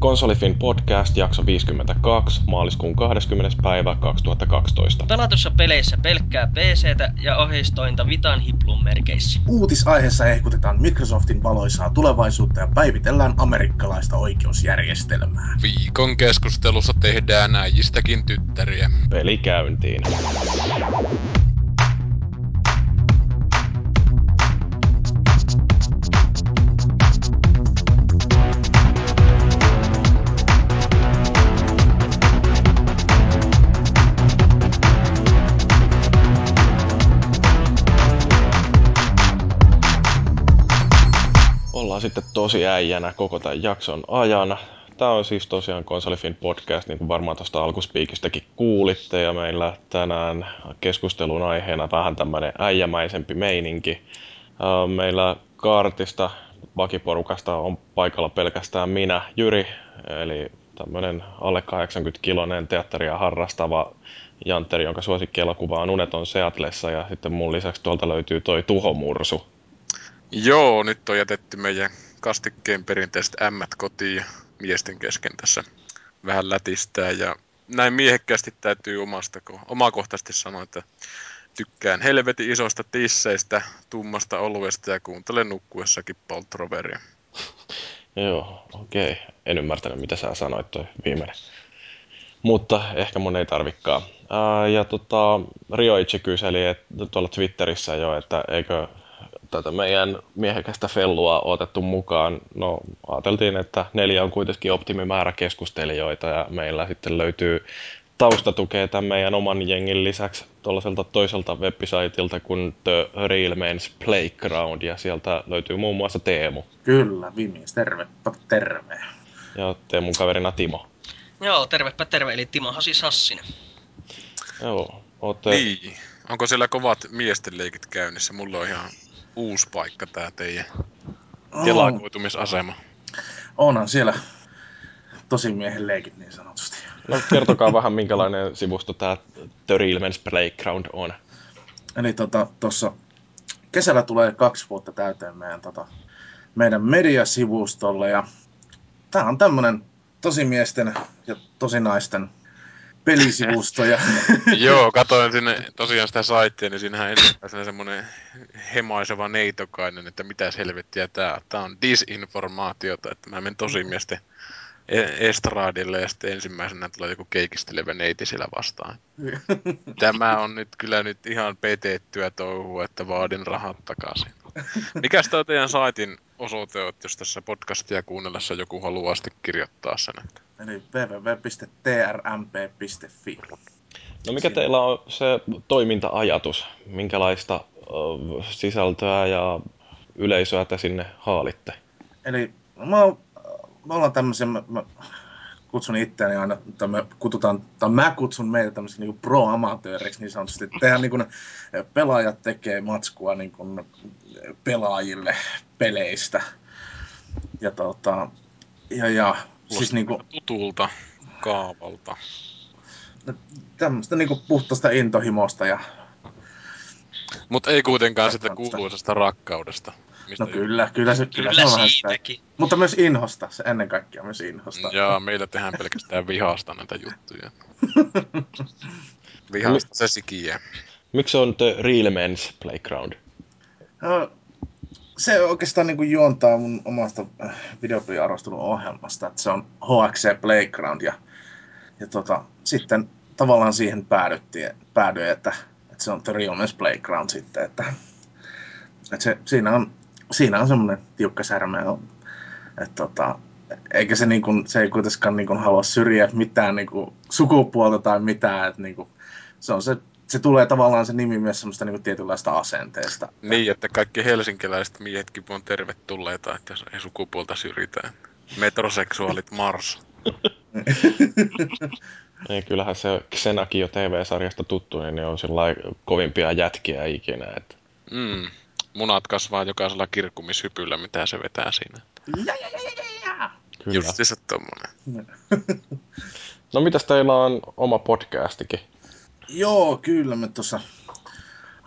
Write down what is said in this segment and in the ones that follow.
Konsolifin podcast jakso 52 maaliskuun 20. päivä 2012. Pelatussa peleissä pelkkää PCtä ja oheistointa Vitan hiplun merkeissä. Uutisaiheessa ehkutetaan Microsoftin valoisaa tulevaisuutta ja päivitellään amerikkalaista oikeusjärjestelmää. Viikon keskustelussa tehdään äijistäkin tyttäriä. Peli käyntiin. Tosi äijänä koko tämän jakson ajan. Tämä on siis tosiaan Konsolifin podcast, niin kuin varmaan tuosta alkuspiikistäkin kuulitte, ja meillä tänään keskustelun aiheena vähän tämmöinen äijämäisempi meininki. Meillä kaartista vakiporukasta on paikalla pelkästään minä, Jyri, eli tämmöinen alle 80-kilonen teatteria harrastava jantteri, jonka suosikkielokuva on Uneton Seatlessa, ja sitten mun lisäksi tuolta löytyy toi Tuhomursu. Joo, nyt on jätetty meidän kastikkeen perinteiset ämmät kotiin miesten kesken tässä vähän lätistää. Ja näin miehekkäästi täytyy omasta, omakohtaisesti sanoa, että tykkään helvetin isoista tisseistä, tummasta oluesta ja kuuntelen nukkuessakin poltroveria. Joo, okei. Okay. En ymmärtänyt, mitä sä sanoit toi viimeinen. Mutta ehkä mun ei tarvikaan. Ää, ja tota, Rioichi kyseli että tuolla Twitterissä jo, että eikö tätä meidän miehekästä fellua otettu mukaan. No ajateltiin, että neljä on kuitenkin optimimäärä keskustelijoita ja meillä sitten löytyy taustatukea tämän meidän oman jengin lisäksi tuollaiselta toiselta websaitilta kuin The Real Men's Playground ja sieltä löytyy muun muassa Teemu. Kyllä, viimeis, tervepä terve. Ja Teemun kaverina Timo. Joo, tervepä terve, eli Timo Hasi Sassinen. Joo, ootte... Niin. Onko siellä kovat miesten leikit käynnissä? Mulla on ihan uusi paikka tää teidän telakoitumisasema. Onhan siellä tosi miehen leikit niin sanotusti. No kertokaa vähän minkälainen sivusto tää The Real Men's Playground on. Eli tota, tossa kesällä tulee kaksi vuotta täyteen meidän, tota, meidän mediasivustolle ja tää on tämmönen tosimiesten ja tosinaisten pelisivustoja. Joo, katoin sinne tosiaan sitä saittia, niin siinähän ensimmäisenä semmoinen hemaiseva neitokainen, että mitä helvettiä tää on. Tää on disinformaatiota, että mä menen tosimiesten e- estradille ja sitten ensimmäisenä tulee joku keikistelevä neiti siellä vastaan. Tämä on nyt kyllä nyt ihan petettyä touhua, että vaadin rahat takaisin. Mikäs tämä teidän saitin osoite on, jos tässä podcastia kuunnellessa joku haluaa sitten kirjoittaa sen? Että... Eli www.trmp.fi. No mikä teillä on se toiminta-ajatus? Minkälaista sisältöä ja yleisöä te sinne haalitte? Eli mä, oon, me ollaan tämmöisiä, mä, mä kutsun itseäni aina, tai me kutsutaan, tai mä kutsun meitä tämmöisiä niin pro-amatööriksi niin sanotusti. Tehdään niin kuin, pelaajat tekee matskua niin kuin, pelaajille peleistä. Ja tota, ja, ja siis niin kuin, tutulta kaavalta. Tämmöistä niin kuin puhtaista intohimosta ja mutta ei kuitenkaan sitä kuuluisesta rakkaudesta. Mistä no kyllä, kyllä se, kyllä, kyllä se on vähän sitä. Mutta myös inhosta, se ennen kaikkea myös inhosta. Ja meillä tehdään pelkästään vihasta näitä juttuja. vihasta se sikiä. Miksi on The Real Men's Playground? Se oikeastaan niin kuin juontaa mun omasta äh, videopeliarvostelun ohjelmasta, että se on HXC Playground ja, ja tota, sitten tavallaan siihen päädyttiin, päädyin, että, että se on The Real Men's Playground sitten, että, että se, siinä on, siinä on semmoinen tiukka särme, että tota, eikä se, niin kuin, se ei kuitenkaan niin kuin halua syrjiä mitään niin kuin, sukupuolta tai mitään, että niin kuin, se on se se tulee tavallaan se nimi myös semmoista niin tietynlaista asenteesta. Niin, että kaikki helsinkiläiset miehetkin on tervetulleita, että jos ei sukupuolta syrjitään. Metroseksuaalit Mars. niin, kyllähän se Xenakin jo TV-sarjasta tuttu, niin ne on kovimpia jätkiä ikinä. Että... Mm. Munat kasvaa jokaisella kirkkumishypyllä, mitä se vetää siinä. Ja, ja, ja, ja, ja. Kyllä. Just se tommonen. no mitäs teillä on oma podcastikin? Joo, kyllä me tuossa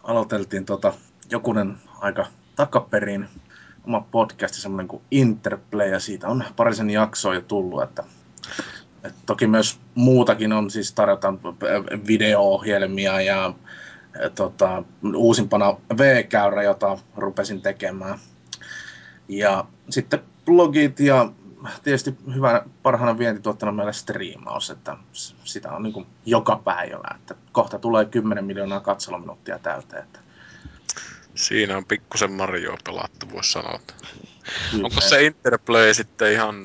aloiteltiin tota, jokunen aika takaperin oma podcast, semmoinen kuin Interplay, ja siitä on parisen jaksoa jo tullut, että, että toki myös muutakin on, siis tarjotaan video-ohjelmia ja tota, uusimpana V-käyrä, jota rupesin tekemään. Ja sitten blogit ja tietysti hyvänä parhaana vientituottona meillä striimaus, että sitä on niin joka päivä, että kohta tulee 10 miljoonaa katseluminuuttia täyteen. Että. Siinä on pikkusen Mario pelattu, voisi sanoa. Kyllä. Onko se Interplay sitten ihan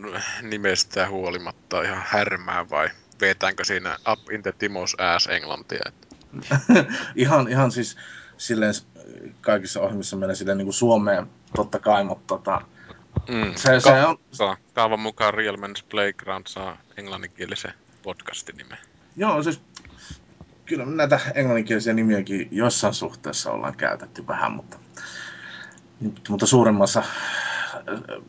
nimestään huolimatta ihan härmää vai vetäänkö siinä Up in the Timos ass englantia? ihan, ihan siis silleen kaikissa ohjelmissa meillä silleen niin kuin Suomeen totta kai, mutta tota, Mm. Se, se on... Saa. Kaavan mukaan Real Men's Playground saa englanninkielisen podcastin nimen. Joo, siis kyllä näitä englanninkielisiä nimiäkin jossain suhteessa ollaan käytetty vähän, mutta, mutta suuremmassa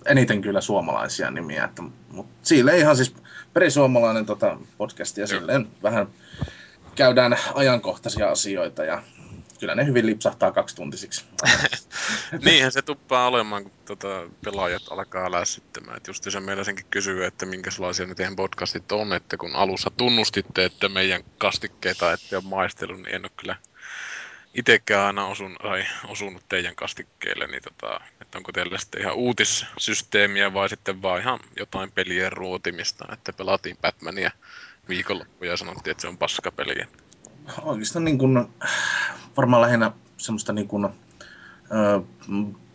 eniten kyllä suomalaisia nimiä. Että, mutta sille ihan siis perisuomalainen tota, podcast ja silleen vähän käydään ajankohtaisia asioita ja kyllä ne hyvin lipsahtaa kaksituntisiksi. Niinhän se tuppaa olemaan, kun tota, pelaajat alkaa lässyttämään. Et just se meillä senkin kysyy, että minkälaisia ne teidän podcastit on, että kun alussa tunnustitte, että meidän kastikkeita ette ole maistellut, niin en ole kyllä itsekään aina osun, ai, osunut teidän kastikkeille, niin tota, että onko teillä sitten ihan uutissysteemiä vai sitten vaan ihan jotain pelien ruotimista, että pelaatiin Batmania viikonloppuja ja sanottiin, että se on paskapeli. Oikeastaan niin kuin, varmaan lähinnä semmoista niin kuin, ö,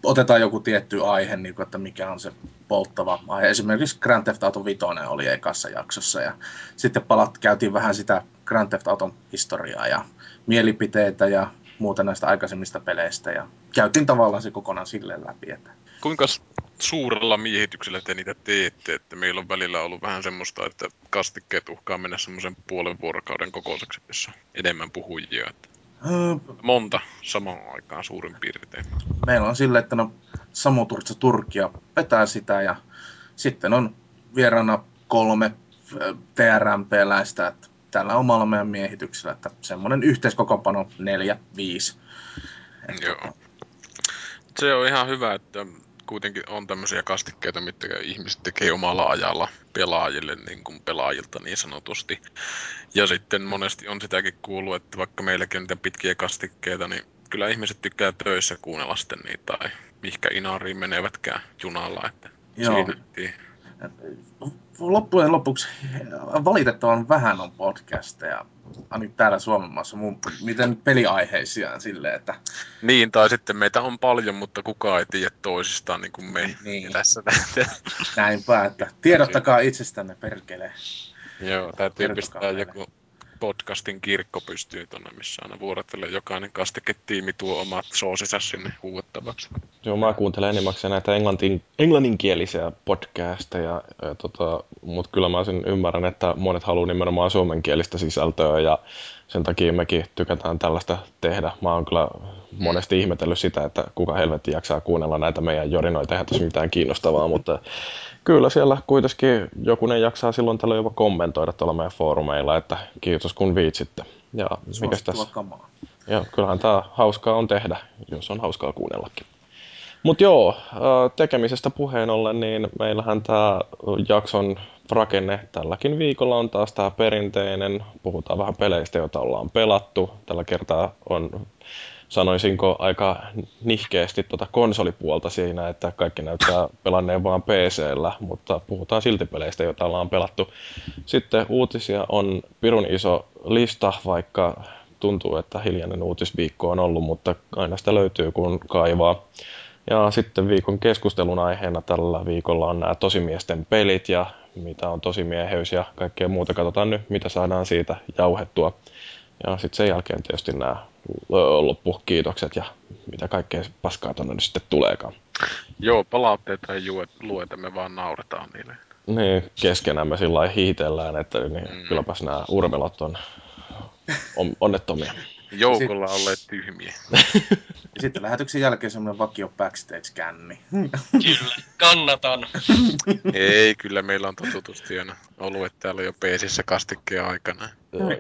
otetaan joku tietty aihe, niin kuin, että mikä on se polttava aihe. Esimerkiksi Grand Theft Auto 5 oli ekassa jaksossa ja sitten palat, käytiin vähän sitä Grand Theft Auton historiaa ja mielipiteitä ja muuta näistä aikaisemmista peleistä ja käytiin tavallaan se kokonaan silleen läpi. Että... Kuinka suurella miehityksellä te niitä teette, että meillä on välillä ollut vähän semmoista, että kastikkeet uhkaa mennä semmoisen puolen vuorokauden kokoiseksi, jossa enemmän puhujia. Että Monta samaan aikaan suurin piirtein. Meillä on sille, että no Samu Turtsa Turkia vetää sitä ja sitten on vieraana kolme TRMP-läistä, että tällä omalla meidän miehityksellä, että semmoinen yhteiskokopano neljä, viisi. Joo. Se on ihan hyvä, että kuitenkin on tämmöisiä kastikkeita, mitkä ihmiset tekee omalla ajalla pelaajille niin kuin pelaajilta niin sanotusti. Ja sitten monesti on sitäkin kuullut, että vaikka meilläkin on niitä pitkiä kastikkeita, niin kyllä ihmiset tykkää töissä kuunnella sitten niitä tai mihkä inariin menevätkään junalla. Että Joo. Siinä, loppujen lopuksi valitettavan vähän on podcasteja, ainakin täällä Suomen maassa, miten peliaiheisia silleen, että... Niin, tai sitten meitä on paljon, mutta kukaan ei tiedä toisistaan niin kuin me niin. tässä Näinpä, että tiedottakaa itsestänne perkele. Joo, täytyy pistää joku podcastin kirkko pystyy tuonne, missä aina vuorottelee jokainen kastiketiimi tuo omat soosinsa sinne huuettavaksi. Joo, mä kuuntelen enimmäkseen näitä englantin, englanninkielisiä podcasteja, ja tota, mutta kyllä mä sen ymmärrän, että monet haluaa nimenomaan suomenkielistä sisältöä, ja sen takia mekin tykätään tällaista tehdä. Mä oon kyllä monesti ihmetellyt sitä, että kuka helvetti jaksaa kuunnella näitä meidän jorinoita, eihän tässä mitään kiinnostavaa, mutta kyllä siellä kuitenkin jokunen jaksaa silloin tällöin jopa kommentoida tuolla meidän foorumeilla, että kiitos kun viitsitte. Ja mikäs tässä? Kamaa. Ja kyllähän tämä hauskaa on tehdä, jos on hauskaa kuunnellakin. Mutta joo, tekemisestä puheen ollen, niin meillähän tämä jakson rakenne tälläkin viikolla on taas tämä perinteinen. Puhutaan vähän peleistä, joita ollaan pelattu. Tällä kertaa on sanoisinko aika nihkeästi tuota konsolipuolta siinä, että kaikki näyttää pelanneen vaan PCllä, mutta puhutaan silti peleistä, joita ollaan pelattu. Sitten uutisia on pirun iso lista, vaikka tuntuu, että hiljainen uutisviikko on ollut, mutta aina sitä löytyy kun kaivaa. Ja sitten viikon keskustelun aiheena tällä viikolla on nämä tosimiesten pelit ja mitä on tosimieheys ja kaikkea muuta. Katsotaan nyt, mitä saadaan siitä jauhettua. Ja sitten sen jälkeen tietysti nämä loppukiitokset ja mitä kaikkea paskaa tuonne nyt sitten tuleekaan. Joo, palautteita ei lueta, me vaan nauretaan niille. Niin, keskenään me sillä hiitellään, että niin, mm. kylläpäs nämä urmelot on, on onnettomia. Joukolla olleet tyhmiä. Ja sitten lähetyksen jälkeen semmoinen vakio backstage-känni. Kyllä, kannatan. Ei, kyllä meillä on totutusti aina ollut, että täällä jo peesissä kastikkeen aikana. Joo.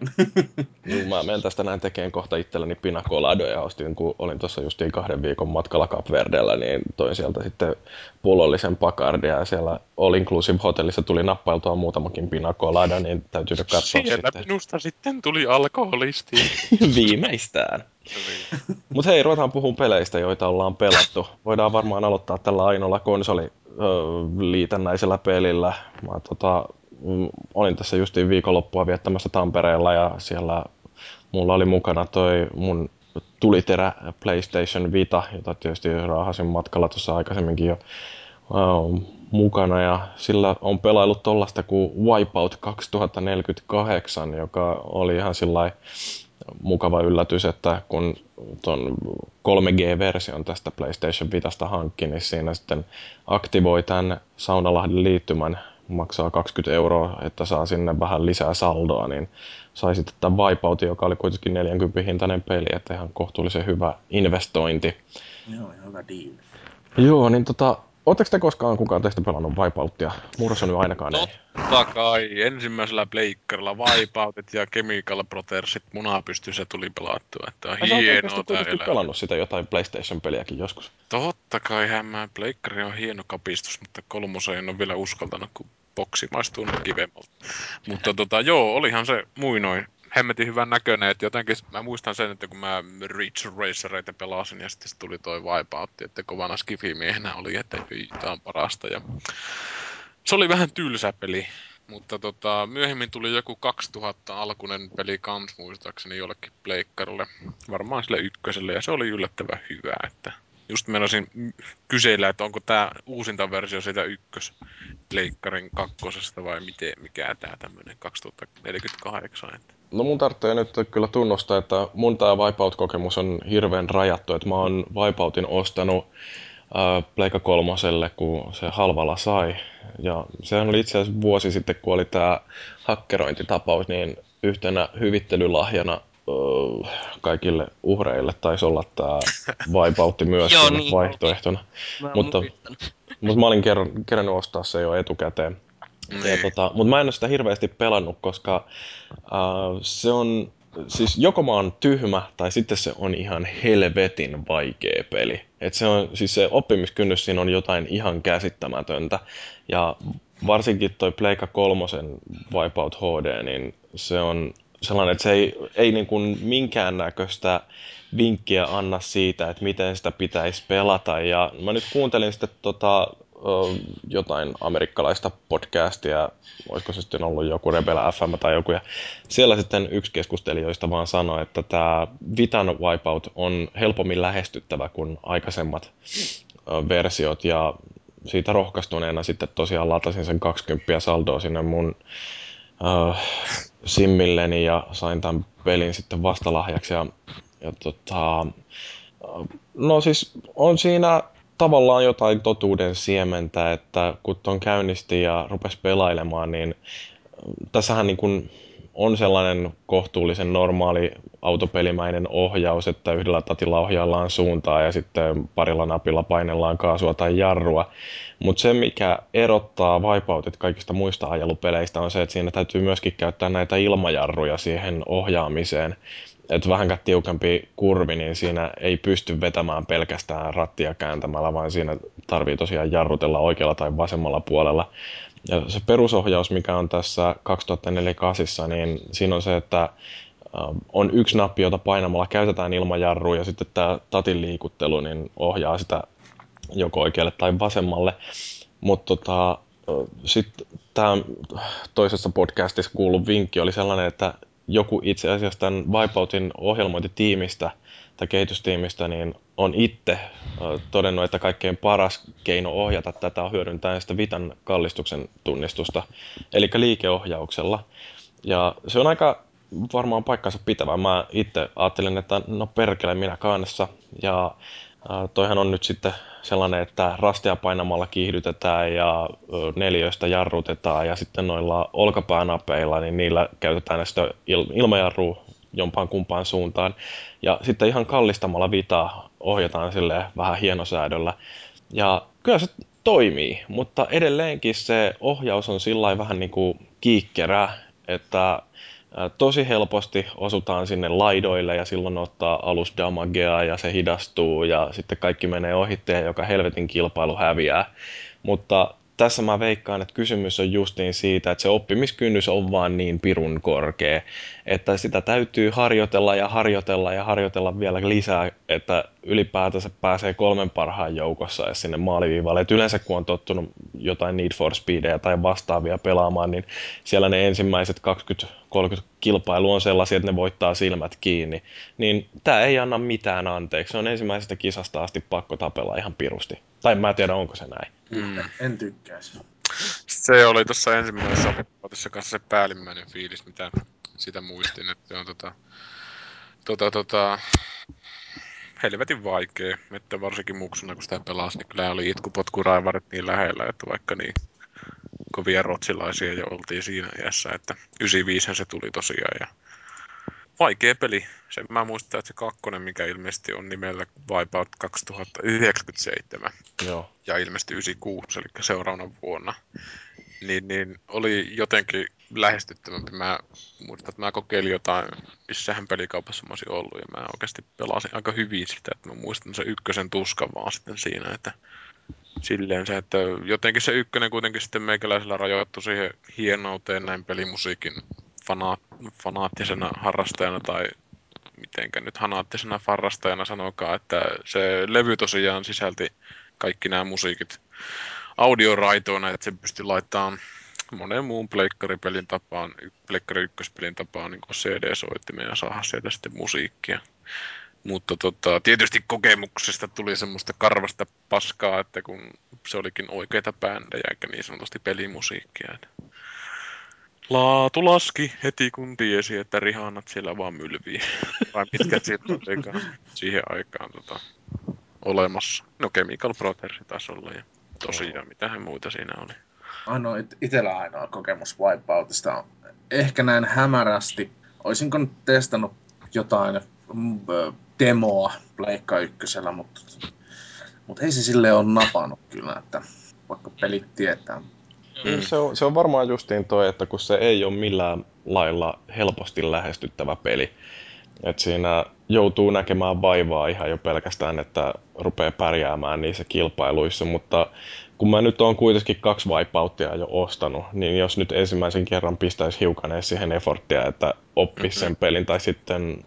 Niin, mä menen tästä näin tekemään kohta itselleni pinakoladoja ja ostin, kun olin tuossa justiin kahden viikon matkalla Kapverdellä, niin toin sieltä sitten pullollisen pakardia ja siellä All Inclusive Hotellissa tuli nappailtua muutamakin pinakolada, niin täytyy katsoa Siellä sitten. minusta sitten tuli alkoholisti. Viimeistään. Mutta hei, ruvetaan puhumaan peleistä, joita ollaan pelattu. Voidaan varmaan aloittaa tällä ainoalla konsoliliitännäisellä pelillä. Mä tota, olin tässä justiin viikonloppua viettämässä Tampereella ja siellä mulla oli mukana toi mun tuliterä PlayStation Vita, jota tietysti raahasin matkalla tuossa aikaisemminkin jo uh, mukana. Ja sillä on pelaillut tollasta kuin Wipeout 2048, joka oli ihan sillä mukava yllätys, että kun tuon 3G-version tästä PlayStation Vitasta hankki, niin siinä sitten aktivoi tämän Saunalahden liittymän, maksaa 20 euroa, että saa sinne vähän lisää saldoa, niin sai sitten tämän Wipeoutin, joka oli kuitenkin 40 hintainen peli, että ihan kohtuullisen hyvä investointi. Joo, hyvä deal. Joo, niin tota, Oletteko te koskaan kukaan teistä pelannut Wipeoutia? Murros on ainakaan ei. Totta kai. Ensimmäisellä pleikkarilla Wipeoutit ja Chemical Protectit munapystyssä tuli pelattua. Että on oot hienoa oikeesti tää kuitenkin elämä. pelannut sitä jotain PlayStation-peliäkin joskus. Totta kai mä pleikkari on hieno kapistus, mutta kolmosen en ole vielä uskaltanut, kun boksi maistuu nyt kivemmalta. Mutta tota, joo, olihan se muinoin hemmetin hyvän näköinen, että jotenkin mä muistan sen, että kun mä Ridge Racereita pelasin ja sitten tuli toi Wipeout, että kovana skifimiehenä oli, että tää on parasta. Ja se oli vähän tylsä peli, mutta tota, myöhemmin tuli joku 2000 alkunen peli kans muistaakseni jollekin pleikkarille, varmaan sille ykköselle, ja se oli yllättävän hyvä, että just meinasin mm, kysellä, että onko tämä uusinta versio siitä ykkös pleikkarin kakkosesta vai miten, mikä tämä tämmöinen 2048, että No mun tarvitsee nyt kyllä tunnustaa, että mun tää Wipeout-kokemus on hirveän rajattu, että mä oon Wipeoutin ostanut äh, Pleika kolmoselle, kun se halvalla sai. Ja sehän oli itse asiassa vuosi sitten, kun oli tää hakkerointitapaus, niin yhtenä hyvittelylahjana kaikille uhreille taisi olla tää Wipeoutti myös Joo, niin. vaihtoehtona. Mä Mutta-. Mutta mä olin ker- kerännyt ostaa se jo etukäteen. Ja Niin. tota, mutta mä en ole sitä hirveästi pelannut, koska uh, se on, siis joko mä oon tyhmä, tai sitten se on ihan helvetin vaikea peli. Et se, on, siis se oppimiskynnys siinä on jotain ihan käsittämätöntä. Ja varsinkin toi Pleika kolmosen Wipeout HD, niin se on sellainen, että se ei, ei niin kuin minkäännäköistä vinkkiä anna siitä, että miten sitä pitäisi pelata. Ja mä nyt kuuntelin sitten tota, jotain amerikkalaista podcastia, olisiko se sitten ollut joku Rebel FM tai joku, ja siellä sitten yksi keskustelijoista vaan sanoi, että tämä Vitan Wipeout on helpommin lähestyttävä kuin aikaisemmat versiot, ja siitä rohkaistuneena sitten tosiaan latasin sen 20 saldoa sinne mun uh, simmilleni ja sain tämän pelin sitten vastalahjaksi. Ja, ja tota, äh, no siis on siinä tavallaan jotain totuuden siementä, että kun ton käynnisti ja rupesi pelailemaan, niin äh, tässähän niin kuin on sellainen kohtuullisen normaali autopelimäinen ohjaus, että yhdellä tatilla ohjaillaan suuntaa ja sitten parilla napilla painellaan kaasua tai jarrua. Mutta se, mikä erottaa Wipeoutit kaikista muista ajelupeleistä, on se, että siinä täytyy myöskin käyttää näitä ilmajarruja siihen ohjaamiseen. Että vähänkään tiukempi kurvi, niin siinä ei pysty vetämään pelkästään rattia kääntämällä, vaan siinä tarvii tosiaan jarrutella oikealla tai vasemmalla puolella. Ja se perusohjaus, mikä on tässä 2048, niin siinä on se, että äh, on yksi nappi, jota painamalla käytetään ilmajarrua ja sitten tämä tatin liikuttelu niin ohjaa sitä joko oikealle tai vasemmalle. Mutta tota, sitten tämä toisessa podcastissa kuullut vinkki oli sellainen, että joku itse asiassa tämän Wipeoutin ohjelmointitiimistä tai kehitystiimistä niin on itse todennut, että kaikkein paras keino ohjata tätä on hyödyntää sitä Vitan kallistuksen tunnistusta, eli liikeohjauksella. Ja se on aika varmaan paikkansa pitävä. Mä itse ajattelin, että no perkele minä kanssa. Ja toihan on nyt sitten sellainen, että rastia painamalla kiihdytetään ja ö, neliöistä jarrutetaan ja sitten noilla olkapäänapeilla, niin niillä käytetään sitä il- ilmajarrua jompaan kumpaan suuntaan. Ja sitten ihan kallistamalla vitaa ohjataan sille vähän hienosäädöllä. Ja kyllä se toimii, mutta edelleenkin se ohjaus on sillä vähän niin kuin kiikkerää, että tosi helposti osutaan sinne laidoille ja silloin ottaa alus damagea ja se hidastuu ja sitten kaikki menee ohitteen, joka helvetin kilpailu häviää. Mutta tässä mä veikkaan, että kysymys on justiin siitä, että se oppimiskynnys on vaan niin pirun korkea, että sitä täytyy harjoitella ja harjoitella ja harjoitella vielä lisää, että ylipäätänsä pääsee kolmen parhaan joukossa ja sinne maaliviivalle. Et yleensä kun on tottunut jotain Need for Speedia tai vastaavia pelaamaan, niin siellä ne ensimmäiset 20-30 kilpailu on sellaisia, että ne voittaa silmät kiinni. Niin tämä ei anna mitään anteeksi. Se on ensimmäisestä kisasta asti pakko tapella ihan pirusti. Tai mä en tiedä, onko se näin. Mm. En tykkäisi. Se oli tuossa ensimmäisessä vuotessa kanssa se päällimmäinen fiilis, mitä sitä muistin, että se on tota, tota, tota, helvetin vaikea, että varsinkin muksuna kun sitä pelasi, niin kyllä oli itkupotkuraivarit niin lähellä, että vaikka niin kovia rotsilaisia jo oltiin siinä iässä, että 95 se tuli tosiaan ja vaikea peli. Sen mä muistan, että se kakkonen, mikä ilmeisesti on nimellä Wipeout 2097 Joo. ja ilmeisesti 96, eli seuraavana vuonna, niin, niin oli jotenkin lähestyttävämpi. Mä muistan, että mä kokeilin jotain, missähän pelikaupassa mä olisin ollut, ja mä oikeasti pelasin aika hyvin sitä, että mä muistan se ykkösen tuskan vaan sitten siinä, että silleen se, että jotenkin se ykkönen kuitenkin sitten meikäläisellä rajoittu siihen hienouteen näin pelimusiikin fanaat, fanaattisena harrastajana tai mitenkä nyt fanaattisena farrastajana sanokaa, että se levy tosiaan sisälti kaikki nämä musiikit audioraitoina, että se pystyi laittamaan monen muun pleikkaripelin tapaan, pleikkari ykköspelin tapaan niin CD-soittimeen ja saada sieltä sitten musiikkia. Mutta tota, tietysti kokemuksesta tuli semmoista karvasta paskaa, että kun se olikin oikeita bändejä eikä niin sanotusti pelimusiikkia. Että laatu laski heti kun tiesi, että rihanat siellä vaan mylvii. Vai mitkä siellä siihen aikaan tota, olemassa. No Chemical Brothers taisi olla ja tosiaan mitähän muita siinä oli. Ainoa, itellä ainoa kokemus Wipeoutista on ehkä näin hämärästi. Olisinko nyt testannut jotain mm, demoa Pleikka ykkösellä, mutta, mutta ei se sille ole napannut kyllä, että vaikka pelit tietää. Mm. Se, on, se on varmaan justiin toi, että kun se ei ole millään lailla helposti lähestyttävä peli, että siinä joutuu näkemään vaivaa ihan jo pelkästään, että rupeaa pärjäämään niissä kilpailuissa, mutta kun mä nyt oon kuitenkin kaksi wipeouttia jo ostanut, niin jos nyt ensimmäisen kerran pistäisi hiukan edes siihen efforttia, että oppisi sen pelin, tai sitten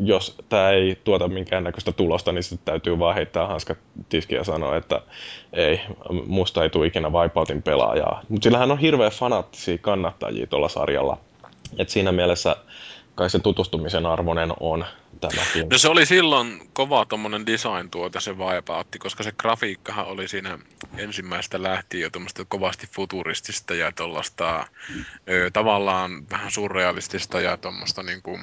jos tämä ei tuota minkäännäköistä tulosta, niin sitten täytyy vaan heittää hanskat tiskiä ja sanoa, että ei, musta ei tule ikinä Wipeoutin pelaajaa. Mutta sillähän on hirveä fanaattisia kannattajia tuolla sarjalla. Et siinä mielessä kai se tutustumisen arvoinen on tämäkin. No se oli silloin kova tuommoinen design-tuote se Wipeoutti, koska se grafiikkahan oli siinä ensimmäistä lähtien jo kovasti futuristista ja tuollaista tavallaan vähän surrealistista ja tuommoista niinku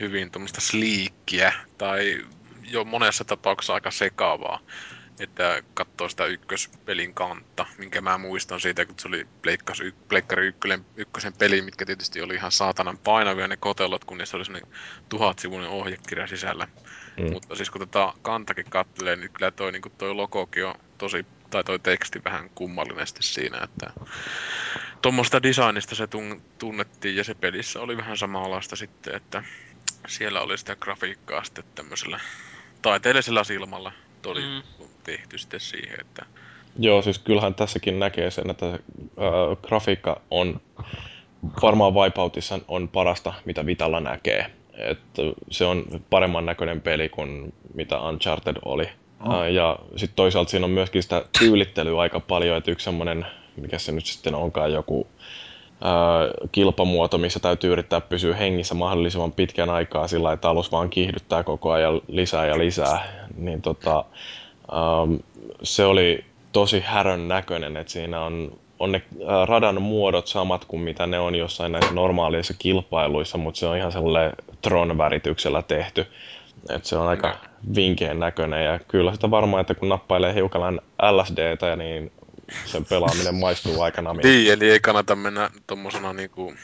hyvin tuommoista sliikkiä tai jo monessa tapauksessa aika sekaavaa että katsoo sitä ykköspelin kantta, minkä mä muistan siitä, kun se oli Pleikkas, Pleikkari ykkösen, ykkösen peli, mitkä tietysti oli ihan saatanan painavia ne kotelot, kun niissä oli sellainen tuhatsivuinen ohjekirja sisällä. Mm. Mutta siis kun tota kantakin kattelee, niin kyllä toi, niin toi logokin on tosi, tai toi teksti vähän kummallinen siinä, että tuommoista designista se tunnettiin ja se pelissä oli vähän samanlaista sitten, että siellä oli sitä grafiikkaa sitten tämmöisellä taiteellisella silmalla oli mm. tehty sitten siihen, että... Joo, siis kyllähän tässäkin näkee sen, että äh, grafiikka on varmaan Wipeoutissa on parasta, mitä Vitalla näkee. Et se on paremman näköinen peli kuin mitä Uncharted oli. Oh. Äh, ja sitten toisaalta siinä on myöskin sitä tyylittelyä aika paljon, että yksi semmoinen, mikä se nyt sitten onkaan, joku kilpamuoto, missä täytyy yrittää pysyä hengissä mahdollisimman pitkän aikaa sillä että alus vaan kiihdyttää koko ajan lisää ja lisää, niin tota, se oli tosi härön näköinen, että siinä on, on ne radan muodot samat kuin mitä ne on jossain näissä normaaleissa kilpailuissa, mutta se on ihan sellainen Tron-värityksellä tehty. Et se on aika vinkeen näköinen ja kyllä sitä varmaan, että kun nappailee hiukan LSDtä, niin sen pelaaminen maistuu aikana. Niin, eli ei kannata mennä tommosena niinku,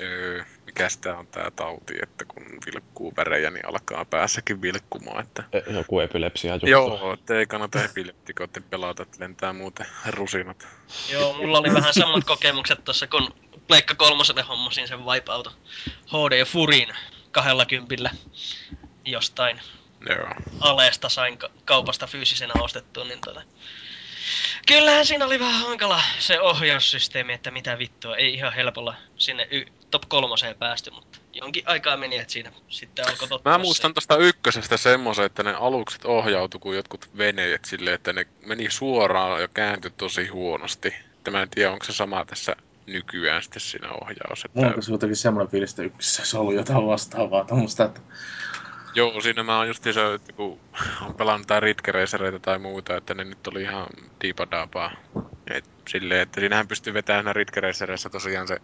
öö, mikä sitä on tää tauti, että kun vilkkuu värejä, niin alkaa päässäkin vilkkumaan. Että... E, joku epilepsia juttu. Joo, että ei kannata epileptikoiden pelata, että lentää muuten rusinat. Joo, mulla oli vähän samat kokemukset tuossa, kun Pleikka kolmoselle hommasin sen Wipeout HD Furin kahdella kympillä jostain Joo. aleesta sain ka- kaupasta fyysisenä ostettua, niin tota... Kyllähän siinä oli vähän hankala se ohjaussysteemi, että mitä vittua, ei ihan helpolla sinne y- top kolmoseen päästy, mutta jonkin aikaa meni, että siinä sitten alkoi tottua Mä muistan tosta ykkösestä semmoisen, että ne alukset ohjautu kuin jotkut veneet silleen, että ne meni suoraan ja kääntyi tosi huonosti. Että mä en tiedä, onko se sama tässä nykyään sitten siinä ohjaus. Että... Mulla on jotenkin semmoinen fiilis, että ykkössä olisi ollut jotain vastaavaa tuommoista, että Joo, siinä mä oon just se, että kun on pelannut tää Ridge Racereita tai muuta, että ne nyt oli ihan diipadapaa. Et silleen, että siinähän pystyy vetämään siinä Ridge Racereissa tosiaan se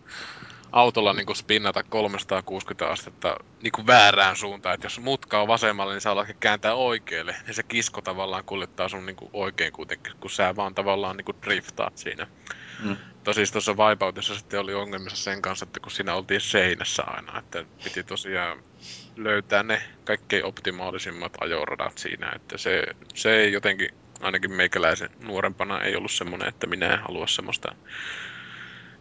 autolla niin spinnata 360 astetta niin kuin väärään suuntaan. Että jos mutka on vasemmalla, niin saa laske kääntää oikealle. Ja se kisko tavallaan kuljettaa sun niin kuin oikein kuitenkin, kun sä vaan tavallaan niin kuin driftaat siinä. Mm. Tosis tuossa Wipeoutissa sitten oli ongelmissa sen kanssa, että kun siinä oltiin seinässä aina, että piti tosiaan löytää ne kaikkein optimaalisimmat ajoradat siinä, että se, se ei jotenkin, ainakin meikäläisen nuorempana ei ollut semmoinen, että minä en halua semmoista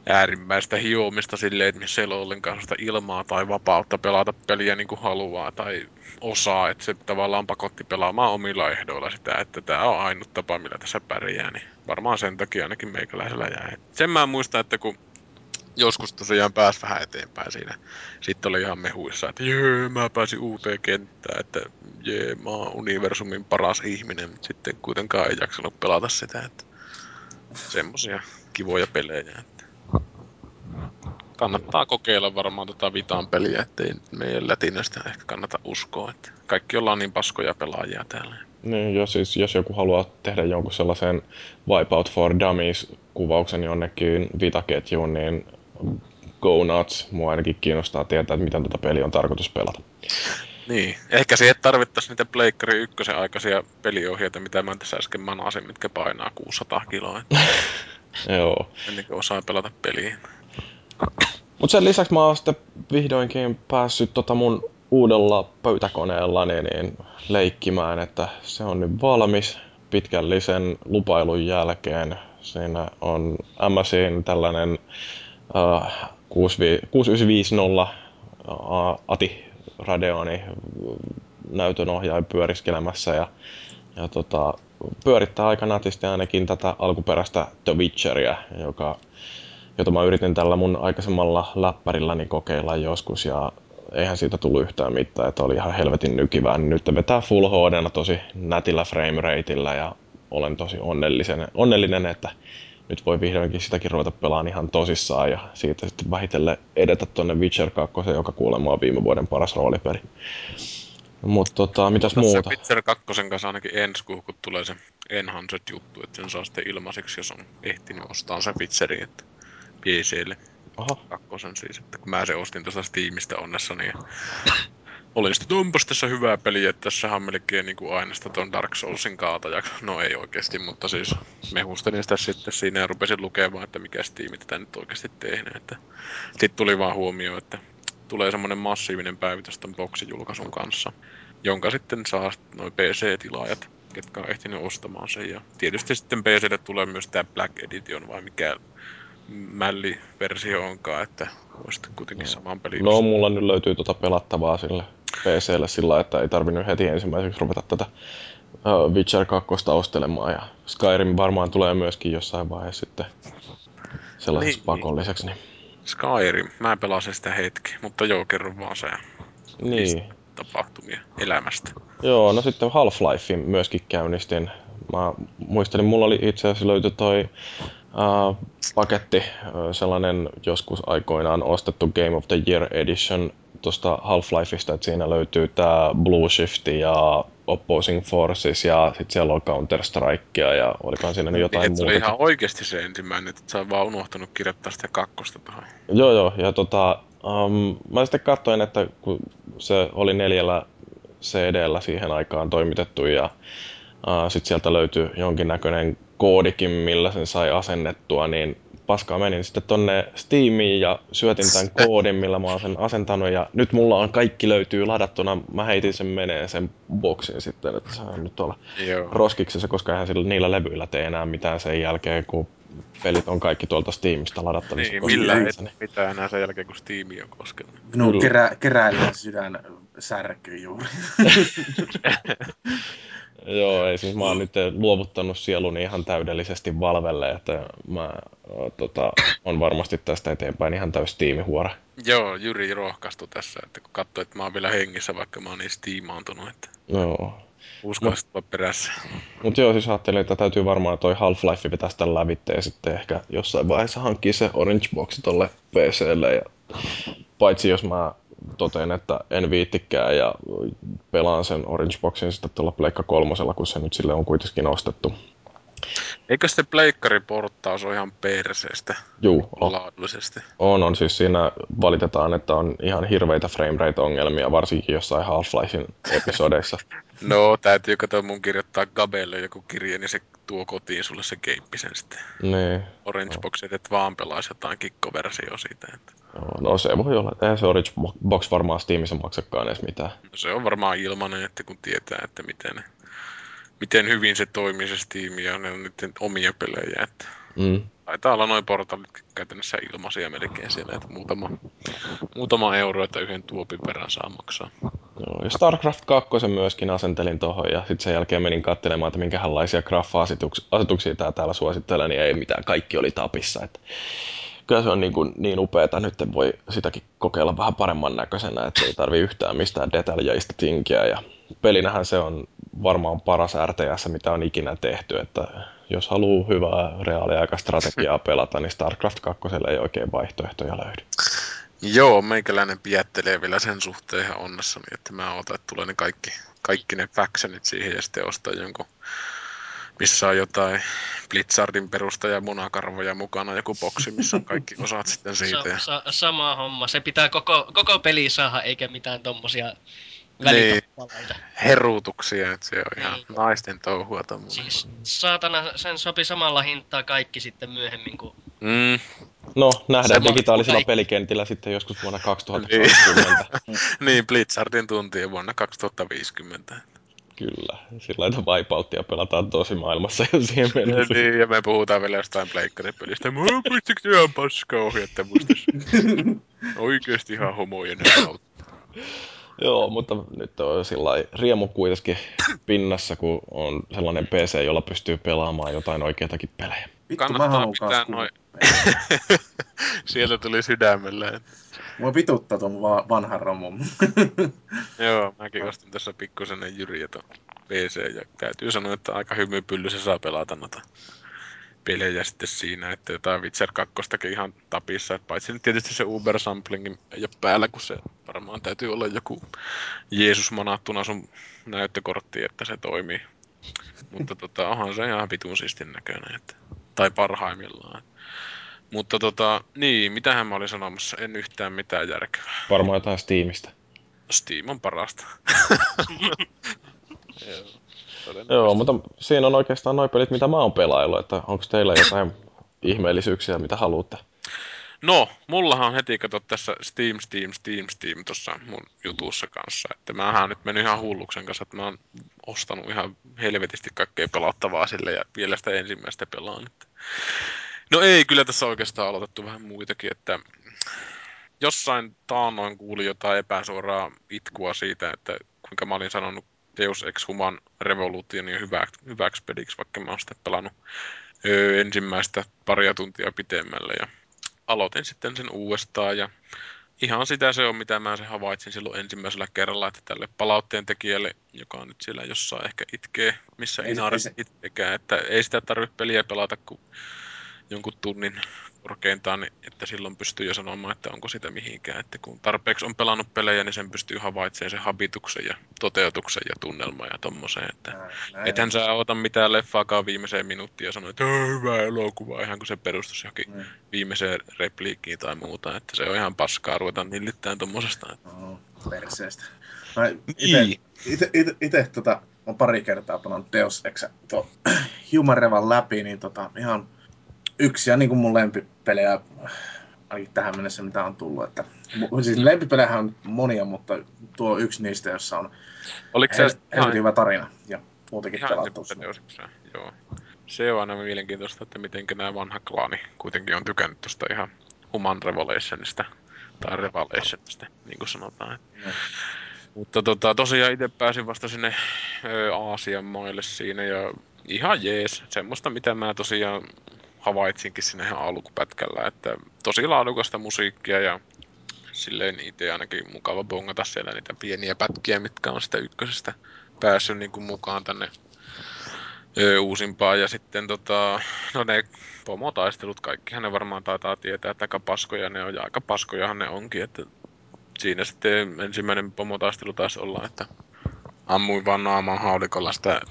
äärimmäistä hiomista silleen, että missä ei ole ollenkaan sitä ilmaa tai vapautta pelata peliä niin kuin haluaa tai osaa, että se tavallaan pakotti pelaamaan omilla ehdoilla sitä, että tämä on ainut tapa, millä tässä pärjää, niin varmaan sen takia ainakin meikäläisellä jäi. Sen mä muistan, että kun joskus tosiaan pääsi vähän eteenpäin siinä. Sitten oli ihan mehuissa, että jee, mä pääsin uuteen kenttään, että jee, mä oon universumin paras ihminen, mutta sitten kuitenkaan ei jaksanut pelata sitä, että semmosia kivoja pelejä, että kannattaa kokeilla varmaan tota Vitan peliä, ettei meidän lätinästä ehkä kannata uskoa, että kaikki ollaan niin paskoja pelaajia täällä. Niin, jos, siis, jos joku haluaa tehdä jonkun sellaisen Wipeout for Dummies-kuvauksen jonnekin Vita-ketjuun, niin go nuts. Mua ainakin kiinnostaa tietää, että miten tätä peliä on tarkoitus pelata. Niin, ehkä siihen tarvittaisiin niitä Pleikkari ykkösen aikaisia peliohjeita, mitä mä tässä äsken manasin, mitkä painaa 600 kiloa, Joo. ennen kuin osaa pelata peliä. Mutta sen lisäksi mä oon sitten vihdoinkin päässyt tota mun uudella pöytäkoneella niin, niin leikkimään, että se on nyt valmis pitkällisen lupailun jälkeen. Siinä on MSIin tällainen uh, 6950 uh, ATI Radeoni näytönohjaaja pyöriskelemässä ja, ja tota, pyörittää aika nätisti ainakin tätä alkuperäistä The Witcheria, joka jota mä yritin tällä mun aikaisemmalla läppärilläni kokeilla joskus ja eihän siitä tullut yhtään mitään, että oli ihan helvetin nykivää. Nyt vetää Full HD tosi nätillä frame rateillä ja olen tosi onnellinen, onnellinen, että nyt voi vihdoinkin sitäkin ruveta pelaamaan ihan tosissaan ja siitä sitten vähitellen edetä tonne Witcher 2, joka kuulemma on viime vuoden paras roolipeli. Mutta tota, mitäs Tässä muuta? Witcher 2 kanssa ainakin ensi kuuhun, kun tulee se Enhanced juttu, että sen saa sitten ilmaiseksi, jos on ehtinyt ostaa sen Witcherin, että PClle. Aha, Kakkosen siis, että kun mä se ostin tuosta Steamista onnessani ja olin sitten, onpas tässä hyvää peliä, että tässä on melkein niin kuin aina sitä ton Dark Soulsin kaatajaksi. No ei oikeasti, mutta siis mehustelin sitä sitten siinä ja rupesin lukemaan, että mikä Steam tätä nyt oikeasti tehnyt. Että sitten tuli vaan huomio, että tulee semmoinen massiivinen päivitys ton boksijulkaisun kanssa, jonka sitten saa noin PC-tilaajat, ketkä on ehtinyt ostamaan sen. Ja tietysti sitten PClle tulee myös tämä Black Edition vai mikä mälliversio onkaan, että voisit kuitenkin saman pelin. no mulla nyt löytyy tota pelattavaa sille PClle sillä, että ei tarvinnut heti ensimmäiseksi ruveta tätä Witcher 2 ostelemaan ja Skyrim varmaan tulee myöskin jossain vaiheessa sitten sellaiseksi Niin. pakolliseksi. Niin, Skyrim, mä pelasin sitä hetki, mutta joo, kerro vaan se niin. tapahtumia elämästä. Joo, no sitten Half-Lifein myöskin käynnistin. Mä muistelin, mulla oli itse asiassa löyty toi uh, paketti, uh, sellainen joskus aikoinaan ostettu Game of the Year Edition tuosta Half-Lifeista, että siinä löytyy tää Blue Shift ja Opposing Forces ja sitten siellä on Counter-Strikea ja olikohan siinä nyt jotain niin, että se oli muuta. ihan oikeasti se ensimmäinen, että sä oot vaan unohtanut kirjoittaa sitä kakkosta tuohon. Joo, joo, ja tota, um, mä sitten katsoin, että kun se oli neljällä CD-llä siihen aikaan toimitettu ja uh, sitten sieltä löytyi jonkinnäköinen koodikin, millä sen sai asennettua, niin paskaa menin sitten tonne Steamiin ja syötin tämän koodin, millä mä oon sen asentanut ja nyt mulla on kaikki löytyy ladattuna. Mä heitin sen meneen sen boksin sitten, että se on nyt tuolla Joo. roskiksessa, koska eihän sillä, niillä levyillä tee enää mitään sen jälkeen, kun pelit on kaikki tuolta Steamista ladattavissa. Niin, millä ei niin- mitään enää sen jälkeen, kun Steam on koskenut. Minun Kyllä. kerä, keräilijän sydän särkyy juuri. Joo, ei siis mä oon nyt luovuttanut sieluni ihan täydellisesti Valvelle, että mä tota, on varmasti tästä eteenpäin ihan täys tiimihuora. Joo, Jyri rohkaistui tässä, että kun katsoi, että mä oon vielä hengissä, vaikka mä oon niin steamaantunut, että Joo. uskallisit olla perässä. Mutta joo, siis ajattelin, että täytyy varmaan toi Half-Life vetää sitä lävitte ja sitten ehkä jossain vaiheessa hankkia se Orange Box tolle PClle. Ja paitsi jos mä totean, että en viittikään ja pelaan sen Orange Boxin sitten tuolla Pleikka kolmosella, kun se nyt sille on kuitenkin ostettu. Eikö se pleikkariporttaus ole ihan perseestä Juu, on, laadullisesti? on, on siis siinä valitetaan, että on ihan hirveitä framerate-ongelmia, varsinkin jossain Half-Lifein episodeissa. No, täytyy katsoa mun kirjoittaa Gabelle joku kirje, niin se tuo kotiin sulle se keippisen sitten. niin, Orange Box, et vaan pelaisi jotain kikkoversio siitä. Että. No se voi olla. Eihän se Orange Box varmaan Steamissa maksakaan edes mitään. No, se on varmaan ilmanen, että kun tietää, että miten, miten hyvin se toimii se Steam ja ne on niiden omia pelejä. Että Mm. taitaa olla noin portaalit käytännössä ilmaisia melkein siellä, että muutama, muutama euro, että yhden tuopin verran saa maksaa. Joo, ja StarCraft 2 myöskin asentelin tuohon ja sitten sen jälkeen menin katselemaan, että minkälaisia graffa-asetuksia tää täällä suosittelee, niin ei mitään, kaikki oli tapissa. Että kyllä se on niin, kuin, niin upeeta, nyt voi sitäkin kokeilla vähän paremman näköisenä, että ei tarvi yhtään mistään detaljeista tinkiä. Ja pelinähän se on varmaan paras RTS, mitä on ikinä tehty, että jos haluaa hyvää reaaliaikastrategiaa pelata, niin StarCraft 2 ei oikein vaihtoehtoja löydy. Joo, meikäläinen piettelee vielä sen suhteen ihan onnessani, että mä otan, että tulee ne kaikki, kaikki ne factionit siihen ja sitten ostaa jonkun, missä on jotain Blitzardin perustaja munakarvoja mukana, joku boksi, missä on kaikki osat sitten siitä. Sa- sa- sama homma. Se pitää koko, koko peli saada, eikä mitään tommosia Niin. välikappaleita. Herutuksia, että se on ihan Niin. naisten touhua tommonen. Siis saatana, sen sopi samalla hintaa kaikki sitten myöhemmin, kun Mm, No, nähdään Sama- digitaalisilla kaikki. pelikentillä sitten joskus vuonna 2020. niin, Blitzardin tuntia vuonna 2050. Kyllä, sillä lailla Wipeouttia pelataan tosi maailmassa jo siihen mennessä. niin, ja me puhutaan vielä jostain pleikkaripelistä. Mä oon ihan paskaa ohjetta muistas. Oikeesti ihan homojen kautta. Joo, mutta nyt on sillä riemu kuitenkin pinnassa, kun on sellainen PC, jolla pystyy pelaamaan jotain oikeatakin pelejä. Vittu, Kannattaa pitää noin-. Sieltä tuli sydämellä. Mua vituttaa ton va- vanhan romun. Joo, mäkin ostin tässä pikkusen Jyriä ton PC ja täytyy sanoa, että aika hymypylly se saa pelata noita pelejä sitten siinä, että jotain Witcher 2 ihan tapissa, että paitsi nyt tietysti se Uber Samplingin ei ole päällä, kun se varmaan täytyy olla joku Jeesus manattuna sun näyttökortti, että se toimii. Mutta tota, onhan se ihan vitun siistin näköinen, että, tai parhaimmillaan. Mutta tota, niin, mitähän mä olin sanomassa, en yhtään mitään järkevää. Varmaan jotain Steamista. Steam on parasta. Joo. Joo, mutta siinä on oikeastaan noin pelit, mitä mä oon pelaillut, että onko teillä jotain ihmeellisyyksiä, mitä haluatte? No, mullahan on heti kato tässä Steam, Steam, Steam, Steam tuossa mun jutussa kanssa. Että mähän nyt mennyt ihan hulluksen kanssa, että mä oon ostanut ihan helvetisti kaikkea pelattavaa sille ja vielä sitä ensimmäistä pelaan. Että... No ei, kyllä tässä oikeastaan aloitettu vähän muitakin, että jossain taannoin kuuli jotain epäsuoraa itkua siitä, että kuinka mä olin sanonut Deus Ex Human Revolutionin hyväksi, hyväksi peliksi, vaikka mä oon sitä pelannut öö, ensimmäistä paria tuntia pitemmälle. Ja aloitin sitten sen uudestaan ja ihan sitä se on, mitä mä se havaitsin silloin ensimmäisellä kerralla, että tälle palautteen tekijälle, joka on nyt siellä jossain ehkä itkee, missä Ei se- Inari ei se- itsekään, että ei sitä tarvitse peliä pelata kuin jonkun tunnin korkeintaan, niin että silloin pystyy jo sanomaan, että onko sitä mihinkään. Että kun tarpeeksi on pelannut pelejä, niin sen pystyy havaitsemaan sen habituksen ja toteutuksen ja tunnelman ja tommoseen. Että Näin. Ethän sä ota mitään leffaakaan viimeiseen minuuttiin ja sano, että "Ää, hyvä elokuva, ihan kun se perustus johonkin Mm. viimeiseen repliikkiin tai muuta. Että se on ihan paskaa ruveta nillittämään tommosesta. Että... No, perseestä. Mä ite, Niin. ite, ite, ite tota, on pari kertaa pelannut Deus Ex Human Revan läpi, niin tota, ihan yksi ja niin kuin mun lempipelejä ainakin tähän mennessä, mitä on tullut. Että, siis lempipelejä on monia, mutta tuo on yksi niistä, jossa on Oliko se ihan, hyvä tarina ja muutenkin pelattu. Joo. se on aina mielenkiintoista, että miten nämä vanha klaani kuitenkin on tykännyt tuosta ihan Human Revelationista, tai Revelationista, niin kuin sanotaan. Mm. Mutta tota, tosiaan itse pääsin vasta sinne ö, Aasian maille siinä ja ihan jees. Semmoista, mitä mä tosiaan havaitsinkin sinne ihan alkupätkällä, että tosi laadukasta musiikkia ja silleen itse ainakin mukava bongata siellä niitä pieniä pätkiä, mitkä on sitä ykkösestä päässyt niin kuin mukaan tänne uusimpaan. Ja sitten tota, no ne pomotaistelut, kaikkihan ne varmaan taitaa tietää, että aika paskoja ne on, ja aika paskojahan ne onkin, että siinä sitten ensimmäinen pomotaistelu taisi olla, että ammuin vaan naamaan haulikolla sitä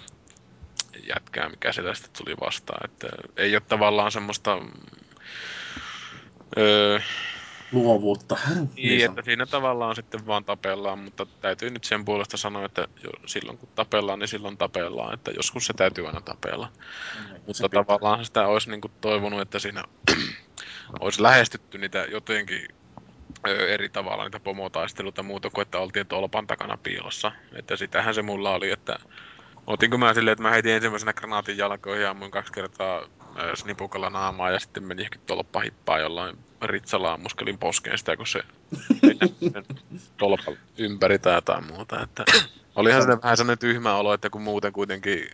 jätkää, mikä sieltä sitten tuli vastaan. Että ei ole tavallaan semmoista... Öö, Luovuutta. niin, niin että siinä tavallaan sitten vaan tapellaan, mutta täytyy nyt sen puolesta sanoa, että jo, silloin kun tapellaan, niin silloin tapellaan, että joskus se täytyy aina tapella. Mm, mutta tavallaan sitä olisi niin kuin toivonut, että siinä olisi lähestytty niitä jotenkin eri tavalla niitä pomotaisteluita muuta kuin, että oltiin tolpan takana piilossa. Että sitähän se mulla oli, että Otinko mä silleen, että mä heitin ensimmäisenä granaatin jalkoihin ja ammuin kaksi kertaa äh, snipukalla naamaa ja sitten meni ehkä tolppa hippaa jollain ritsalaa muskelin poskeen sitä, kun se tolppa ympäri tai jotain muuta. Että olihan se vähän sellainen tyhmä olo, että kun muuten kuitenkin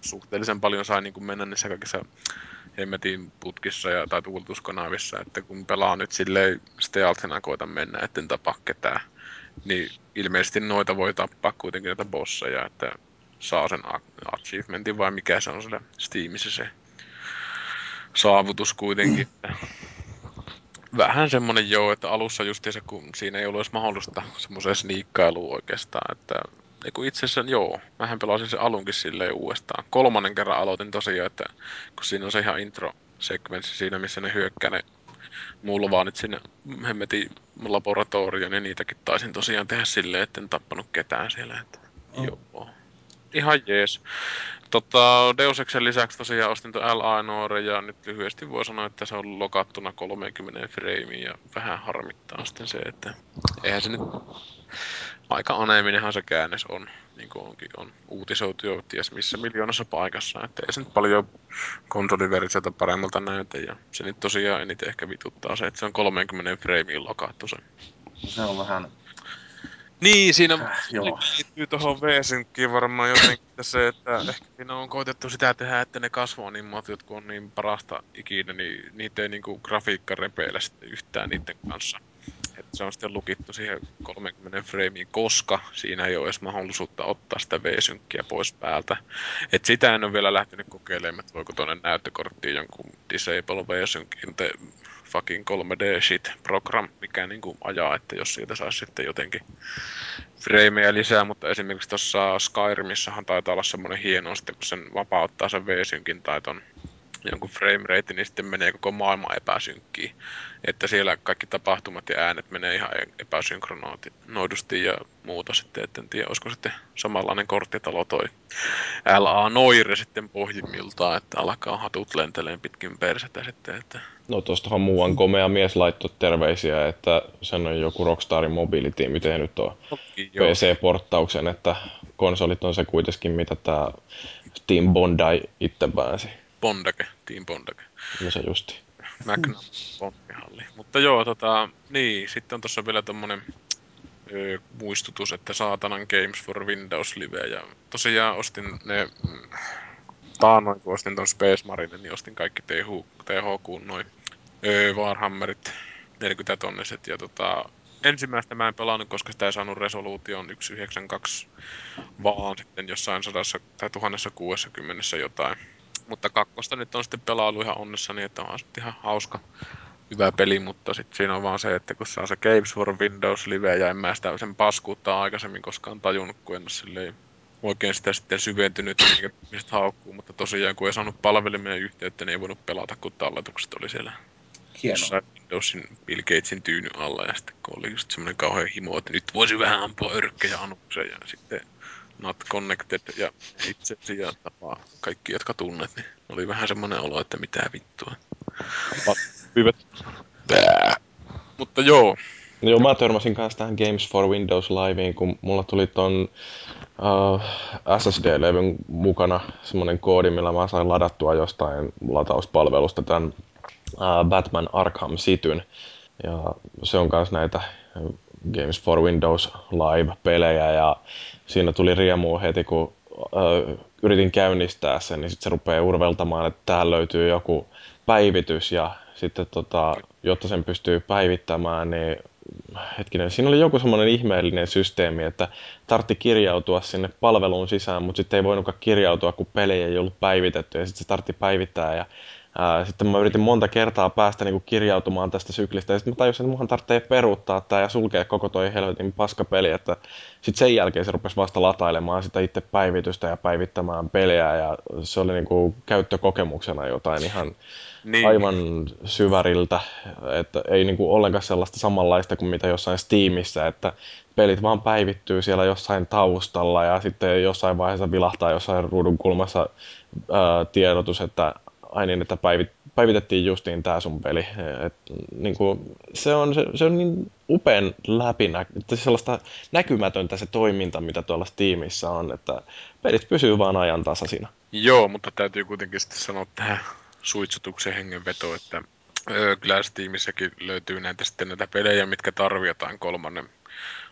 suhteellisen paljon sai niin kuin mennä niissä kaikissa hemmetin putkissa ja, tai tuuletuskanavissa, että kun pelaa nyt silleen stealthina koita mennä, etten tapa ketään, niin ilmeisesti noita voi tappaa kuitenkin näitä bosseja, että saa sen achievementin vai mikä se on siellä Steamissa se saavutus kuitenkin. Vähän semmonen joo, että alussa justiinsa kun siinä ei ollut edes mahdollista semmoiseen sniikkailuun oikeastaan, että Eiku itse asiassa joo, mähän pelasin sen alunkin silleen uudestaan. Kolmannen kerran aloitin tosiaan, että kun siinä on se ihan intro-sekvenssi siinä, missä ne hyökkää ne mulvaanit sinne hemmetin laboratorioon, niin niitäkin taisin tosiaan tehdä silleen, etten tappanut ketään siellä. Että, oh. Joo. Ihan jees. Tota, Deus Exen lisäksi tosiaan ostin tuon L.A. ja nyt lyhyesti voi sanoa, että se on lokattuna 30 frameen ja vähän harmittaa sitten se, että eihän se nyt aika aneeminenhan se käännös on, niin kuin onkin on uutisoitu jo ties missä miljoonassa paikassa, että ei se nyt paljon konsoliversiota paremmalta näytä, ja se nyt tosiaan eniten ehkä vituttaa se, että se on 30 frameen lokattu se. Se on vähän... Niin, siinä äh, joo. liittyy tuohon V-synkkiin varmaan jotenkin se, että ehkä siinä on koitettu sitä tehdä, että ne kasvoanimot, jotka on niin parasta ikinä, niin niitä ei niinku grafiikka repeile yhtään niiden kanssa että se on sitten lukittu siihen 30 frameen, koska siinä ei ole edes mahdollisuutta ottaa sitä V-synkkiä pois päältä. Et sitä en ole vielä lähtenyt kokeilemaan, että voiko tuonne näyttökorttiin jonkun Disable V-synkin te fucking 3D shit program, mikä niinku ajaa, että jos siitä saisi sitten jotenkin frameja lisää, mutta esimerkiksi tuossa Skyrimissahan taitaa olla semmoinen hieno, sitten kun sen vapauttaa sen V-synkin tai ton jonkun frame rate, niin sitten menee koko maailma epäsynkkiin. Että siellä kaikki tapahtumat ja äänet menee ihan epäsynkronoidusti ja muuta sitten, että en tiedä, olisiko sitten samanlainen korttitalo toi LA Noire sitten pohjimmiltaan, että alkaa hatut lenteleen pitkin persettä sitten, että No tuostahan muuan komea mies laittoi terveisiä, että sen on joku Rockstarin mobiilitiimi tehnyt tuo PC-porttauksen, että konsolit on se kuitenkin, mitä tämä Team Bondi itse pääsi. Bondake, Team Bondake. No se justi. Magnum Bondihalli. Mutta joo, tota, niin, sitten on tuossa vielä tommonen ö, muistutus, että saatanan Games for Windows Live. Ja tosiaan ostin ne mm, taannoin, kun ostin ton Space Marine, niin ostin kaikki TH, THQ noin Warhammerit 40 tonniset. Ja tota, ensimmäistä mä en pelannut, koska sitä ei saanut resoluution 192, vaan sitten jossain sadassa tai tuhannessa kuudessa jotain mutta kakkosta nyt on sitten pelailu ihan onnessani, että on sitten ihan hauska, hyvä peli, mutta sitten siinä on vaan se, että kun se on se Games for Windows Live, ja en mä sitä sen paskuutta aikaisemmin koskaan tajunnut, kun en ole silleen oikein sitä sitten syventynyt, mikä mistä haukkuu, mutta tosiaan kun ei saanut palvelimien yhteyttä, niin ei voinut pelata, kun talletukset oli siellä Hienoa. Windowsin Bill Gatesin tyyny alla, ja sitten kun oli just semmoinen kauhean himo, että nyt voisi vähän ampua örkkejä anuksen, ja sitten not connected ja itsesi ja tapaa kaikki, jotka tunnet, niin oli vähän semmoinen olo, että mitä vittua. Hyvät. Mutta joo. No joo, mä törmäsin kanssa tähän Games for Windows Liveen, kun mulla tuli ton uh, SSD-levyn mukana semmoinen koodi, millä mä sain ladattua jostain latauspalvelusta tämän uh, Batman Arkham Cityn. Ja se on myös näitä Games for Windows Live-pelejä ja siinä tuli riemu heti, kun uh, yritin käynnistää sen, niin sitten se rupeaa urveltamaan, että tähän löytyy joku päivitys ja sitten tota, jotta sen pystyy päivittämään, niin hetkinen, siinä oli joku semmoinen ihmeellinen systeemi, että tartti kirjautua sinne palveluun sisään, mutta sitten ei voinutkaan kirjautua, kun peli ei ollut päivitetty ja sitten se tartti päivittää ja Ää, sitten mä yritin monta kertaa päästä niin kuin kirjautumaan tästä syklistä, ja sitten mä tajusin, että muhan tarvitsee peruuttaa tämä ja sulkea koko toi helvetin paskapeli, että sitten sen jälkeen se rupesi vasta latailemaan sitä itse päivitystä ja päivittämään peliä, ja se oli niin kuin käyttökokemuksena jotain ihan niin. aivan syväriltä, että ei niin kuin ollenkaan sellaista samanlaista kuin mitä jossain Steamissa, että pelit vaan päivittyy siellä jossain taustalla ja sitten jossain vaiheessa vilahtaa jossain ruudun kulmassa ää, tiedotus, että ai niin, että päivit, päivitettiin justiin tämä sun peli. Et, niin kuin, se, on, se, se on niin upean läpinä, että sellaista näkymätöntä se toiminta, mitä tuolla Steamissa on, että pelit pysyy vaan ajan tasasina. Joo, mutta täytyy kuitenkin sitten sanoa tähän suitsutuksen hengenveto, että kyllä Steamissäkin löytyy näitä sitten näitä pelejä, mitkä tarvitaan kolmannen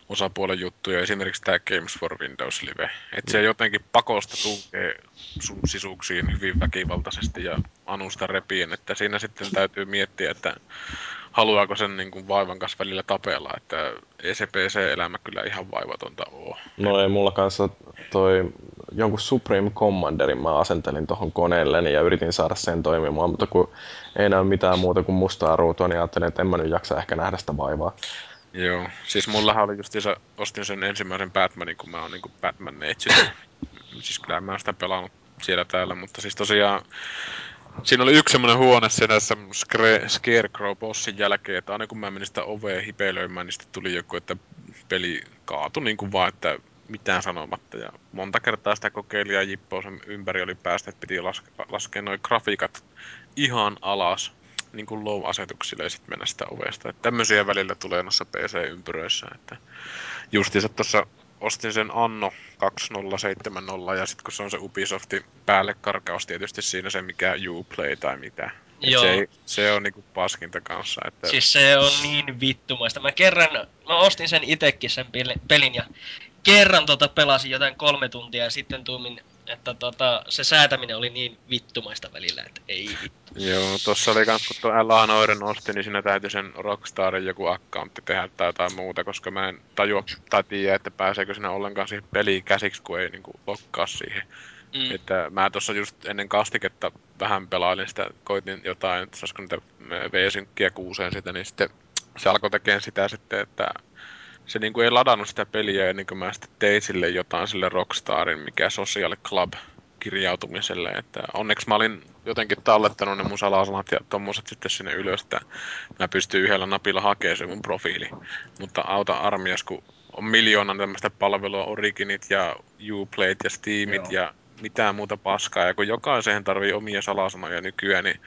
osapuolen juttuja, esimerkiksi tämä Games for Windows Live. Että se jotenkin pakosta tunkee sun sisuksiin hyvin väkivaltaisesti ja anusta repien, että siinä sitten täytyy miettiä, että haluaako sen niin kuin vaivan kanssa välillä tapella, että ei se PC-elämä kyllä ihan vaivatonta ole. No ei mulla kanssa toi jonkun Supreme Commanderin mä asentelin tuohon koneelleni ja yritin saada sen toimimaan, mutta kun ei näy mitään muuta kuin mustaa ruutua, niin ajattelin, että en mä nyt jaksa ehkä nähdä sitä vaivaa. Joo, siis mullahan oli justiinsa, ostin sen ensimmäisen Batmanin, kun mä oon niinku Batman neitsyt. siis kyllä mä oon sitä pelannut siellä täällä, mutta siis tosiaan Siinä oli yksi semmoinen huone siinä Scarecrow-bossin jälkeen, että aina kun mä menin sitä ovea hipelöimään, niin sitten tuli joku, että peli kaatui niin kuin vaan, että mitään sanomatta. Ja monta kertaa sitä kokeili ja Jippo sen ympäri oli päästä, että piti laske- laskea noin grafiikat ihan alas niin kuin low-asetuksille ja sitten mennä sitä ovesta. Että tämmöisiä välillä tulee noissa PC-ympyröissä. Että justiinsa tuossa ostin sen Anno 2070 ja sitten kun se on se Ubisoftin päälle karkaus tietysti siinä se mikä Uplay tai mitä. Joo. Se, ei, se on niinku paskinta kanssa. Että... Siis se on niin vittumaista. Mä kerran, mä ostin sen itekin sen pelin ja kerran tota pelasin jotain kolme tuntia ja sitten tuumin että tota, se säätäminen oli niin vittumaista välillä, että ei vittu. Joo, tossa oli kans, kun tuo L.A. Noiren osti, niin siinä täytyy sen Rockstarin joku accountti tehdä tai jotain muuta, koska mä en tajua tai tiedä, että pääseekö sinä ollenkaan siihen peliin käsiksi, kun ei niinku lokkaa siihen. Mm. Että mä tuossa just ennen kastiketta vähän pelailin sitä, koitin jotain, että saisiko niitä V-synkkiä kuuseen sitä, niin sitten se alkoi tekemään sitä sitten, että se niinku ei ladannut sitä peliä ennen kuin mä sitten tein sille jotain sille Rockstarin, mikä Social Club kirjautumiselle, että onneksi mä olin jotenkin tallettanut ne mun salasanat ja tommoset sitten sinne ylös, että mä pystyn yhdellä napilla hakemaan se mun profiili. Mutta auta armias, kun on miljoona tämmöistä palvelua, Originit ja Uplayt ja Steamit Joo. ja mitään muuta paskaa, ja kun jokaiseen tarvii omia salasanoja nykyään, niin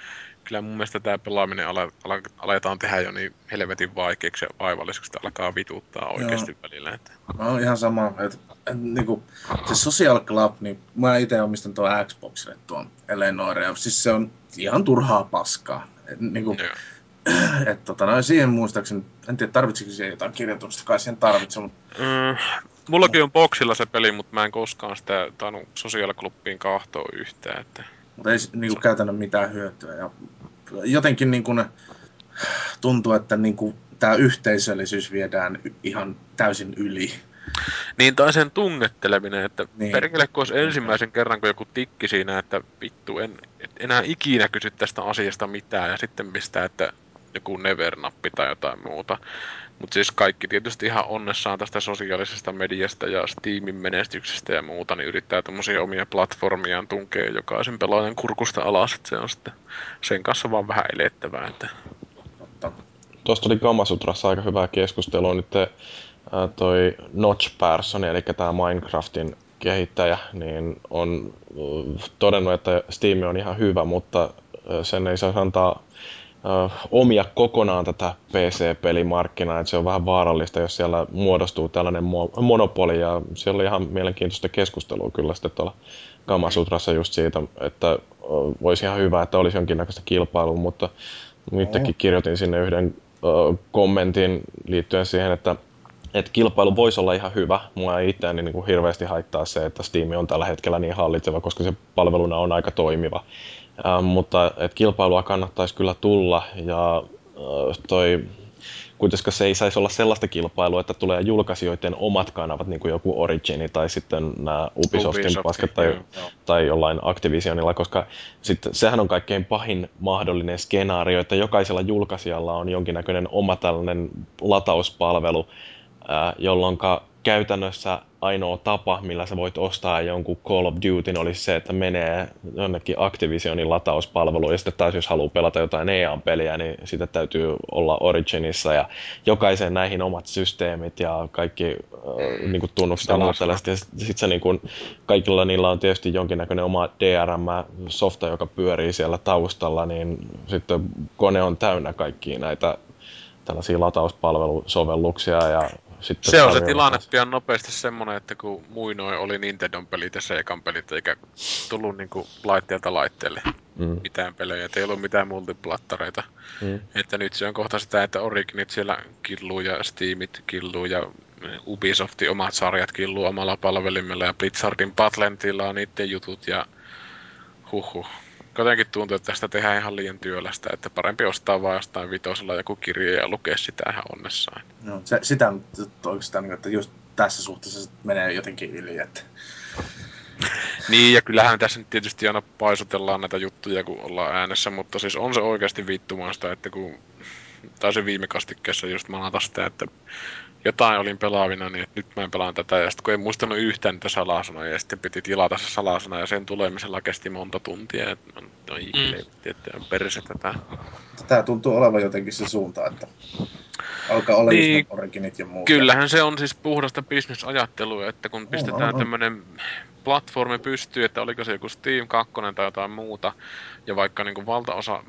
kyllä mun mielestä tämä pelaaminen ale, ale, aletaan tehdä jo niin helvetin vaikeaksi ja vaivalliseksi, että alkaa vituttaa oikeasti Joo. välillä. Että. Mä oon ihan sama, että, että niinku, se Social Club, niin mä itse omistan tuon Xboxille tuon Eleanor, ja siis se on ihan turhaa paskaa. Et, niinku, et, tota, no, siihen muistaakseni, en tiedä tarvitsiko siihen jotain kirjoitusta, kai siihen tarvitse, mutta... Mm, mullakin on boxilla se peli, mutta mä en koskaan sitä tainnut Social Clubiin kahtoa yhtään, että... Mutta ei niinku, käytännön mitään hyötyä. Ja jotenkin niin kuin, tuntuu, että niin kuin, tämä yhteisöllisyys viedään ihan täysin yli. Niin, tai sen tungetteleminen, että niin. perkele kun olisi ensimmäisen kerran, kun joku tikki siinä, että vittu, en enää ikinä kysy tästä asiasta mitään, ja sitten pistää, että joku never-nappi tai jotain muuta. Mutta siis kaikki tietysti ihan onnessaan tästä sosiaalisesta mediasta ja Steamin menestyksestä ja muuta, niin yrittää tämmöisiä omia platformiaan tunkea jokaisen pelaajan kurkusta alas, että se on sitten sen kanssa vaan vähän elettävää. Että... Tuosta oli Gamasutrassa aika hyvää keskustelua nyt äh, toi Notch Person, eli tämä Minecraftin kehittäjä, niin on todennut, että Steam on ihan hyvä, mutta sen ei saisi antaa omia kokonaan tätä PC-pelimarkkinaa, että se on vähän vaarallista, jos siellä muodostuu tällainen monopoli, ja siellä oli ihan mielenkiintoista keskustelua kyllä sitten tuolla Kamasutrassa just siitä, että voisi ihan hyvä, että olisi jonkinnäköistä kilpailua, mutta itsekin kirjoitin sinne yhden kommentin liittyen siihen, että että kilpailu voisi olla ihan hyvä. Mua ei itseäni niin kuin hirveästi haittaa se, että Steam on tällä hetkellä niin hallitseva, koska se palveluna on aika toimiva. Äh, mutta et kilpailua kannattaisi kyllä tulla ja äh, toi kuitenkaan se ei saisi olla sellaista kilpailua, että tulee julkaisijoiden omat kanavat, niin kuin joku Origini tai sitten nämä Ubisoftin Ubisoft, paskat tai, joo. tai jollain Activisionilla, koska sitten sehän on kaikkein pahin mahdollinen skenaario, että jokaisella julkaisijalla on jonkinnäköinen oma tällainen latauspalvelu, jolloin käytännössä ainoa tapa, millä sä voit ostaa jonkun Call of Duty, olisi se, että menee jonnekin Activisionin latauspalveluun, ja sitten taas jos haluaa pelata jotain EA-peliä, niin sitä täytyy olla Originissa, ja jokaisen näihin omat systeemit ja kaikki äh, niin kuin tunnukset ja muut tällaiset, ja sitten se niin kuin, kaikilla niillä on tietysti jonkinnäköinen oma DRM-softa, joka pyörii siellä taustalla, niin sitten kone on täynnä kaikkia näitä tällaisia latauspalvelusovelluksia ja sitten se on se tilanne pian nopeasti semmonen, että kun muinoin oli Nintendon pelit ja Segan pelit, eikä tullut niinku laitteelta laitteelle mm. mitään pelejä, että ei ollut mitään multiplattareita. Mm. Että nyt se on kohta sitä, että Originit siellä killuu ja Steamit killuu ja Ubisoftin omat sarjat killuu omalla palvelimella ja Blizzardin Patlantilla on niiden jutut ja huhu jotenkin tuntuu, että tästä tehdään ihan liian työlästä, että parempi ostaa vaan jostain vitosella joku kirja ja lukea sitä ihan onnessaan. No, se, sitä oikeastaan, niin että just tässä suhteessa se menee jotenkin yli, että... Niin, ja kyllähän tässä nyt tietysti aina paisutellaan näitä juttuja, kun ollaan äänessä, mutta siis on se oikeasti vittumaista, että kun taisin viime kastikkeessa just manata sitä, että jotain olin pelaavina, niin nyt mä en pelaan tätä. Ja sitten kun ei muistanut yhtään niitä salasanoja, ja sitten piti tilata se salasana, ja sen tulemisella kesti monta tuntia. Että no mm. että on perse tätä. Tämä tuntuu olevan jotenkin se suunta, että alkaa olla niin, just originit ja muuta. Kyllähän se on siis puhdasta bisnesajattelua, että kun pistetään on, on, tämmöinen platformi pystyy, että oliko se joku Steam 2 tai jotain muuta, ja vaikka niin kuin valtaosa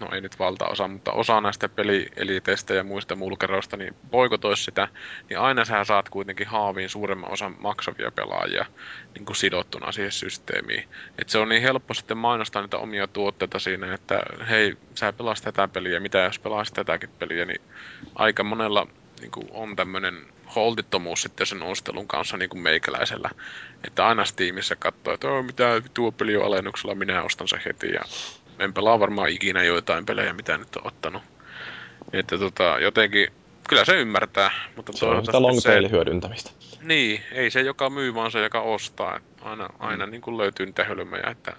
no ei nyt valtaosa, mutta osa näistä pelieliteistä ja muista mulkeroista, niin boikotois sitä, niin aina sä saat kuitenkin haaviin suuremman osan maksavia pelaajia niin kuin sidottuna siihen systeemiin. Et se on niin helppo sitten mainostaa niitä omia tuotteita siinä, että hei, sä pelaat tätä peliä, mitä jos pelaat tätäkin peliä, niin aika monella niin kuin on tämmöinen holdittomuus sitten sen ostelun kanssa niin kuin meikäläisellä. Että aina Steamissa katsoo, että mitä tuo peli on alennuksella, minä ostan se heti. Ja en pelaa varmaan ikinä joitain pelejä, mitä nyt on ottanut. Että tota, jotenkin, kyllä se ymmärtää. Mutta se on sitä long tail hyödyntämistä. Niin, ei se joka myy, vaan se joka ostaa. Aina, mm. aina niin kuin löytyy niitä hölmöjä, että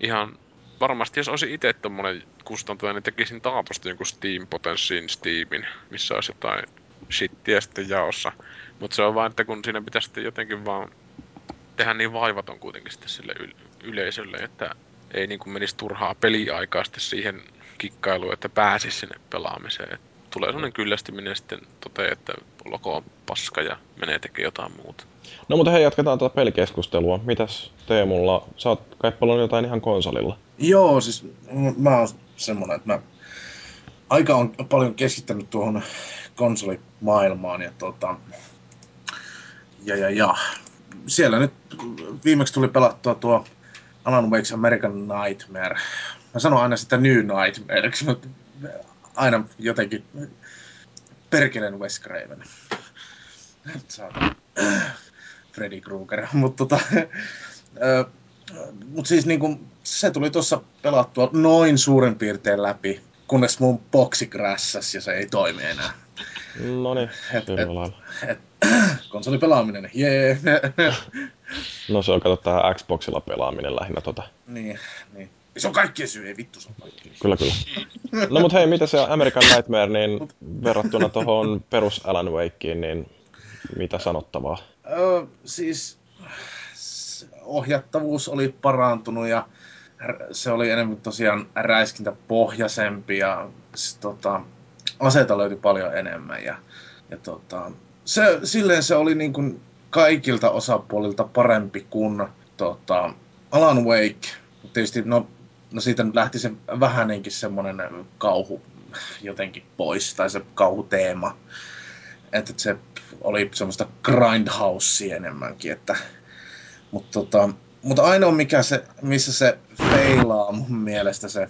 ihan varmasti jos olisi itse tommonen kustantaja, niin tekisin taatusti jonkun Steam Potenssiin Steamin, missä olisi jotain shittiä sitten jaossa. Mutta se on vaan, että kun siinä pitäisi jotenkin vaan tehdä niin vaivaton kuitenkin sitten sille yleisölle, että ei niin kuin menisi turhaa peliaikaa sitten siihen kikkailuun, että pääsisi sinne pelaamiseen. Et tulee sellainen kyllästyminen sitten toteen, että loko on paska ja menee tekemään jotain muuta. No mutta hei, jatketaan tätä pelikeskustelua. Mitäs Teemulla? Sä oot kai jotain ihan konsolilla. Joo, siis mä oon semmonen, että mä aika on paljon keskittänyt tuohon konsolimaailmaan ja tota, ja, ja, ja. Siellä nyt viimeksi tuli pelattua tuo Alan Wake's American Nightmare. Mä sanon aina sitä New Nightmare, mutta aina jotenkin perkeleen Wes Craven. Freddy Krueger. Mutta tota, mut siis niinku, se tuli tuossa pelattua noin suurin piirtein läpi, kunnes mun boksi krässäs ja se ei toimi enää. No niin, konsolipelaaminen, jee. no se on kato tähän Xboxilla pelaaminen lähinnä tota. Niin, niin. Se on kaikkien syy, ei vittu se on kaikkien Kyllä, kyllä. No mut hei, mitä se American Nightmare, niin verrattuna tuohon perus Alan Wakeen, niin mitä sanottavaa? Öö, siis ohjattavuus oli parantunut ja se oli enemmän tosiaan räiskintäpohjaisempi ja tota, aseita löytyi paljon enemmän ja, ja tota, se, silleen se oli niin kuin kaikilta osapuolilta parempi kuin tota, Alan Wake. Tietysti no, no siitä nyt lähti se vähänenkin semmoinen kauhu jotenkin pois, tai se kauhuteema. Että se oli semmoista grindhousea enemmänkin, että mutta tota, mutta ainoa mikä se, missä se feilaa mun mielestä se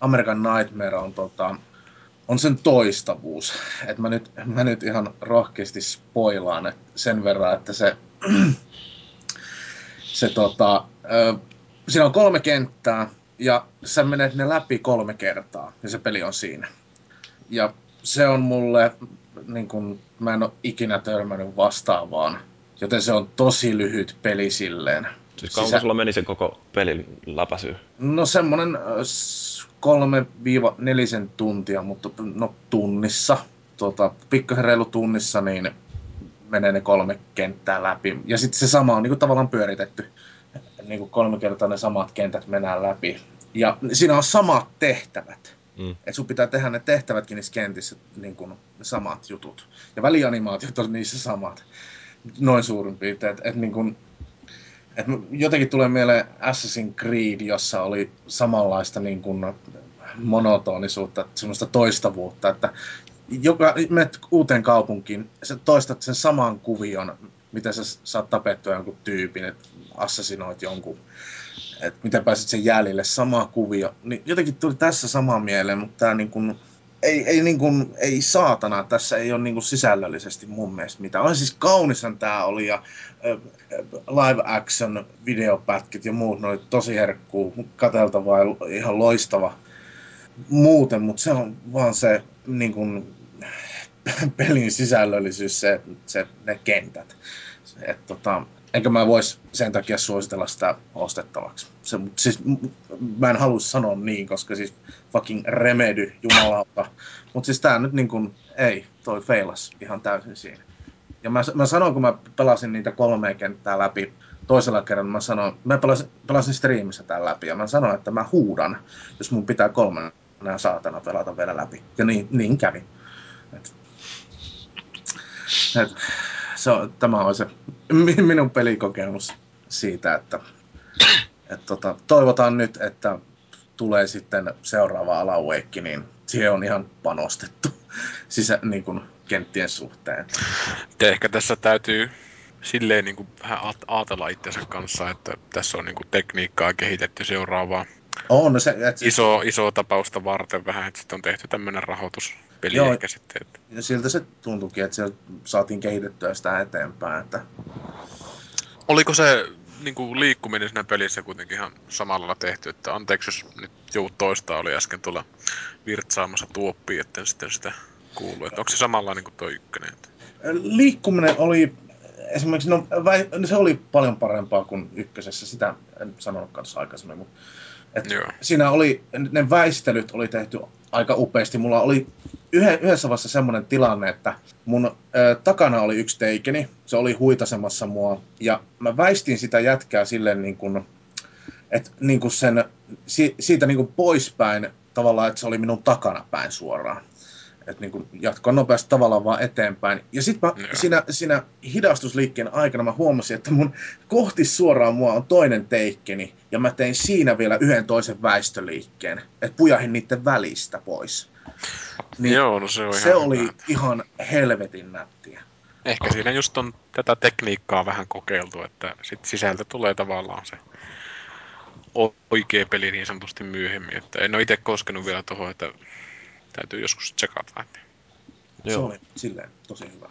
American Nightmare on, tota, on sen toistavuus. Et mä, nyt, mä nyt ihan rohkeasti spoilaan et sen verran, että se, se tota, ö, siinä on kolme kenttää ja sä menet ne läpi kolme kertaa ja se peli on siinä. Ja se on mulle, niin kun, mä en ole ikinä törmännyt vastaavaan, joten se on tosi lyhyt peli silleen. Siis kauanko Sisä... sulla meni se koko pelin läpäisy? No semmonen kolme viiva nelisen tuntia, mutta no tunnissa, tota, pikkasen reilu tunnissa, niin menee ne kolme kenttää läpi. Ja sitten se sama on niin kuin tavallaan pyöritetty. Niin kuin kolme kertaa ne samat kentät mennään läpi. Ja siinä on samat tehtävät. Mm. Että sun pitää tehdä ne tehtävätkin niissä kentissä, niin kuin ne samat jutut. Ja välianimaatiot on niissä samat. Noin suurin piirtein. Että et, niin kuin, et jotenkin tulee mieleen Assassin's Creed, jossa oli samanlaista niin kuin monotonisuutta, semmoista toistavuutta, että joka, menet uuteen kaupunkiin, sä toistat sen saman kuvion, mitä sä saat tapettua jonkun tyypin, että assassinoit jonkun, että miten pääset sen jäljille, sama kuvio. Niin jotenkin tuli tässä sama mieleen, mutta tämä niin kuin, ei, ei, niin kuin, ei saatana, tässä ei ole niin kuin sisällöllisesti mun mielestä mitään. On siis kaunisan tämä oli ja live action videopätkit ja muut, ne oli tosi herkkuu, kateltavaa ja ihan loistava muuten, mutta se on vaan se niin kuin, pelin sisällöllisyys, se, se, ne kentät. Et, tota, enkä mä vois sen takia suositella sitä ostettavaksi. Se, siis, mä en halua sanoa niin, koska siis fucking remedy, jumalauta. Mutta siis tää nyt niin kuin, ei, toi feilas ihan täysin siinä. Ja mä, mä sanoin, kun mä pelasin niitä kolme kenttää läpi toisella kerralla, mä sanoin, mä pelasin, pelasin striimissä tämän läpi, ja mä sanoin, että mä huudan, jos mun pitää kolme nämä saatana pelata vielä läpi. Ja niin, niin kävi. Et, et, se on, tämä on se minun pelikokemus siitä, että et, tota, toivotaan nyt, että tulee sitten seuraava Alan Wake, niin siihen on ihan panostettu sisä, niin kuin kenttien suhteen. Ja ehkä tässä täytyy silleen niin kuin vähän ajatella itsensä kanssa, että tässä on niin kuin tekniikkaa kehitetty seuraavaa on, no se, et iso, iso tapausta varten vähän, että sitten on tehty tämmöinen rahoituspeli Joo, ehkä sitten. Että... Ja siltä se tuntuikin, että siellä saatiin kehitettyä sitä eteenpäin. Että... Oliko se niin kuin liikkuminen siinä pelissä kuitenkin ihan samalla tehty, että anteeksi jos nyt joudut toista oli äsken tuolla virtsaamassa tuoppiin, että sitten sitä kuuluu. Että onko se samalla niin kuin tuo ykkönen? Liikkuminen oli esimerkiksi, no, se oli paljon parempaa kuin ykkösessä, sitä en sanonut kanssa aikaisemmin, mutta et siinä oli, ne väistelyt oli tehty aika upeasti. Mulla oli yhdessä vaiheessa semmoinen tilanne, että mun ö, takana oli yksi teikeni, se oli huitasemassa mua, ja mä väistin sitä jätkää silleen niin kuin, että niin kuin sen, si, siitä niin kuin poispäin tavallaan, että se oli minun takana päin suoraan että niin kuin jatkoa nopeasti tavallaan vaan eteenpäin. Ja sitten siinä, siinä hidastusliikkeen aikana mä huomasin, että mun kohti suoraan mua on toinen teikkeni, ja mä tein siinä vielä yhden toisen väistöliikkeen, että pujahin niiden välistä pois. Niin Joo, no se, on se ihan oli hyvä. ihan helvetin nättiä. Ehkä siinä just on tätä tekniikkaa vähän kokeiltu, että sit sisältö tulee tavallaan se oikea peli niin sanotusti myöhemmin. Että en ole itse koskenut vielä tuohon, että täytyy joskus tsekata. Se oli silleen tosi hyvä.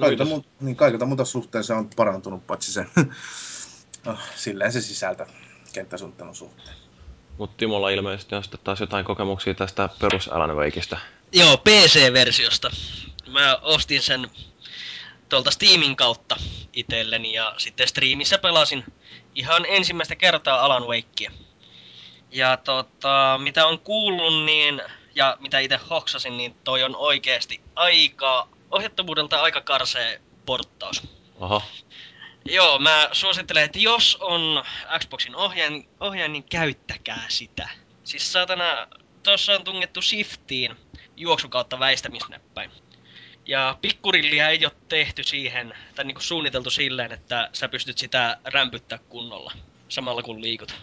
Kaikilta, mu- niin kaikilta muuta suhteen se on parantunut, paitsi se oh, silleen se sisältö kenttäsuunnittelun suhteen. Mutta Timolla ilmeisesti on sitten taas jotain kokemuksia tästä perus Alan Wakeista. Joo, PC-versiosta. Mä ostin sen tuolta Steamin kautta itselleni ja sitten striimissä pelasin ihan ensimmäistä kertaa Alan Wakea. Ja tota, mitä on kuullut, niin ja mitä itse hoksasin, niin toi on oikeasti aika, ohjattavuudelta aika karsee porttaus. Aha. Joo, mä suosittelen, että jos on Xboxin ohjaaja, ohjaaja niin käyttäkää sitä. Siis saatana, tuossa on tungettu Shiftiin juoksu kautta väistämisnäppäin. Ja pikkurillia ei ole tehty siihen, tai niinku suunniteltu silleen, että sä pystyt sitä rämpyttää kunnolla, samalla kun liikut.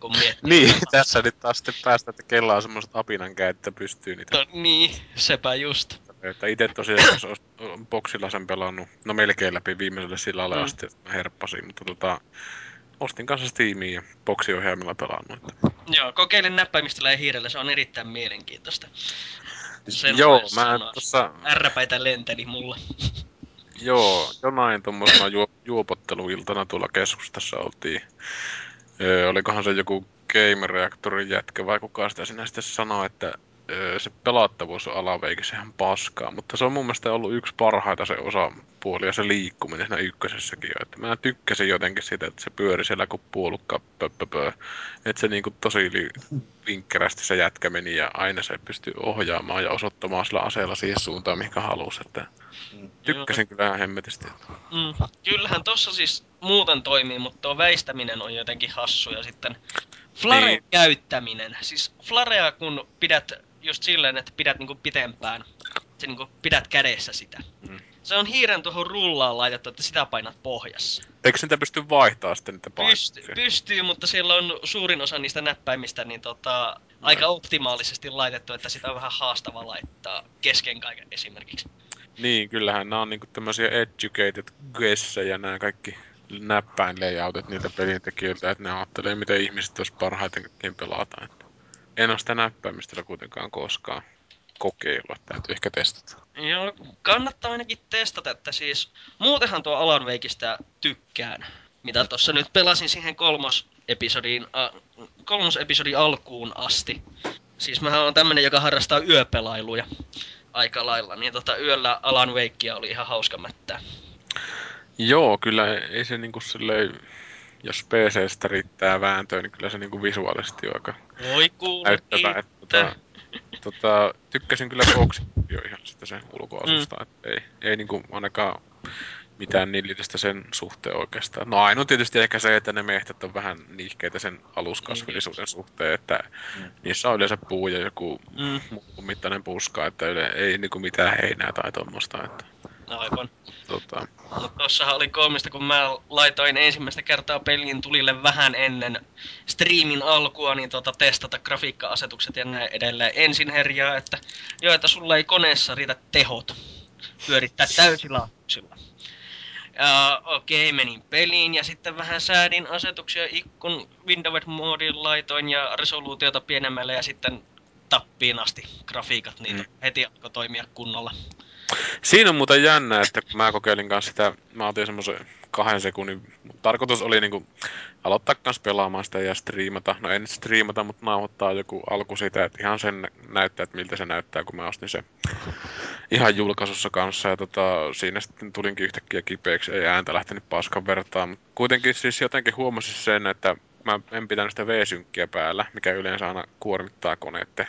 Kun miettii. Niin, tässä nyt taas sitten päästä, että kello on semmoiset apinan kädet, että pystyy niitä. No, niin, sepä just. Että itse tosiaan jos olisi boksilla sen pelannut, no melkein läpi viimeiselle sillalle Mm. mm. asti, että mä herppasin, mutta tota, ostin kanssa Steamiin ja boksiohjaimella pelannut. Että. Joo, kokeilin näppäimistöllä ja hiirellä, se on erittäin mielenkiintoista. Sen Joo, mä tuossa, Ärräpäitä lenteli mulla. joo, jonain tuommoisena juo, juopotteluiltana tuolla keskustassa oltiin. Öö, olikohan se joku Game Reactorin jätkä vai kuka sitä sinä sitten sanoi, että öö, se pelattavuus on alaveikissä ihan paskaa, mutta se on mun mielestä ollut yksi parhaita se osapuoli ja se liikkuminen siinä ykkösessäkin jo. Että mä tykkäsin jotenkin siitä, että se pyöri siellä kuin puolukka pöppöpö. Että se niinku tosi li- vinkkerästi se jätkä meni ja aina se pystyi ohjaamaan ja osoittamaan sillä aseella siihen suuntaan, mihinkä halusi. Että tykkäsin kyllä ihan hemmetisti. Mm. Kyllähän tossa siis muuten toimii, mutta tuo väistäminen on jotenkin hassu ja sitten Flaren Niin. käyttäminen. Siis Flarea kun pidät just silleen, että pidät niinku pitempään, se niinku pidät kädessä sitä. Mm. Se on hiiren tuohon rullaan laitettu, että sitä painat pohjassa. Eikö niitä pysty vaihtaa sitten niitä Pystyy, painoksia? pystyy, mutta siellä on suurin osa niistä näppäimistä niin tota, aika optimaalisesti laitettu, että sitä on vähän haastava laittaa kesken kaiken esimerkiksi. Niin, kyllähän nämä on niinku tämmöisiä educated guessejä nämä kaikki näppäin layoutit niiltä pelintekijöiltä, että ne ajattelee, miten ihmiset olisi parhaiten pelata. En ole sitä näppäimistöllä kuitenkaan koskaan kokeillut, että täytyy ehkä testata. Joo, kannattaa ainakin testata, että siis muutenhan tuo Alan Wakeista tykkään. Mitä tuossa nyt pelasin siihen kolmosepisodiin, a, kolmosepisodin alkuun asti. Siis mähän on tämmönen, joka harrastaa yöpelailuja aika lailla, niin tota yöllä Alan Wakea oli ihan hauska mättää. Joo, kyllä ei se niinku silleen, jos PCstä riittää vääntöä, niin kyllä se niinku visuaalisesti on aika Voi kuule, näyttävää. Että, tota, tota, tykkäsin kyllä Boxin jo ihan sitä sen ulkoasusta, mm. että ei, ei niinku ainakaan mitään nillitistä sen suhteen oikeastaan. No ainoa tietysti ehkä se, että ne mehtät on vähän niihkeitä sen aluskasvillisuuden suhteen, että Mm. niissä on yleensä puu ja joku Mm, muun mittainen puska, että yle, ei niinku mitään heinää tai tuommoista, että aivan. tota, Mutta tossahan oli koomista, kun mä laitoin ensimmäistä kertaa pelin tulille vähän ennen striimin alkua, niin tota, testata grafiikka-asetukset ja näin edelleen. Ensin herjaa, että joo, että sulla ei koneessa riitä tehot pyörittää täysillä. Ja okei, menin peliin ja sitten vähän säädin asetuksia ikkun Windows-moodin laitoin ja resoluutiota pienemmälle ja sitten tappiin asti grafiikat, niin Mm. heti alkoi toimia kunnolla. Siinä on muuten jännä, että kun mä kokeilin kanssa sitä, mä otin semmoisen kahden sekunnin, tarkoitus oli niinku aloittaa kanssa pelaamaan sitä ja striimata. No en striimata, mutta nauhoittaa joku alku sitä, että ihan sen näyttää, että miltä se näyttää, kun mä ostin se ihan julkaisussa kanssa. Ja tota, siinä sitten tulinkin yhtäkkiä kipeäksi, ei ääntä lähtenyt paskan vertaan. Kuitenkin siis jotenkin huomasin sen, että mä en pitänyt sitä V-synkkiä päällä, mikä yleensä aina kuormittaa koneette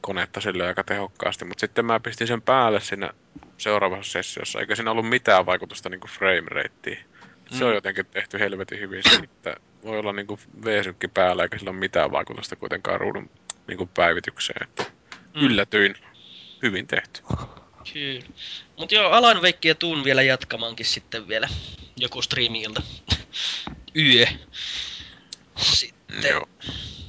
konetta sille aika tehokkaasti, mutta sitten mä pistin sen päälle siinä seuraavassa sessiossa, eikä siinä ollut mitään vaikutusta niinku frame rateen. Se on Mm. jotenkin tehty helvetin hyvin siitä, että voi olla niinku V-synkki päällä, eikä sillä ole mitään vaikutusta kuitenkaan ruudun niinku päivitykseen. Että Mm. Yllätyin. Hyvin tehty. Kyllä. Mut joo, Alan Wakeia tuun vielä jatkamaankin sitten vielä joku striimi-ilta. Yö. Sitten, Joo.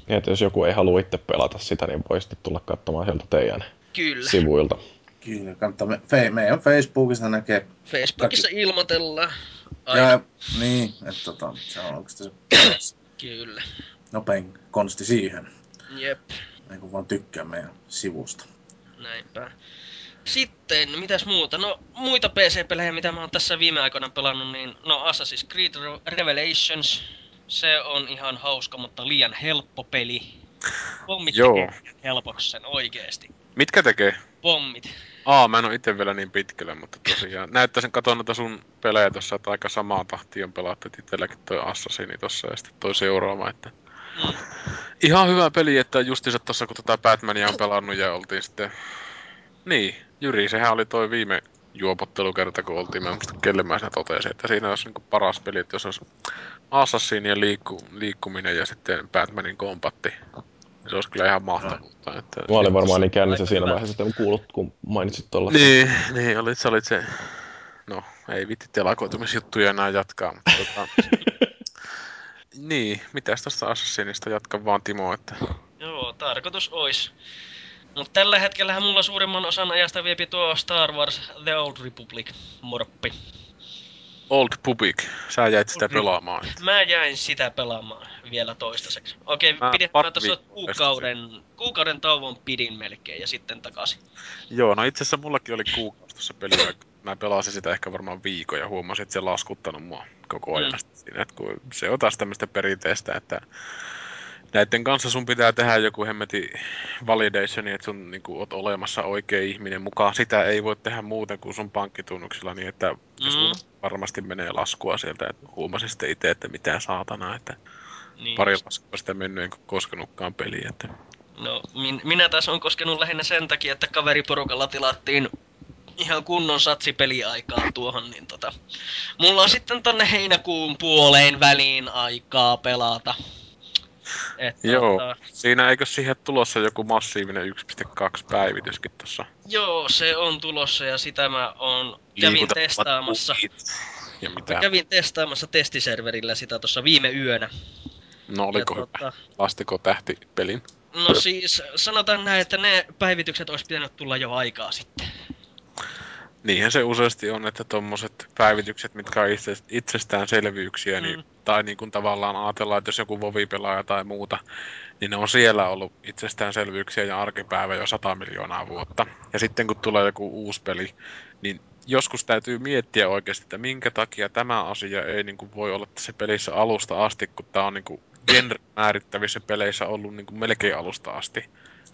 Niin, että jos joku ei halua itse pelata sitä, niin voi sitten tulla katsomaan sieltä teidän kyllä. sivuilta. Kyllä, kannattaa. Me, fe, meidän Facebookissa näkee. Facebookissa ilmoitellaan. Aina. Ja, niin, että tota, se on oikeasti se Kyllä. nopein konsti siihen. Jep. Niin kuin vaan tykkää meidän sivusta. Näinpä. Sitten, mitäs muuta? No, muita PC-pelejä, mitä mä oon tässä viime aikoina pelannut, niin no Assassin's Creed Re- Revelations. Se on ihan hauska, mutta liian helppo peli. Pommit Joo. tekee helpoksi sen oikeesti. Mitkä tekee? Pommit. Aa, mä en oo itse vielä niin pitkällä, mutta tosiaan näyttäisin katon noita sun pelejä tossa, että aika samaa tahtia on pelattu, että itselläkin toi Assassini tossa ja sitten toi seuraava, että Mm. Ihan hyvä peli, että justiinsa tossa kun tota Batmania on pelannut ja oltiin sitten... Niin, Jyri, sehän oli toi viime juopottelukerta, kun oltiin, mä en muista kelle mä siinä totesin, että siinä olisi niinku paras peli, että jos olisi Assassinien liikku, liikkuminen ja sitten Batmanin kompatti. Se olisi kyllä ihan mahtavuutta. Että Mä olin varmaan niin kännissä Aika siinä hyvä. vaiheessa, että kuulut, kun mainitsit tuolla. Niin, niin olit, sä olit se... No, ei vitti telakoitumisjuttuja enää jatkaa, mutta tota... Niin, mitäs tosta Assassinista jatka vaan Timo, että... Joo, tarkoitus ois. Mutta tällä hetkellähän mulla suurimman osan ajasta viepi tuo Star Wars The Old Republic morppi. Old Public, sä jäit sitä Republic. pelaamaan. Mä jäin sitä pelaamaan vielä toistaiseksi. Okei, pari mä tuossa kuukauden, kuukauden tauon pidin melkein ja sitten takaisin. Joo, no itse asiassa mullakin oli kuukausi tuossa peliä. Mä pelasin sitä ehkä varmaan viikon ja huomasin, että se laskuttanut mua koko ajan mm. siinä. Että kun se on taas tämmöistä perinteistä, että näiden kanssa sun pitää tehdä joku hemmeti validationi, että sun niin oot olemassa oikea ihminen mukaan. Sitä ei voi tehdä muuten kuin sun pankkitunnuksilla, niin että Mm. varmasti menee laskua sieltä, että huomasin sitten itse, että mitä saatana, että Niin pari laskua sitä mennyt enkä koskenutkaan peliin, että No, min, minä taas on koskenut lähinnä sen takia, että kaveriporukalla tilattiin ihan kunnon satsi peliaikaa tuohon, niin tota... Mulla on sitten tonne heinäkuun puoleen väliin aikaa pelata. Että Joo. Tota, Siinä eikö siihen tulossa joku massiivinen 1.2 päivityskin tuossa? joo, se on tulossa ja sitä mä oon kävin testaamassa. Ja Mä mitä? kävin testaamassa testiserverillä sitä tuossa viime yönä. No oliko ja, hyvä? tota, Lastiko tähti pelin? No siis, sanotaan näin, että ne päivitykset olisi pitänyt tulla jo aikaa sitten. Niinhän se useasti on, että tommoset päivitykset, mitkä on itse, itsestäänselvyyksiä, mm. niin, Mm. tai niin kuin tavallaan ajatellaan, että jos joku Vovi-pelaaja tai muuta, niin ne on siellä ollut itsestäänselvyyksiä ja arkipäivä jo 100 miljoonaa vuotta. Ja sitten kun tulee joku uusi peli, niin joskus täytyy miettiä oikeasti, että minkä takia tämä asia ei niin kuin voi olla tässä pelissä alusta asti, kun tämä on niin kuin genre määrittävissä peleissä ollut niin kuin melkein alusta asti.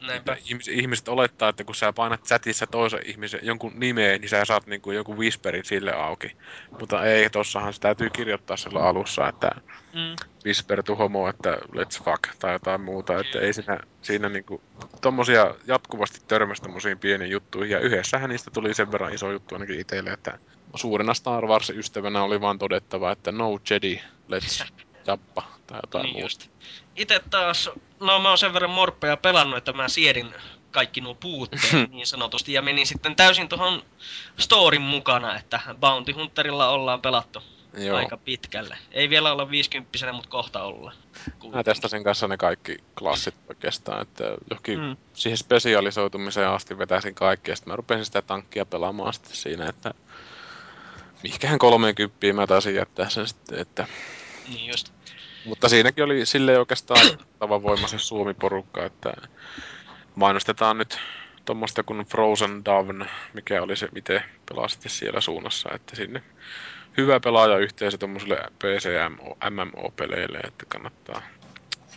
Näinpä. Että ihmis, ihmiset olettaa, että kun sä painat chatissa toisen ihmisen jonkun nimeen, niin sä saat niinku joku whisperin sille auki. Mutta ei, tossahan se täytyy kirjoittaa silloin alussa, että Mm. whisper to homo, että let's fuck tai jotain muuta. Että ei siinä, siinä niinku tommosia jatkuvasti törmäsi tommosiin pieniin juttuihin. Ja yhdessähän niistä tuli sen verran iso juttu ainakin itselle, että suurena Star Wars-ystävänä oli vaan todettava, että no Jedi, let's jappa tai jotain Niin muuta. just. Ite taas, no mä oon sen verran morppeja pelannut, että mä siedin kaikki nuo puutteet niin sanotusti ja menin sitten täysin tuohon storin mukana, että Bounty Hunterilla ollaan pelattu Joo. aika pitkälle. Ei vielä olla 50 mutta kohta olla. Mä testasin kanssa ne kaikki klassit oikeastaan, että johonkin Mm. mm. siihen spesialisoitumiseen asti vetäisin kaikki, ja sitten mä rupesin sitä tankkia pelaamaan sitten siinä, että mihinkähän 30 mä taisin jättää sen sitten, että... Niin just. Mutta siinäkin oli silleen oikeastaan tavan voimaisen Suomi-porukka, että mainostetaan nyt tuommoista kuin Frozen Dawn, mikä oli se, miten pelasitte siellä suunnassa, että sinne hyvä pelaajayhteisö tuommoiselle PCMO, MMO-peleille, että kannattaa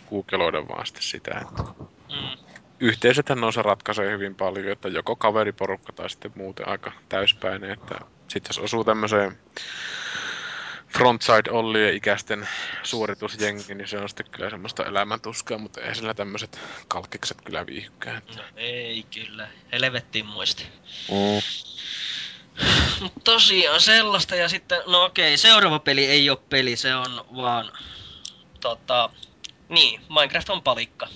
googleoida vaan sitten sitä, että Mm. yhteisöthän noissa ratkaisee hyvin paljon, että joko kaveriporukka tai sitten muuten aika täyspäinen, että sitten jos osuu tämmöiseen frontside Ollien ikäisten suoritusjengi, niin se on sitten kyllä semmoista elämäntuskaa, mutta ei sillä tämmöiset kalkkikset kyllä viihykään. No ei kyllä, helvettiin muisti. Mm. Mut tosiaan sellaista ja sitten, no okei, seuraava peli ei ole peli, se on vaan tota, niin, Minecraft on palikka.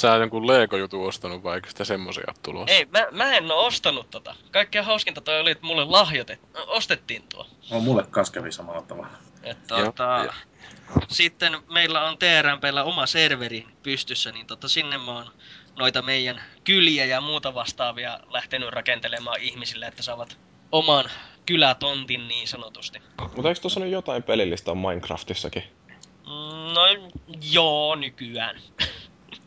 Sä oot jonkun Lego-jutun ostanut vai eikö sitä semmosia tulossa? Ei, mä, mä en oo ostanut tota. Kaikkein hauskinta toi oli, että mulle lahjoitet, ostettiin tuo. No, mulle kans kävi samalla tavalla. Et, Joo, tota, joo. sitten meillä on TRMPllä oma serveri pystyssä, niin tota, sinne mä oon noita meidän kyliä ja muuta vastaavia lähtenyt rakentelemaan ihmisille, että saavat oman kylätontin niin sanotusti. Mutta eikö tuossa nyt jotain pelillistä on Minecraftissakin? Mm, No joo, nykyään.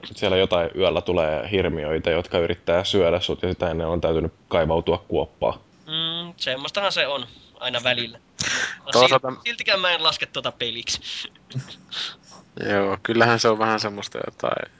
Siellä jotain yöllä tulee hirmiöitä, jotka yrittää syödä sut ja sitä ennen on täytynyt kaivautua kuoppaa. Mm, semmoistahan se on aina välillä. No, Toisaalta- sil- siltikään mä en laske tuota peliksi. Joo, kyllähän se on vähän semmoista jotain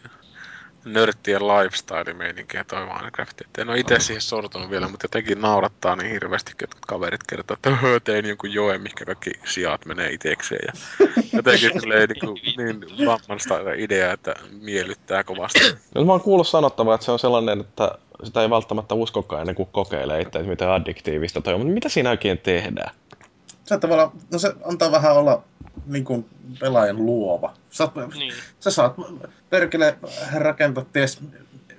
nörttien lifestyle-meininkiä toi Minecraft. Et en ole itse siihen sortunut vielä, mutta jotenkin naurattaa niin hirveästi, kun jotkut kaverit kertoo, että höhö, tein jonkun joen, mihinkä kaikki sijat menee itekseen. Ja jotenkin silleen niin, kuin, niin vammasta idea, että miellyttää kovasti. No, mä oon kuullut sanottavaa, että se on sellainen, että sitä ei välttämättä uskokaan ennen kuin kokeilee itse, että miten addiktiivista toi on. Mutta mitä siinä oikein tehdään? Se tavallaan, no se antaa vähän olla niin kuin pelaajan luova. Sä, Niin. sä saat perkele rakentaa ties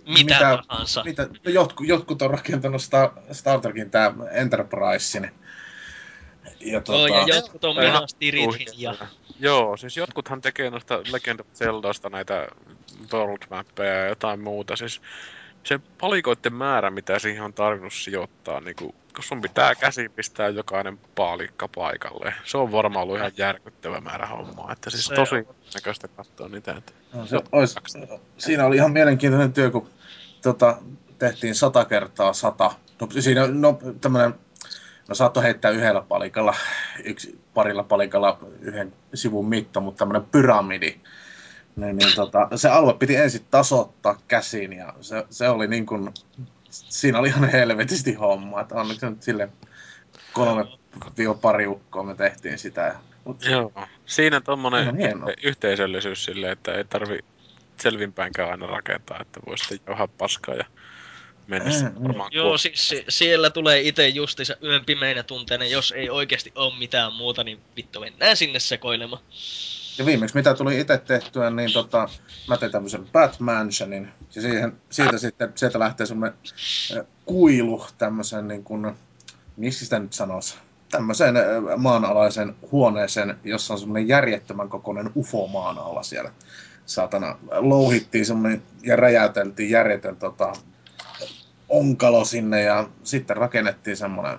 Mitä, tahansa. mitä, no jotkut, jotkut on rakentanut Star, Star Trekin tää Enterprise. Ja Joo, tota, ja jotkut on Ihan menossa Tirithin Uhkia. ja... Joo, siis jotkuthan tekee noista Legend of Zeldasta näitä world mappeja ja jotain muuta. Siis se palikoiden määrä, mitä siihen on tarvinnut sijoittaa, niin kun, kun sun pitää käsin pistää jokainen paalikka paikalle. Se on varmaan ollut ihan järkyttävä määrä hommaa. Että siis Se tosi on. näköistä katsoa niitä. Että... No, se ois, siinä oli ihan mielenkiintoinen työ, kun tota, tehtiin sata kertaa sata. No, siinä no, tämmönen, no saattoi heittää yhdellä palikalla, yksi, parilla palikalla yhden sivun mitta, mutta tämmöinen pyramidi. Niin, niin, tota, se alue piti ensin tasoittaa käsin ja se, se oli niin kuin, siinä oli ihan helvetisti homma. Että onneksi nyt sille kolme pari ukkoa me tehtiin sitä. Ja, mut, Joo. Siinä tommonen yhteisöllisyys silleen, että ei tarvi selvinpäinkään aina rakentaa, että voi sitten jauhaa paskaa ja mennä Mm, mm. varmaan Joo, siis si- siellä tulee itse justiinsa yön pimeinä tunteina, jos ei oikeasti ole mitään muuta, niin vittu mennään sinne sekoilemaan. Ja viimeksi mitä tuli itse tehtyä, niin tota, mä tein tämmöisen Batmansionin. Ja siihen, siitä sitten, sieltä lähtee semmoinen kuilu tämmöisen niin kuin, miksi sitä nyt sanoisi, tämmöiseen maanalaisen huoneeseen, jossa on semmoinen järjettömän kokoinen UFO maan alla siellä. Saatana, louhittiin semmoinen ja räjäyteltiin järjetön tota, onkalo sinne ja sitten rakennettiin semmoinen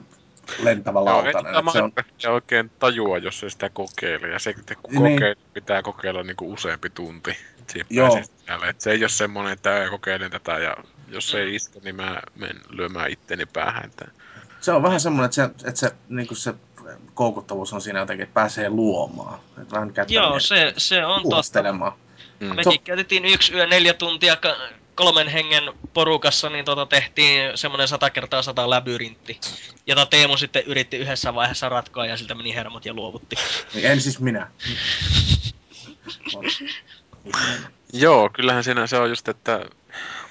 lentävä Joo, lautanen. että se on, Minecraftia oikein tajua, jos se sitä kokeilee. Ja se, kun Niin. kokeilee, pitää kokeilla niinku useampi tunti. Joo. Et se ei ole semmonen, että "Ää, kokeilen tätä ja jos se ei iske, niin mä menen lyömään itteni päähän. Että... se on vähän semmoinen, että se, että se, niin se koukuttavuus on siinä jotenkin, että pääsee luomaan. Että vähän Joo, se, se on totta. Mm. Mekin käytettiin yksi yö neljä tuntia kolmen hengen porukassa, niin tota tehtiin semmonen sata kertaa sata labyrintti. Jota Teemu sitten yritti yhdessä vaiheessa ratkoa ja siltä meni hermot ja luovutti. Niin en siis minä. Joo, kyllähän siinä se on just, että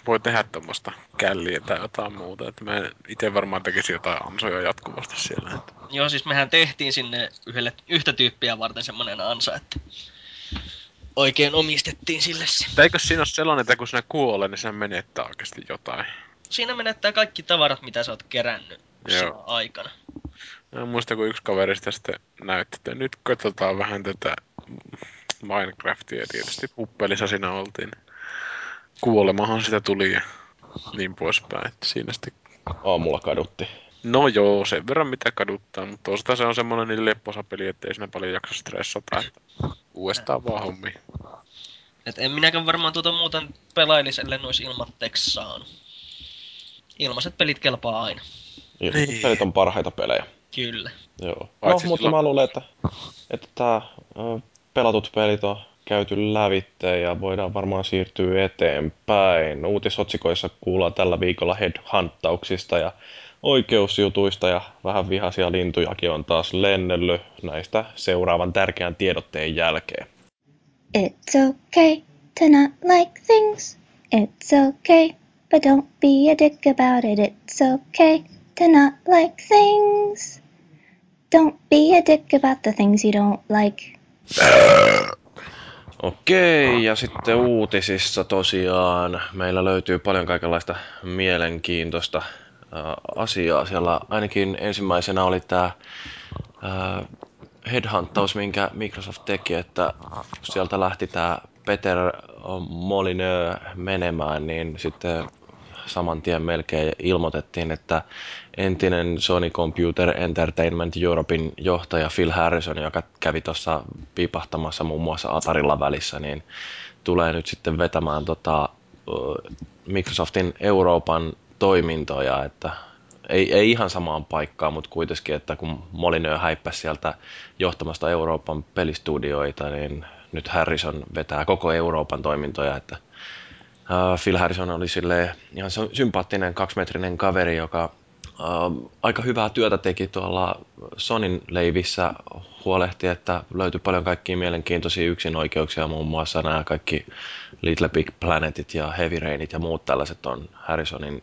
voi tehdä tuommoista källiä tai jotain muuta. Että mä itse varmaan tekisin jotain ansoja jatkuvasti siellä. Että... Joo, siis mehän tehtiin sinne yhdelle, yhtä tyyppiä varten semmonen ansa, että oikein omistettiin sille se. Mutta eikö siinä ole sellainen, että kun sinä kuolee, niin sinä menettää oikeasti jotain? Siinä menettää kaikki tavarat, mitä sä oot kerännyt Joo. aikana. Mä muistan, kun yksi kaveri sitä sitten näytti, että nyt katsotaan vähän tätä Minecraftia. Tietysti huppelissa siinä oltiin. Kuolemahan sitä tuli ja niin poispäin. Että siinä sitten... Aamulla kadutti. No joo, sen verran mitä kaduttaa, mutta toisaalta se on semmoinen niin lepposa peli, ettei siinä paljon jaksa stressata. Että uudestaan vaan hommi. Et en minäkään varmaan tuota muuten pelailis, ellei nois ilmatteeksi saanut. Ilmaiset pelit kelpaa aina. Ilmaiset Niin. pelit on parhaita pelejä. Kyllä. Joo. No, Paitsi mutta silloin- mä luulen, että, että tää, pelatut pelit on käyty lävitteen ja voidaan varmaan siirtyä eteenpäin. Uutisotsikoissa kuullaan tällä viikolla headhunttauksista ja oikeusjutuista ja vähän vihaisia lintujakin on taas lennellyt näistä seuraavan tärkeän tiedotteen jälkeen. It's okay to not like things. It's okay, but don't be a dick about it. It's okay to not like things. Don't be a dick about the things you don't like. Okei, ja sitten uutisissa tosiaan meillä löytyy paljon kaikenlaista mielenkiintoista asiaa. Siellä ainakin ensimmäisenä oli tämä headhunttaus, minkä Microsoft teki, että sieltä lähti tämä Peter Molyneux menemään, niin sitten saman tien melkein ilmoitettiin, että entinen Sony Computer Entertainment Europein johtaja Phil Harrison, joka kävi tuossa piipahtamassa muun muassa Atarilla välissä, niin tulee nyt sitten vetämään tota, Microsoftin Euroopan toimintoja, että ei, ei ihan samaan paikkaan, mutta kuitenkin, että kun Molineux häippäsi sieltä johtamasta Euroopan pelistudioita, niin nyt Harrison vetää koko Euroopan toimintoja, että Phil Harrison oli sille ihan sy- sympaattinen kaksimetrinen kaveri, joka uh, aika hyvää työtä teki tuolla Sonin leivissä, huolehti, että löytyi paljon kaikkia mielenkiintoisia yksinoikeuksia, muun muassa nämä kaikki Little Big Planetit ja Heavy Rainit ja muut tällaiset on Harrisonin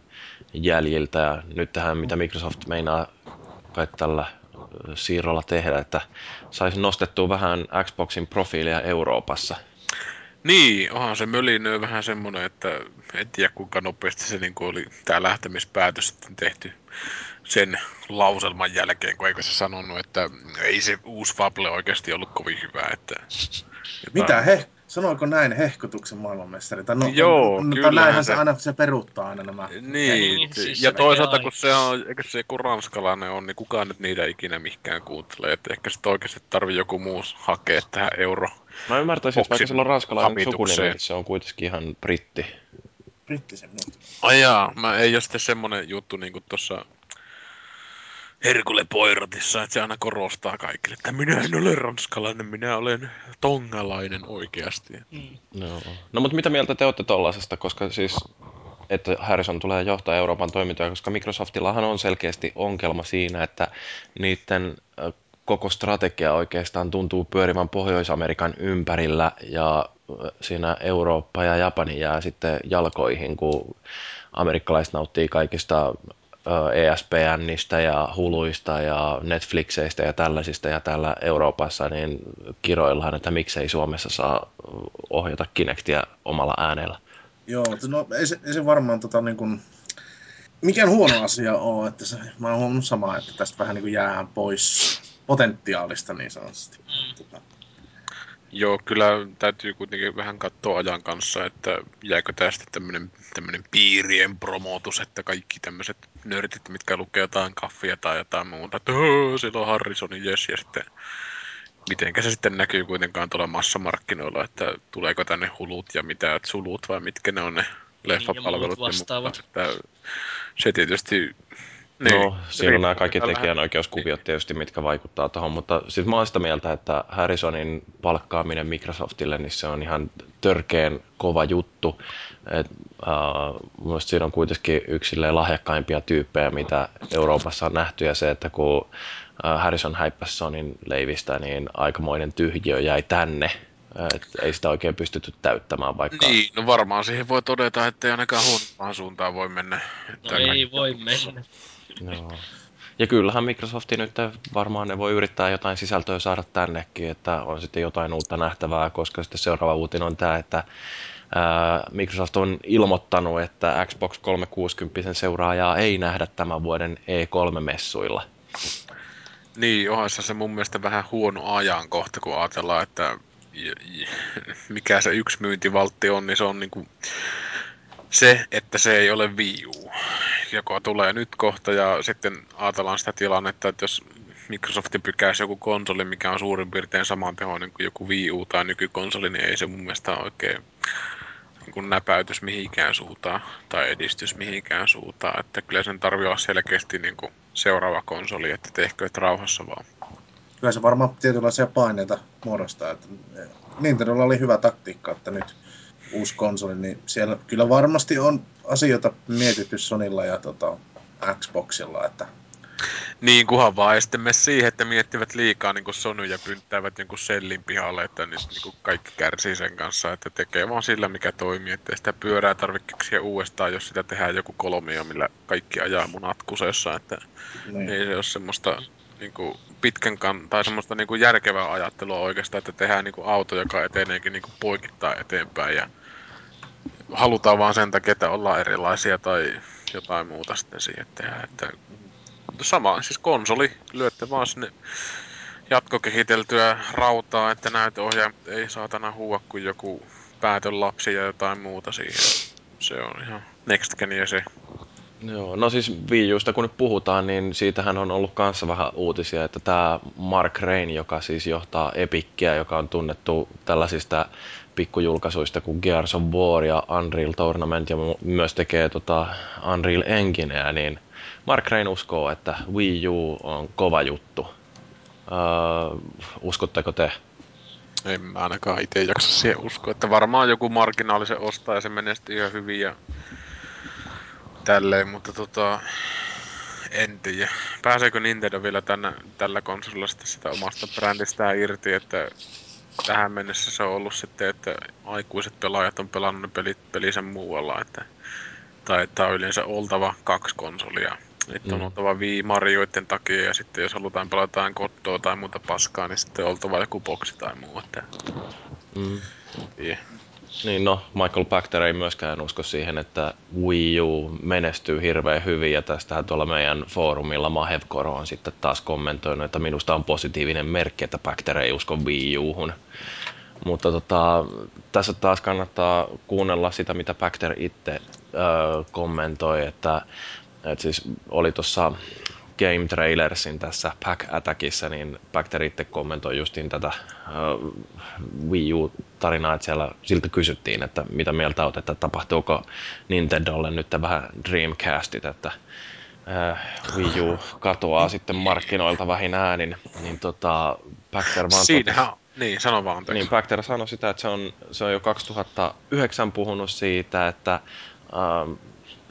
jäljiltä. Ja nyt tähän, mitä Microsoft meinaa kai tällä siirrolla tehdä, että saisi nostettua vähän Xboxin profiilia Euroopassa. Niin, onhan se mölinöö vähän semmonen, että en tiedä kuinka nopeasti se niin oli tämä lähtemispäätös sitten tehty sen lauselman jälkeen, kun eikö se sanonut, että ei se uusi Fable oikeasti ollut kovin hyvä. Että Mitä he? Sanoiko näin hehkutuksen maailmanmestari? Tai no, Joo, no, kyllähän näinhän se se- aina se peruuttaa aina nämä. Niin, Niin, siis ja se toisaalta kun se on, eikö se kun ranskalainen on, niin kukaan nyt niitä ikinä mikään kuuntele, että ehkä sitten oikeasti tarvii joku muu hakea tähän euro. Mä ymmärtäisin, että vaikka sillä on ranskalainen sukunimi, niin se on kuitenkin ihan britti. Brittisen muut. Ai jaa, mä ei ole sitten semmonen juttu niinku tossa Herkule Poirotissa, että se aina korostaa kaikille, että minä en ole ranskalainen, minä olen tongalainen oikeasti. Mm. No. no mutta mitä mieltä te olette tollasesta, koska siis että Harrison tulee johtaa Euroopan toimintoja, koska Microsoftillahan on selkeästi ongelma siinä, että niiden koko strategia oikeastaan tuntuu pyörivän Pohjois-Amerikan ympärillä ja siinä Eurooppa ja Japani jää sitten jalkoihin, kun amerikkalaiset nauttii kaikista ESPNistä ja Huluista ja Netflixeistä ja tällaisista ja täällä Euroopassa niin kiroillaan, että miksei Suomessa saa ohjata Kinectia omalla äänellä. Joo, no ei se, ei se varmaan tota niin kuin, mikään huono asia ole, että se, mä oon huomannut samaa, että tästä vähän niin kuin jäähän pois potentiaalista niin sanotusti. Mm. Tota, Joo, kyllä täytyy kuitenkin vähän katsoa ajan kanssa, että jääkö tästä tämmönen, tämmönen piirien promotus, että kaikki tämmöiset nörtit, mitkä lukee jotain kaffia tai jotain muuta, että "Öö, siellä on Harrisonin jes, ja sitten mitenkä se sitten näkyy kuitenkaan tuolla massamarkkinoilla, että tuleeko tänne hulut ja mitä sulut vai mitkä ne on ne leffapalvelut. muut vastaavat. Että se tietysti... No, siinä on nämä kaikki tekijänoikeuskuviot tietysti, mitkä vaikuttaa tuohon, mutta siis mä oon sitä mieltä, että Harrisonin palkkaaminen Microsoftille, niin se on ihan törkeen kova juttu. Et, uh, Mielestäni siinä on kuitenkin yksi lahjakkaimpia tyyppejä, mitä Euroopassa on nähty, ja se, että kun Harrison häippäsi Sonin leivistä, niin aikamoinen tyhjiö jäi tänne. Et ei sitä oikein pystytty täyttämään, vaikka... Niin, no varmaan siihen voi todeta, että ei ainakaan huonompaan suuntaan voi mennä. No ei voi mennä. Joo. Ja kyllähän Microsofti nyt varmaan ne voi yrittää jotain sisältöä saada tännekin, että on sitten jotain uutta nähtävää, koska sitten seuraava uutinen on tämä, että Microsoft on ilmoittanut, että Xbox 360 seuraajaa ei nähdä tämän vuoden E3-messuilla. Niin, onhan se mun mielestä vähän huono ajankohta, kun ajatellaan, että mikä se yksi myyntivaltti on, niin se on niinku se, että se ei ole Wii U, joka tulee nyt kohta ja sitten ajatellaan sitä tilannetta, että jos Microsoft pykäisi joku konsoli, mikä on suurin piirtein samantehoinen kuin joku Wii U tai nykykonsoli, niin ei se mun mielestä oikein niin kuin näpäytys mihinkään suuntaan tai edistys mihinkään suuntaan. Että kyllä sen tarvii olla selkeästi niin kuin seuraava konsoli, että tehkööt rauhassa vaan. kyllä se varmaan tietynlaisia paineita muodostaa. Että Nintendolla oli hyvä taktiikka, että nyt uusi konsoli, niin siellä kyllä varmasti on asioita mietitty Sonilla ja tota, Xboxilla, että Niin, kunhan vaan ei sitten mene siihen, että miettivät liikaa niin Sony ja pynttäävät jonkun sellin pihalle, että niin kuin kaikki kärsii sen kanssa, että tekee vaan sillä, mikä toimii, että sitä pyörää tarvitse uudestaan, jos sitä tehdään joku kolmio, millä kaikki ajaa munat kusessa, että niin. ei se ole semmoista niin kuin pitkän kan, tai semmoista niin kuin järkevää ajattelua oikeastaan, että tehdään niin kuin auto, joka eteneekin niin kuin poikittaa eteenpäin ja halutaan vaan sen takia, että ollaan erilaisia tai jotain muuta sitten siihen tehdä. Että sama, siis konsoli, lyötte vaan sinne jatkokehiteltyä rautaa, että näytöohjaimet ei saatana huua kuin joku päätön lapsi ja jotain muuta siihen. Se on ihan next gen ja se. Joo, no siis Wii Usta kun nyt puhutaan, niin siitähän on ollut kanssa vähän uutisia, että tämä Mark Rain, joka siis johtaa Epickiä, joka on tunnettu tällaisista pikkujulkaisuista kuin Gears of War ja Unreal Tournament ja myös tekee tota Unreal Engineä, niin Mark Rain uskoo, että Wii U on kova juttu. Öö, uskotteko te? En mä ainakaan itse jaksa siihen uskoa, että varmaan joku marginaalisen ostaa ja se menee sitten ihan hyvin ja tälleen, mutta tota, en tiedä. Pääseekö Nintendo vielä tänä, tällä konsolilla sitä omasta brändistään irti, että tähän mennessä se on ollut sitten, että aikuiset pelaajat on pelannut ne pelit pelisen muualla, että tai että on yleensä oltava kaksi konsolia. Että on Mm. oltava Wii Marioiden takia ja sitten jos halutaan pelata jotain kottoa tai muuta paskaa, niin sitten on oltava joku boksi tai muu. Että, Mm. yeah. Niin no, Michael Pachter ei myöskään usko siihen, että Wii U menestyy hirveän hyvin ja tästähän tuolla meidän foorumilla Mahevkoro on sitten taas kommentoinut, että minusta on positiivinen merkki, että Pachter ei usko Wii U:hun. Mutta tota, tässä taas kannattaa kuunnella sitä, mitä Pachter itse öö, kommentoi, että, että siis oli tuossa Game Trailersin tässä Pack Attackissa, niin Pachter itse kommentoi justiin tätä uh, Wii U-tarinaa, että siellä siltä kysyttiin, että mitä mieltä olet, että tapahtuuko Nintendolle nyt vähän Dreamcastit, että uh, Wii U katoaa sitten markkinoilta vähin äänin, niin tota, Pachter vaan Siinähän on. Niin, sano vaan Niin, Pachter sanoi sitä, että se on, se on jo 2009 puhunut siitä, että uh,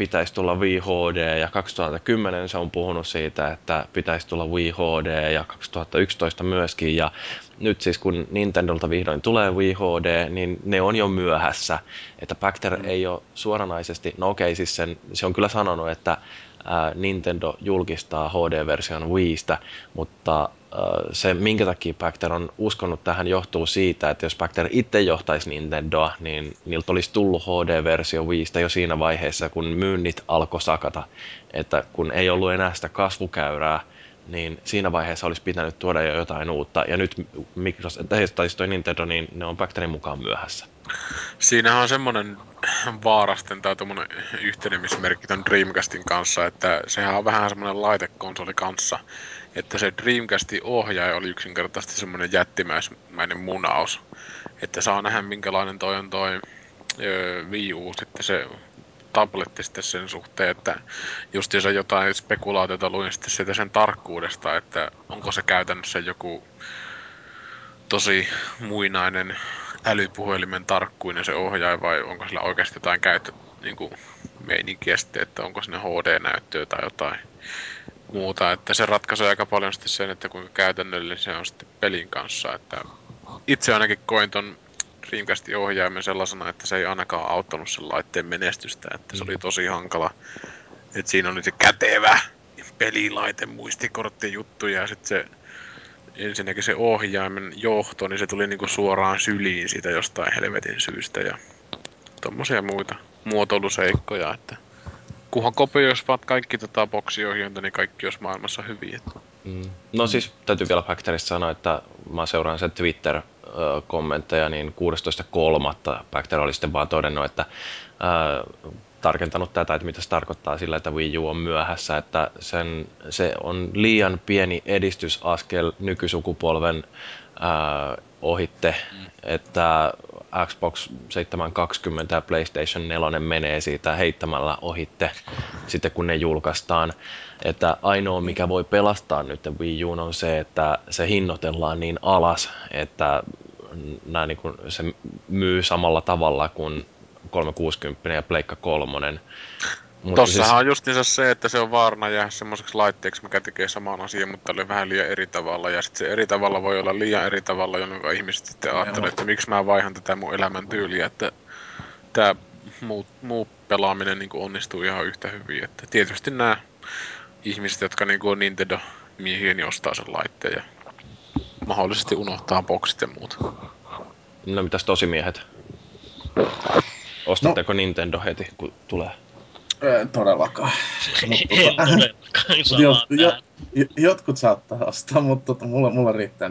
pitäisi tulla VHD ja 2010 se on puhunut siitä, että pitäisi tulla VHD ja 2011 myöskin ja nyt siis kun Nintendolta vihdoin tulee VHD, niin ne on jo myöhässä, että Pachter mm. ei ole suoranaisesti, no okei siis sen, se on kyllä sanonut, että Nintendo julkistaa HD-version Wiistä, mutta se, minkä takia Pachter on uskonut tähän, johtuu siitä, että jos Pachter itse johtaisi Nintendoa, niin niiltä olisi tullut HD-versio Wiistä jo siinä vaiheessa, kun myynnit alkoi sakata. Että kun ei ollut enää sitä kasvukäyrää, niin siinä vaiheessa olisi pitänyt tuoda jo jotain uutta. Ja nyt Microsoft, tai toi Nintendo, niin ne on Pachterin mukaan myöhässä. Siinähän on semmoinen vaarasten tai tuommoinen yhtenemismerkki ton Dreamcastin kanssa, että sehän on vähän semmoinen laitekonsoli kanssa, että se Dreamcastin ohjaaja oli yksinkertaisesti semmoinen jättimäismäinen munaus. Että saa nähdä minkälainen toi on toi öö, Wii U sitten se tabletti sitten sen suhteen, että justiinsa jotain spekulaatiota luin sitten siitä sen tarkkuudesta, että onko se käytännössä joku tosi muinainen älypuhelimen tarkkuinen se ohjaaja vai onko sillä oikeasti jotain käyttö niin kuin meininkiä sitten, että onko sinne HD-näyttöä tai jotain muuta. Että se ratkaisee aika paljon sitten sen, että kuinka käytännöllinen se on sitten pelin kanssa. Että itse ainakin koin ton Dreamcastin ohjaimen sellaisena, että se ei ainakaan auttanut sen laitteen menestystä. Että se oli mm. tosi hankala. Että siinä oli se kätevä pelilaite, muistikortti juttuja ja sitten se ensinnäkin se ohjaimen johto, niin se tuli niinku suoraan syliin siitä jostain helvetin syystä ja tommosia muita muotoiluseikkoja, että kunhan kopioisivat kaikki tota boksiohjainta, niin kaikki olisi maailmassa hyviä. Mm. No siis täytyy vielä Factorista sanoa, että mä seuraan sen Twitter-kommentteja, niin 16.3. Factor oli sitten vaan todennut, että tarkentanut tätä, että mitä se tarkoittaa sillä, että Wii U on myöhässä, että sen, se on liian pieni edistysaskel nykysukupolven ää, ohitte, mm. että Xbox 720 ja PlayStation 4 menee siitä heittämällä ohitte sitten kun ne julkaistaan. Että ainoa mikä voi pelastaa nyt Wii U on se, että se hinnoitellaan niin alas, että nämä niin kuin, se myy samalla tavalla kuin 360 ja Pleikka 3. Mutta Tossahan siis... on justiinsa se, että se on vaarana jää semmoiseksi laitteeksi, mikä tekee saman asian, mutta oli vähän liian eri tavalla. Ja sitten se eri tavalla voi olla liian eri tavalla, jolloin ihmiset sitten ajattelee, että miksi mä vaihan tätä mun elämän tyyliä, että tämä muu, muu pelaaminen niin onnistuu ihan yhtä hyvin. Että tietysti nämä ihmiset, jotka niin on Nintendo-miehiä, niin ostaa sen laitteen ja mahdollisesti unohtaa boksit ja muut. No mitäs tosimiehet? Ostatteko no. Nintendo heti, kun tulee? Ei todellakaan. en todellakaan jot, jo, jo, Jotkut saattaa ostaa, mutta tota, mulla, mulla riittää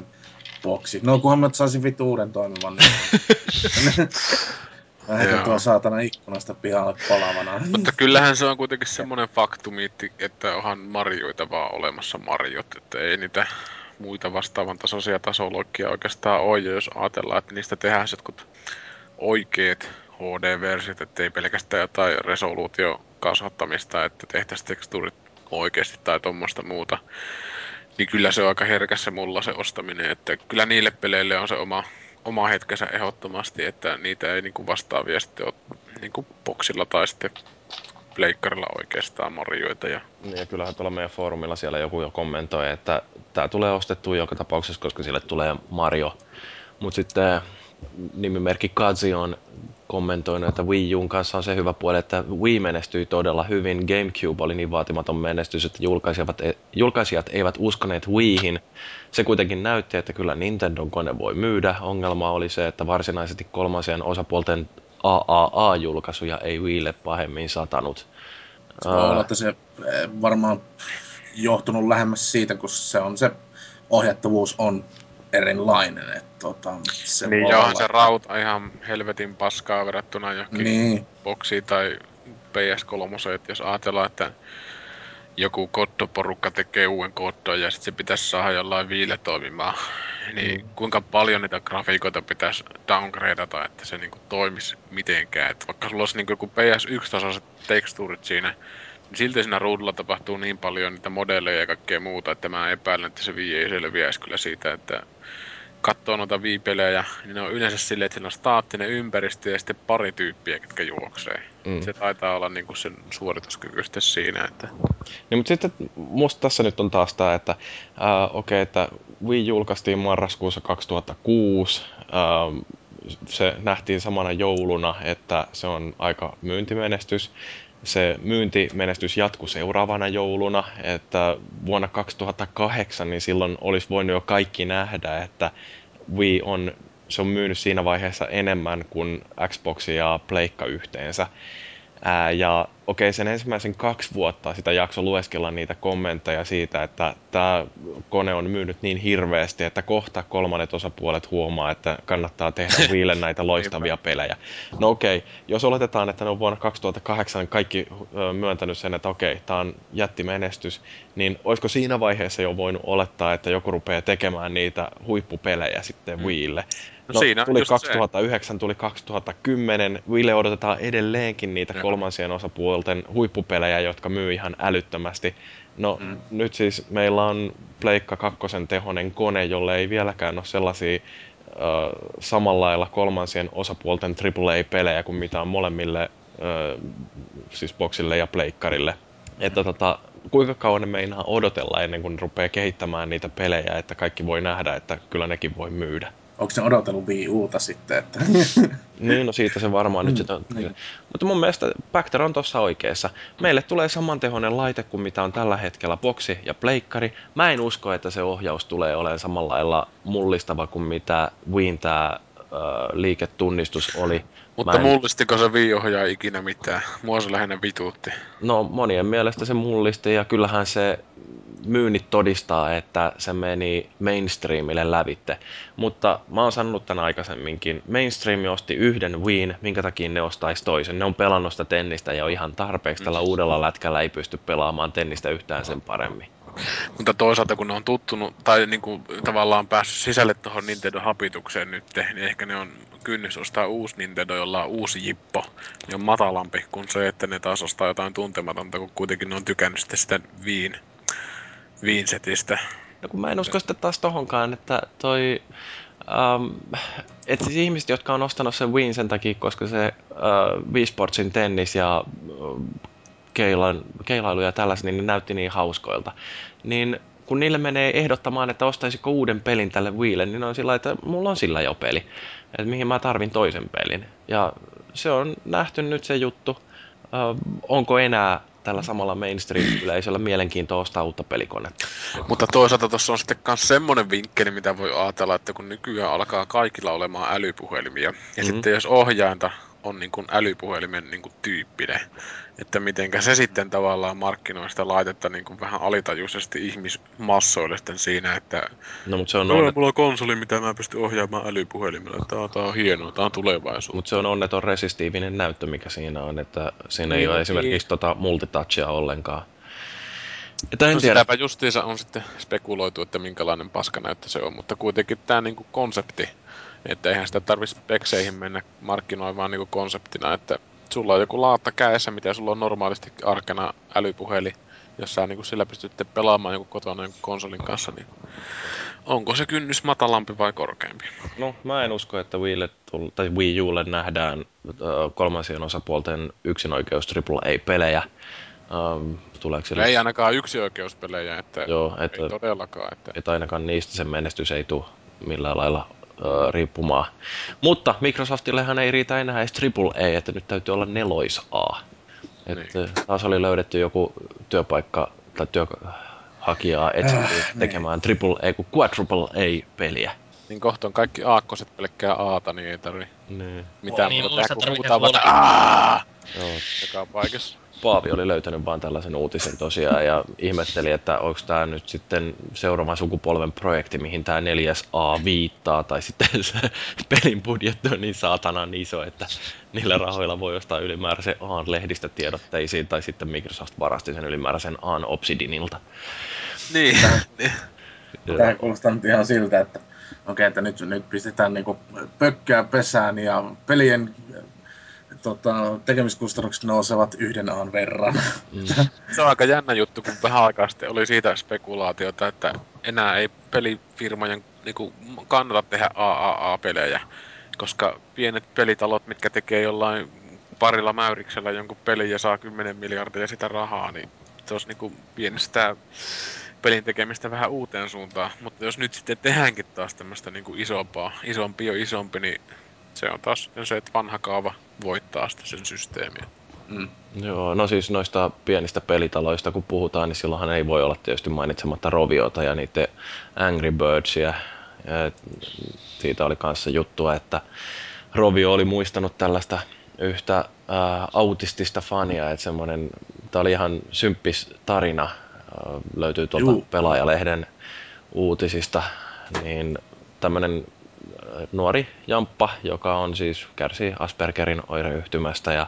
boksi. No kunhan mä saisin vitu uuden toimivan. Niin... Mä tuo saatana ikkunasta pihalle palavana. Mutta kyllähän se on kuitenkin semmoinen faktumiitti, että onhan marjoita vaan olemassa marjot, että ei niitä muita vastaavan tasoisia tasoloikkia oikeastaan ole, ja jos ajatellaan, että niistä tehdään jotkut oikeet HD-versiot, ettei pelkästään jotain resoluutio kasvattamista, että tehtäisiin tekstuurit oikeasti tai tuommoista muuta. Niin kyllä se on aika herkässä mulla se ostaminen, että kyllä niille peleille on se oma, oma hetkensä ehdottomasti, että niitä ei niinku vastaavia sitten ole niinku boksilla tai sitten pleikkarilla oikeastaan marjoita. Ja... Niin, ja kyllähän tuolla meidän foorumilla siellä joku jo kommentoi, että tämä tulee ostettua joka tapauksessa, koska sille tulee Mario. Mutta sitten nimimerkki Kazi on kommentoinut, että Wii Uun kanssa on se hyvä puoli, että Wii menestyi todella hyvin. GameCube oli niin vaatimaton menestys, että julkaisijat, julkaisijat eivät uskoneet Wiihin. Se kuitenkin näytti, että kyllä Nintendon kone voi myydä. Ongelma oli se, että varsinaisesti kolmansien osapuolten AAA-julkaisuja ei Wiille pahemmin satanut. Olla, että se varmaan johtunut lähemmäs siitä, kun se on se ohjattavuus on erilainen. Että tota, se niin joo, se rauta ihan helvetin paskaa verrattuna johonkin niin. boksiin tai PS3, että jos ajatellaan, että joku koddoporukka tekee uuden koddon ja sitten se pitäisi saada jollain viile toimimaan, niin mm. kuinka paljon niitä grafiikoita pitäisi downgradeata, että se niinku toimisi mitenkään. Et vaikka sulla olisi niinku joku PS1-tasaiset tekstuurit siinä, niin silti siinä ruudulla tapahtuu niin paljon niitä modelleja ja kaikkea muuta, että mä epäilen, että se ei selviäisi kyllä siitä, että katsoo noita viipelejä, niin ne on yleensä silleen, että siinä on staattinen ympäristö ja sitten pari tyyppiä, jotka juoksee. Mm. Se taitaa olla niinku sen suorituskyky sitten siinä, että... Niin, mutta sitten musta tässä nyt on taas tämä, että äh, okei, okay, että Wii julkaistiin marraskuussa 2006, äh, se nähtiin samana jouluna, että se on aika myyntimenestys se myyntimenestys jatkui seuraavana jouluna, että vuonna 2008 niin silloin olisi voinut jo kaikki nähdä, että Wii on, se on myynyt siinä vaiheessa enemmän kuin Xbox ja Pleikka yhteensä. Ää, ja okei, sen ensimmäisen kaksi vuotta sitä jakso lueskella niitä kommentteja siitä, että tämä kone on myynyt niin hirveästi, että kohta kolmannet osapuolet huomaa, että kannattaa tehdä Wiille näitä loistavia pelejä. No okei, jos oletetaan, että ne on vuonna 2008 kaikki myöntänyt sen, että okei, tämä on jättimenestys, niin olisiko siinä vaiheessa jo voinut olettaa, että joku rupeaa tekemään niitä huippupelejä sitten mm. Wiille? No, no siinä, tuli 2009, se. tuli 2010. Wille odotetaan edelleenkin niitä ja. kolmansien osapuolten huippupelejä, jotka myy ihan älyttömästi. No mm. nyt siis meillä on Pleikka kakkosen tehonen kone, jolle ei vieläkään ole sellaisia äh, samalla lailla kolmansien osapuolten AAA-pelejä kuin mitä on molemmille, äh, siis boksille ja pleikkarille. Että tota, kuinka kauan ne meinaa odotella ennen kuin rupeaa kehittämään niitä pelejä, että kaikki voi nähdä, että kyllä nekin voi myydä onko se odotellut Wii Uta sitten? Että... niin, no siitä se varmaan nyt sitten on. Niin. Mutta mun mielestä Bacter on tuossa oikeassa. Meille tulee samantehoinen laite kuin mitä on tällä hetkellä boksi ja pleikkari. Mä en usko, että se ohjaus tulee olemaan samalla lailla mullistava kuin mitä Wiin tämä liiketunnistus oli. Mutta en... mullistiko se Wii-ohjaa ikinä mitään? Mua se lähinnä vituutti. No monien mielestä se mullisti ja kyllähän se myynnit todistaa, että se meni mainstreamille lävitte. Mutta mä oon sanonut tämän aikaisemminkin. Mainstream osti yhden Wiin, minkä takia ne ostaisi toisen. Ne on pelannut sitä tennistä ja ihan tarpeeksi tällä uudella lätkällä ei pysty pelaamaan tennistä yhtään sen paremmin. Mutta toisaalta kun ne on tuttunut, tai niin kuin tavallaan päässyt sisälle tuohon Nintendo-hapitukseen nyt, niin ehkä ne on kynnys ostaa uusi Nintendo, jolla on uusi jippo, niin on matalampi kuin se, että ne taas ostaa jotain tuntematonta, kun kuitenkin ne on tykännyt sitten sitä Viin Vinsetistä. No kun mä en usko sitten taas tohonkaan, että toi... Um, että siis ihmiset, jotka on ostanut sen Win sen takia, koska se uh, Wii Sportsin tennis ja uh, keilan, keilailu ja tällaiset, niin ne näytti niin hauskoilta. Niin kun niille menee ehdottamaan, että ostaisiko uuden pelin tälle Wiille, niin on sillä että mulla on sillä jo peli. Että mihin mä tarvin toisen pelin. Ja se on nähty nyt se juttu. Uh, onko enää tällä samalla mainstream-yleisöllä mielenkiintoa ostaa uutta pelikonetta. Mutta toisaalta tuossa on sitten myös semmoinen vinkkeli, mitä voi ajatella, että kun nykyään alkaa kaikilla olemaan älypuhelimia, ja mm-hmm. sitten jos ohjainta on niin kuin älypuhelimen niin kuin tyyppinen, että mitenkä se sitten tavallaan markkinoi sitä laitetta niin kuin vähän alitajuisesti ihmismassoille sitten siinä, että no, mutta se on onnet... mulla on konsoli, mitä mä pystyn ohjaamaan älypuhelimella, tämä on, tämä on hienoa, tämä on tulevaisuus. Mutta se on onneton resistiivinen näyttö, mikä siinä on, että siinä niin, ei ole niin. esimerkiksi tota multitouchia ollenkaan. Että en no tiedä. Sitäpä justiinsa on sitten spekuloitu, että minkälainen paskanäyttö se on, mutta kuitenkin tämä niinku konsepti, että eihän sitä tarvitsisi pekseihin mennä markkinoimaan niinku konseptina, että sulla on joku laatta kädessä, mitä sulla on normaalisti arkena älypuheli, jos sä niin sillä pystytte pelaamaan joku kotona jonkun konsolin kanssa, niin onko se kynnys matalampi vai korkeampi? No, mä en usko, että Wiille tai Wii Ulle nähdään äh, kolmansien osapuolten yksinoikeus AAA-pelejä. Ähm, tuleeko sille... Ei ainakaan yksioikeuspelejä, että Joo, että, ei todellakaan. Että... että ainakaan niistä sen menestys ei tule millään lailla riippumaan. Mutta Microsoftillehan ei riitä enää edes AAA, että nyt täytyy olla nelois A. Että Niin. taas oli löydetty joku työpaikka tai työhakijaa etsittiin tekemään AAA kuin Quadruple A-peliä. Niin kohta on kaikki aakkoset pelkkää aata, niin ei tarvi Niin. mitään Niin, muuta tehdä, kun huutaa vaan! Joo. joka paikassa. Paavi oli löytänyt vaan tällaisen uutisen tosiaan ja ihmetteli, että onko tämä nyt sitten seuraavan sukupolven projekti, mihin tämä 4A viittaa, tai sitten se pelin budjetti on niin saatanan iso, että niillä rahoilla voi ostaa ylimääräisen Aan lehdistötiedotteisiin, tai sitten Microsoft varasti sen ylimääräisen Aan Obsidianilta. Niin. Tämä kuulostaa nyt ihan siltä, että okei, että nyt, nyt pistetään niinku pökkää pesään ja pelien tota, tekemiskustannukset nousevat yhden aan verran. Mm. Se on aika jännä juttu, kun vähän aikaa sitten oli siitä spekulaatiota, että enää ei pelifirmojen niinku, kannata tehdä AAA-pelejä, koska pienet pelitalot, mitkä tekee jollain parilla mäyriksellä jonkun pelin ja saa 10 miljardia sitä rahaa, niin se olisi niinku pienestää pelin tekemistä vähän uuteen suuntaan. Mutta jos nyt sitten tehdäänkin taas tämmöistä niinku isompaa, isompi jo isompi, niin se on taas se, että vanha kaava voittaa sitten sen systeemiä. Mm. Joo, no siis noista pienistä pelitaloista kun puhutaan, niin silloinhan ei voi olla tietysti mainitsematta Roviota ja niiden Angry Birdsia. Ja siitä oli kanssa juttua, että Rovio oli muistanut tällaista yhtä ää, autistista fania, että semmoinen, tämä oli ihan symppis tarina, ää, löytyy tuolta Juu. pelaajalehden uutisista, niin tämmöinen nuori jamppa, joka on siis kärsii Aspergerin oireyhtymästä ja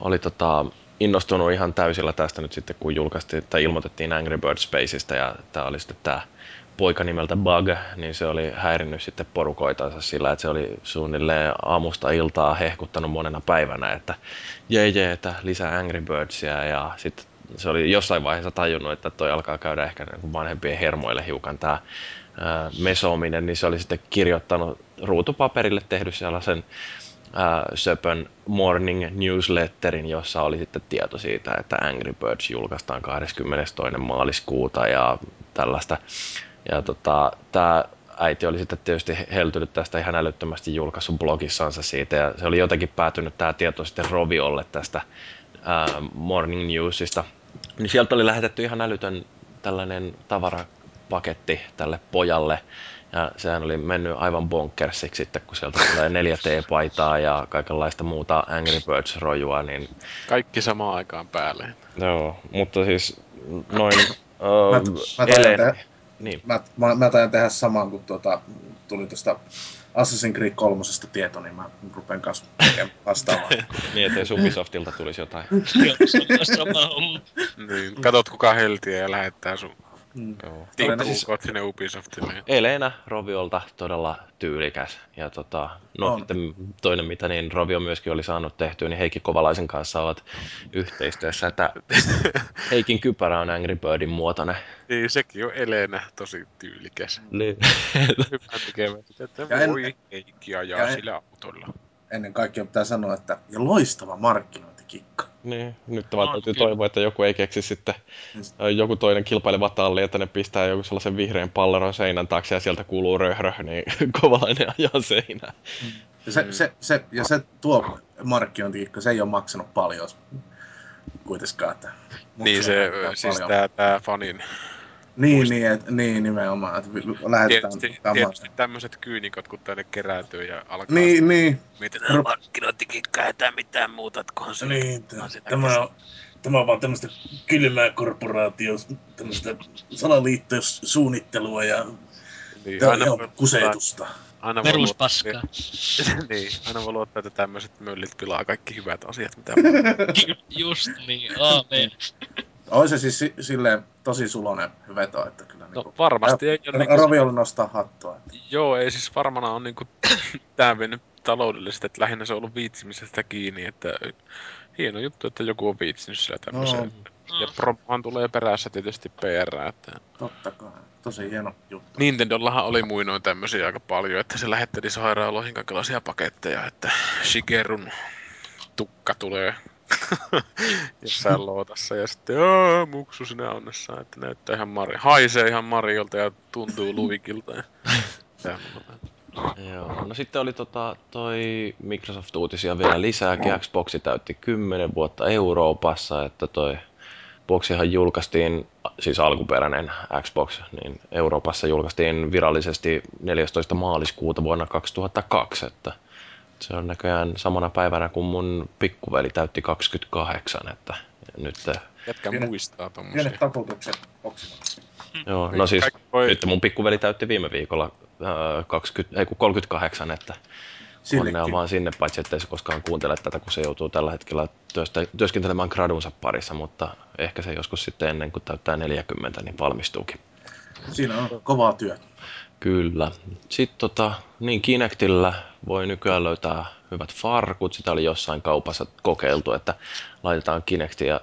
oli tota, innostunut ihan täysillä tästä nyt sitten, kun julkaistiin tai ilmoitettiin Angry Birds Spaceista ja tämä oli sitten tämä poika nimeltä Bug, niin se oli häirinnyt sitten porukoitansa sillä, että se oli suunnilleen aamusta iltaa hehkuttanut monena päivänä, että jee jee, että lisää Angry Birdsia ja sitten se oli jossain vaiheessa tajunnut, että toi alkaa käydä ehkä niin kuin vanhempien hermoille hiukan tämä mesoaminen, niin se oli sitten kirjoittanut ruutupaperille tehnyt sellaisen ää, söpön morning newsletterin, jossa oli sitten tieto siitä, että Angry Birds julkaistaan 22. maaliskuuta ja tällaista. Ja tota, tämä äiti oli sitten tietysti heltynyt tästä ihan älyttömästi julkaissut blogissansa siitä ja se oli jotenkin päätynyt tämä tieto sitten Roviolle tästä ää, Morning Newsista. Niin sieltä oli lähetetty ihan älytön tällainen tavarapaketti tälle pojalle ja sehän oli mennyt aivan bonkersiksi sitten, kun sieltä tulee 4T-paitaa ja kaikenlaista muuta Angry Birds-rojua, niin Kaikki samaan aikaan päälle. joo, mutta siis noin Mä, uh, mä, taidan tehdä, niin, mä, mä, mä taidan tehdä saman, kun tuota, tuli tuosta Assassin's Creed 3 tieto, niin mä rupean kanssa tekemään vastaavaa. niin ettei Ubisoftilta tulisi jotain. Joo, sama, sama homma. Niin, katot kuka heltiä ja lähettää sun Mm. Joo. tikkuukot sinne Ubisoftille. Elena Roviolta todella tyylikäs. Ja tota, no On. sitten toinen mitä niin Rovio myöskin oli saanut tehtyä, niin Heikki Kovalaisen kanssa ovat yhteistyössä, että Heikin kypärä on Angry Birdin muotoinen. Niin, sekin on Elena tosi tyylikäs. Niin. Sitä, että Ja en- voi Heikki ajaa ja en- sillä autolla. Ennen kaikkea pitää sanoa, että ja loistava markkinointikikka. niin, nyt vaan On, täytyy kyllä. toivoa, että joku ei keksi sitten ö, joku toinen kilpaileva talli, että ne pistää joku sellaisen vihreän palleron seinän taakse ja sieltä kuuluu röhrö, niin Kovalainen ajaa seinään. Ja se, se, se, ja se tuo markkinointikikka, se ei ole maksanut paljon kuitenkaan. Että, Niin se, siis tää, tää fanin. Niin, niin, et, niin nimenomaan, että lähetetään Tietysti, kamaa. tietysti tämmöiset kyynikot, kun tänne kerääntyy ja alkaa Niin, niin, mietitään Ru- markkinointikikkaa ja tää mitään muuta, että kunhan se niin. on sitä Tämä on, tämä on vaan tämmöistä kylmää korporaatio, tämmöistä salaliittosuunnittelua ja Niin, ja, aina, ja voi- kusetusta. aina voi luottaa, Peruspaskaa. niin, aina voi luottaa, että tämmöiset möllit pilaa kaikki hyvät asiat, mitä Just niin, aamen. On se siis si- silleen tosi sulonen veto, että kyllä No niinku, varmasti ei ole niinku, Roviolle nostaa hattua. Että. joo, ei siis varmana on niinku tää mennyt taloudellisesti, että lähinnä se on ollut viitsimisestä kiinni, että hieno juttu, että joku on viitsinyt sillä tämmöiseen. No, Ja promohan tulee perässä tietysti PR, että totta kai. Tosi hieno juttu. Nintendollahan oli muinoin tämmöisiä aika paljon, että se lähetteli sairaaloihin kaikenlaisia paketteja, että Shigerun tukka tulee jossain lootassa ja sitten aah, muksu sinne annessaan, että näyttää ihan Mari, haisee ihan Mariolta ja tuntuu Luikilta. Ja. Joo, no sitten oli tota, toi Microsoft-uutisia vielä lisääkin. Xboxi täytti 10 vuotta Euroopassa, että toi Boxihan julkaistiin, siis alkuperäinen Xbox, niin Euroopassa julkaistiin virallisesti 14. maaliskuuta vuonna 2002, että se on näköjään samana päivänä kuin mun pikkuveli täytti 28, että nyt Jätkä Pienet- muistaa tommosia. Pienet taputukset boksimaksi. Joo, no siis voi- nyt mun pikkuveli täytti viime viikolla äh, 20, ei kun 38, että onnea Sillekin. vaan sinne, paitsi ettei se koskaan kuuntele tätä, kun se joutuu tällä hetkellä työstä, työskentelemään gradunsa parissa, mutta ehkä se joskus sitten ennen kuin täyttää 40, niin valmistuukin. Siinä on kovaa työtä. Kyllä. Sitten tota, niin Kinectillä voi nykyään löytää hyvät farkut. Sitä oli jossain kaupassa kokeiltu, että laitetaan Kinecti ja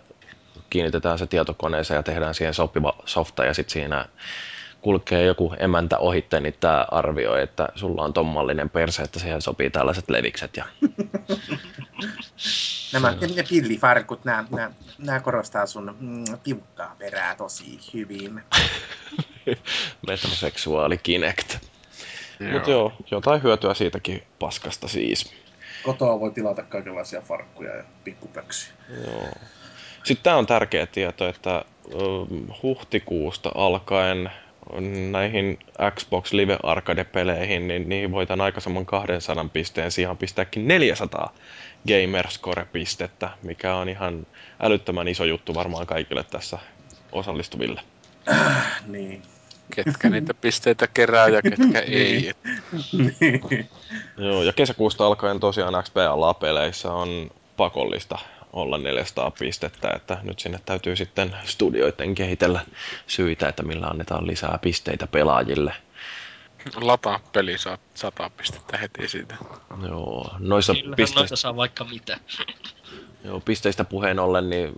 kiinnitetään se tietokoneeseen ja tehdään siihen sopiva softa ja sitten siinä kulkee joku emäntä ohitte, niin tämä arvioi, että sulla on tommallinen perse, että siihen sopii tällaiset levikset. Ja Nämä ne, pillifarkut, nämä, nämä, nämä korostaa sun mm, tiukkaa perää tosi hyvin. metroseksuaali Kinect. Mutta joo, jotain hyötyä siitäkin paskasta siis. Kotoa voi tilata kaikenlaisia farkkuja ja pikkupöksiä. Joo. Sitten tämä on tärkeä tieto, että huhtikuusta alkaen näihin Xbox Live Arcade-peleihin, niin niihin voi tämän aikaisemman 200 pisteen sijaan pistääkin 400 Gamerscore-pistettä, mikä on ihan älyttömän iso juttu varmaan kaikille tässä osallistuville. Niin. Ketkä niitä pisteitä kerää ja ketkä ei. Et Joo, ja kesäkuusta alkaen tosiaan XPA-peleissä on pakollista olla 400 pistettä, että nyt sinne täytyy sitten studioiden kehitellä syitä, että millä annetaan lisää pisteitä pelaajille. Lataa peli, saat 100 pistettä heti siitä. Joo, noissa Kyllähän pisteistä, noita saa vaikka mitä. joo, pisteistä puheen ollen, niin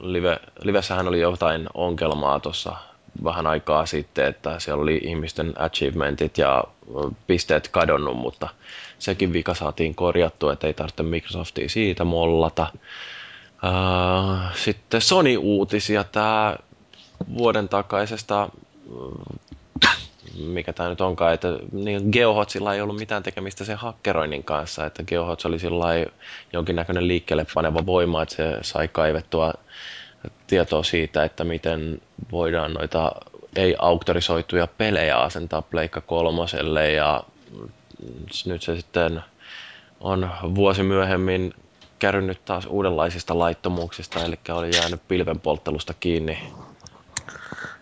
live, livessähän oli jotain ongelmaa tuossa vähän aikaa sitten, että siellä oli ihmisten achievementit ja pisteet kadonnut, mutta sekin vika saatiin korjattua, että ei tarvitse Microsoftia siitä mollata. Sitten Sony-uutisia, tämä vuoden takaisesta, mikä tämä nyt onkaan, että niin GeoHotsilla ei ollut mitään tekemistä sen hakkeroinnin kanssa, että GeoHots oli jonkinnäköinen liikkeelle paneva voima, että se sai kaivettua tietoa siitä, että miten voidaan noita ei-auktorisoituja pelejä asentaa Pleikka kolmoselle ja nyt se sitten on vuosi myöhemmin kärrynyt taas uudenlaisista laittomuuksista, eli oli jäänyt pilvenpolttelusta kiinni.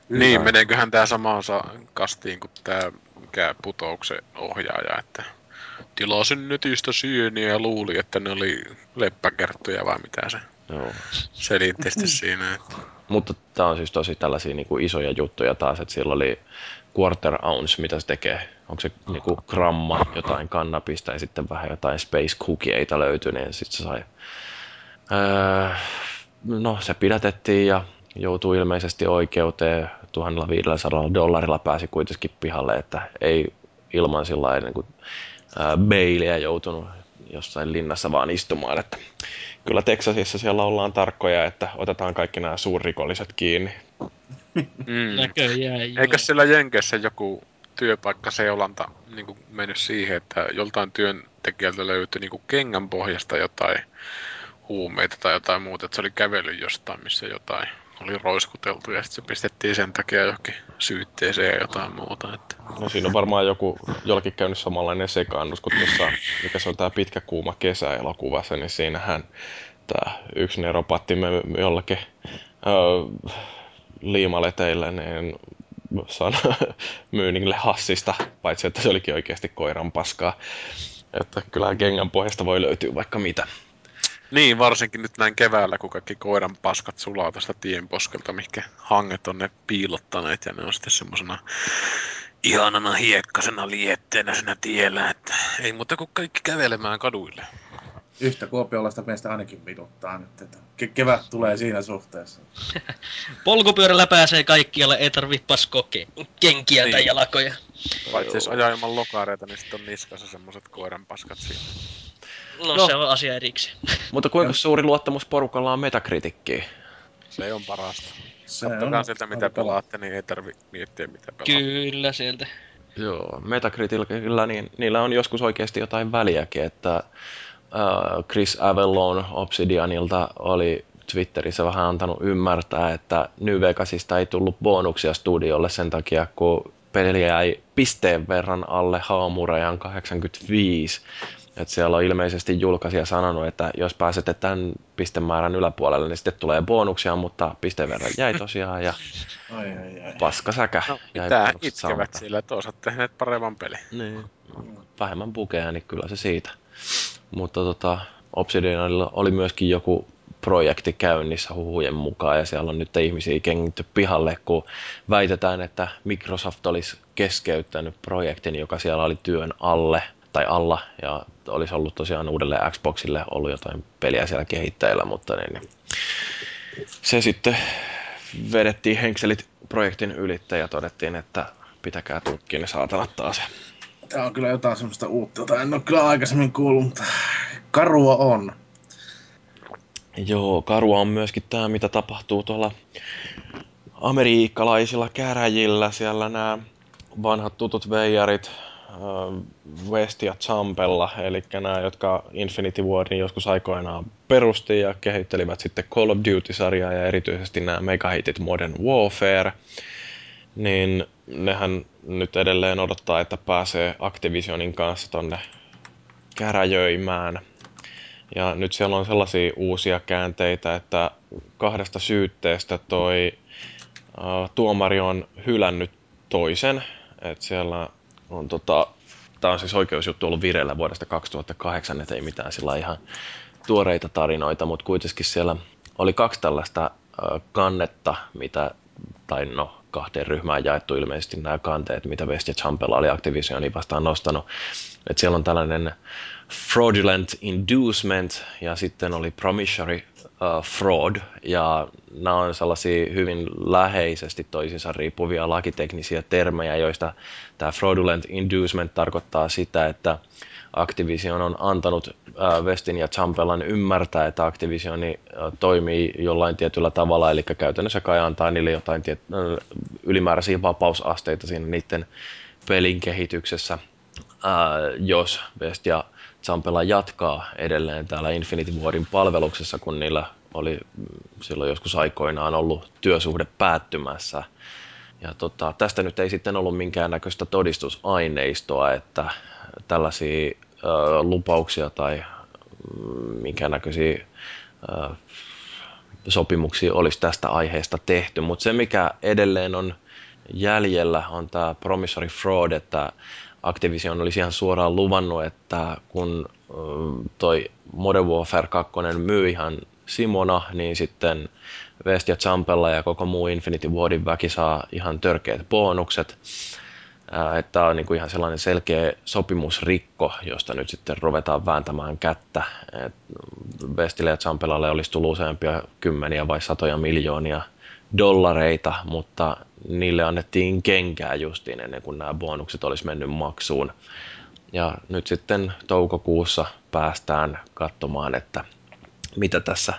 Niin, meneeköhän tää sama osa kastiin kuin tää mikä putouksen ohjaaja, että tilasin netistä syöniä ja luuli, että ne oli leppäkerttuja vai mitä se Joo. selitti sitten siinä. Mutta tämä on siis tosi tällaisia niin kuin isoja juttuja taas, että sillä oli quarter ounce, mitä se tekee. Onko se niin kuin gramma jotain kannabista ja sitten vähän jotain space cookieita löytyi, niin sitten se sai... Öö, no, se pidätettiin ja joutui ilmeisesti oikeuteen 1500 dollarilla pääsi kuitenkin pihalle, että ei ilman sillä niin kuin, ää, bailia joutunut jossain linnassa vaan istumaan, että kyllä Texasissa siellä ollaan tarkkoja, että otetaan kaikki nämä suurrikolliset kiinni. Mm. Näköjään. Eikö siellä Jenkeissä joku työpaikkaseulanta niin kuin mennyt siihen, että joltain työntekijältä löytyi niin kuin kengän pohjasta jotain huumeita tai jotain muuta, että se oli kävellyt jostain, missä jotain oli roiskuteltu ja sitten se pistettiin sen takia johonkin syytteeseen ja jotain muuta. Että... No siinä on varmaan joku, jollakin käynyt samanlainen sekaannus kuin tuossa, mikä se on tämä pitkä kuuma kesä elokuvassa, niin siinähän tämä yksi neropatti me jollakin öö, liimaleteillä niin san, myy niille hassista, paitsi että se olikin oikeasti koiran paskaa. Että kyllähän kengän pohjasta voi löytyä vaikka mitä. Niin, varsinkin nyt näin keväällä, kun kaikki koiran paskat sulaa tästä tien poskelta, mihinkä hanget on ne piilottaneet ja ne on sitten semmosena ihanana hiekkasena lietteenä siinä tiellä, että ei muuta kuin kaikki kävelemään kaduille. Yhtä kuopiolaista meistä ainakin viduttaa nyt, että ke- kevät tulee siinä suhteessa. Polkupyörällä pääsee kaikkialle, ei tarvi paskoa ke- kenkiä tai Niin. jalkoja. Paitsi jos ajaa ilman lokareita, niin sitten on niskassa semmoset koiran paskat siinä. No, No. se on asia erikseen. Mutta kuinka suuri luottamus porukalla on Metacritickiin? Se on parasta. Se Kattokaa on sieltä mitä pelaatte, niin ei tarvi miettiä mitä pelaatte. Kyllä sieltä. Joo, Metacriticillä niin niillä on joskus oikeasti jotain väliäkin, että äh, Chris Avellone Obsidianilta oli Twitterissä vähän antanut ymmärtää, että New Vegasista ei tullut bonuksia studiolle sen takia, kun peli jäi pisteen verran alle haamurajan 85. Et siellä on ilmeisesti julkaisija sanonut, että jos pääsette tämän pistemäärän yläpuolelle, niin sitten tulee bonuksia, mutta pisteen verran jäi tosiaan ja Ai, ai, ai. paskasäkä. No, jäi itkevät saamatta. siellä, että osaat tehneet paremman pelin. Niin, vähemmän pukeja, niin kyllä se siitä. Mutta tota, Obsidianilla oli myöskin joku projekti käynnissä huhujen mukaan ja siellä on nyt ihmisiä kengitty pihalle, kun väitetään, että Microsoft olisi keskeyttänyt projektin, joka siellä oli työn alle tai alla ja olisi ollut tosiaan uudelle Xboxille ollut jotain peliä siellä kehitteillä, mutta niin, niin. se sitten vedettiin henkselit projektin ylitte ja todettiin, että pitäkää tukkiin ne saatanat taas. Tää on kyllä jotain semmoista uutta, jota en ole kyllä aikaisemmin kuullut, mutta karua on. Joo, karua on myöskin tämä, mitä tapahtuu tuolla amerikkalaisilla käräjillä. Siellä nämä vanhat tutut veijarit West ja Champella, eli nämä, jotka Infinity Wardin joskus aikoinaan perusti ja kehittelivät sitten Call of Duty-sarjaa ja erityisesti nämä megahitit Modern Warfare, niin nehän nyt edelleen odottaa, että pääsee Activisionin kanssa tonne käräjöimään. Ja nyt siellä on sellaisia uusia käänteitä, että kahdesta syytteestä toi uh, tuomari on hylännyt toisen. Että siellä on tota, tämä on siis oikeusjuttu ollut vireillä vuodesta 2008, että ei mitään sillä ihan tuoreita tarinoita, mutta kuitenkin siellä oli kaksi tällaista kannetta, mitä, tai no kahteen ryhmään jaettu ilmeisesti nämä kanteet, mitä West ja Champella oli Activisionin vastaan nostanut. Et siellä on tällainen fraudulent inducement ja sitten oli promissory fraud. Ja nämä on sellaisia hyvin läheisesti toisiinsa riippuvia lakiteknisiä termejä, joista tämä fraudulent inducement tarkoittaa sitä, että Activision on antanut uh, Westin ja Champellan ymmärtää, että Activisioni uh, toimii jollain tietyllä tavalla, eli käytännössä kai antaa niille jotain tiet, ylimääräisiä vapausasteita siinä niiden pelin kehityksessä, jos West ja Champella jatkaa edelleen täällä Infinity Wardin palveluksessa, kun niillä oli silloin joskus aikoinaan ollut työsuhde päättymässä. Ja tota, tästä nyt ei sitten ollut minkäännäköistä todistusaineistoa, että tällaisia ö, lupauksia tai mm, minkäännäköisiä ö, sopimuksia olisi tästä aiheesta tehty. Mutta se, mikä edelleen on jäljellä, on tämä promissory fraud, että Activision olisi ihan suoraan luvannut, että kun toi Modern Warfare 2 myy ihan Simona, niin sitten West ja Champella ja koko muu Infinity Wardin väki saa ihan törkeät bonukset. Että tämä on niin kuin ihan sellainen selkeä sopimusrikko, josta nyt sitten ruvetaan vääntämään kättä. Et Westille ja Champellalle olisi tullut useampia kymmeniä vai satoja miljoonia dollareita, mutta niille annettiin kenkää justiin ennen kuin nämä bonukset olisi mennyt maksuun. Ja nyt sitten toukokuussa päästään katsomaan, että mitä tässä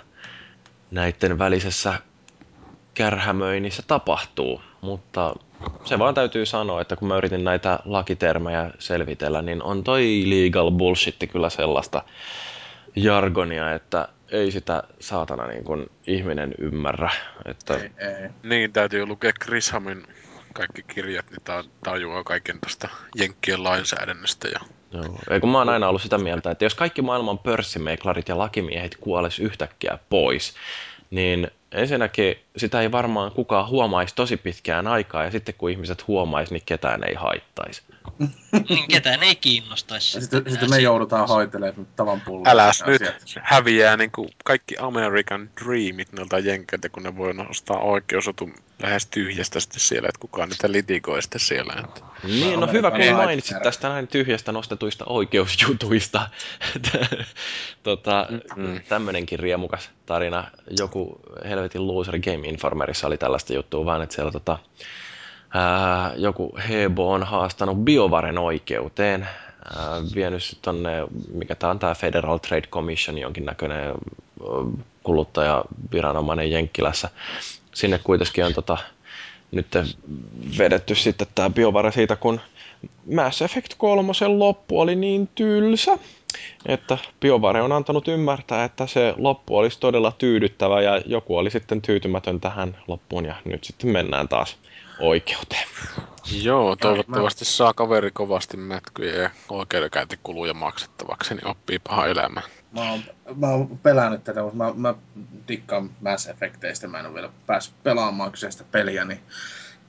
näiden välisessä kärhämöinnissä tapahtuu. Mutta se vaan täytyy sanoa, että kun mä yritin näitä lakitermejä selvitellä, niin on toi legal bullshit kyllä sellaista jargonia, että ei sitä saatana niin kuin ihminen ymmärrä. Että Ei, ei. Niin, täytyy lukea Chris Hamin kaikki kirjat, niin ta- tajuaa kaiken tästä Jenkkien lainsäädännöstä. Ja... Joo. Ei kun mä oon aina ollut sitä mieltä, että jos kaikki maailman pörssimeiklarit ja lakimiehet kuoles yhtäkkiä pois, niin ensinnäkin sitä ei varmaan kukaan huomaisi tosi pitkään aikaa, ja sitten kun ihmiset huomaisi, niin ketään ei haittaisi. Niin ketään ei kiinnostaisi. Sitten, sitten me joudutaan hoitelemaan nyt tavan pullon. Äläs nyt, häviää niin kuin kaikki American Dreamit noilta jenkeiltä, kun ne voi nostaa oikeusotun lähes tyhjästä sitten siellä, että kukaan niitä litikoi sitten siellä. Että... Niin, no hyvä, kun mainitsit tästä näin tyhjästä nostetuista oikeusjutuista. tota, Mm. tämmönenkin riemukas tarina. Joku helvetin loser Game Informerissa oli tällaista juttua, vaan että siellä tota, ää, joku Hebo on haastanut BioVaren oikeuteen, ää, vienyt tonne, mikä tää on tää Federal Trade Commission, jonkinnäköinen kuluttajaviranomainen Jenkkilässä. Sinne kuitenkin on tota, nyt vedetty sitten tämä BioWare siitä, kun Mass Effect 3 loppu oli niin tylsä, että BioWare on antanut ymmärtää, että se loppu olisi todella tyydyttävä ja joku oli sitten tyytymätön tähän loppuun ja nyt sitten mennään taas oikeuteen. Joo, toivottavasti saa kaveri kovasti mätkyjä ja oikeudenkäyntikuluja maksettavaksi, niin oppii paha elämä. Mä oon, mä oon pelännyt tätä, mutta mä, mä dikkaan Mass Effecteistä, mä en ole vielä päässyt pelaamaan kyseistä peliä, niin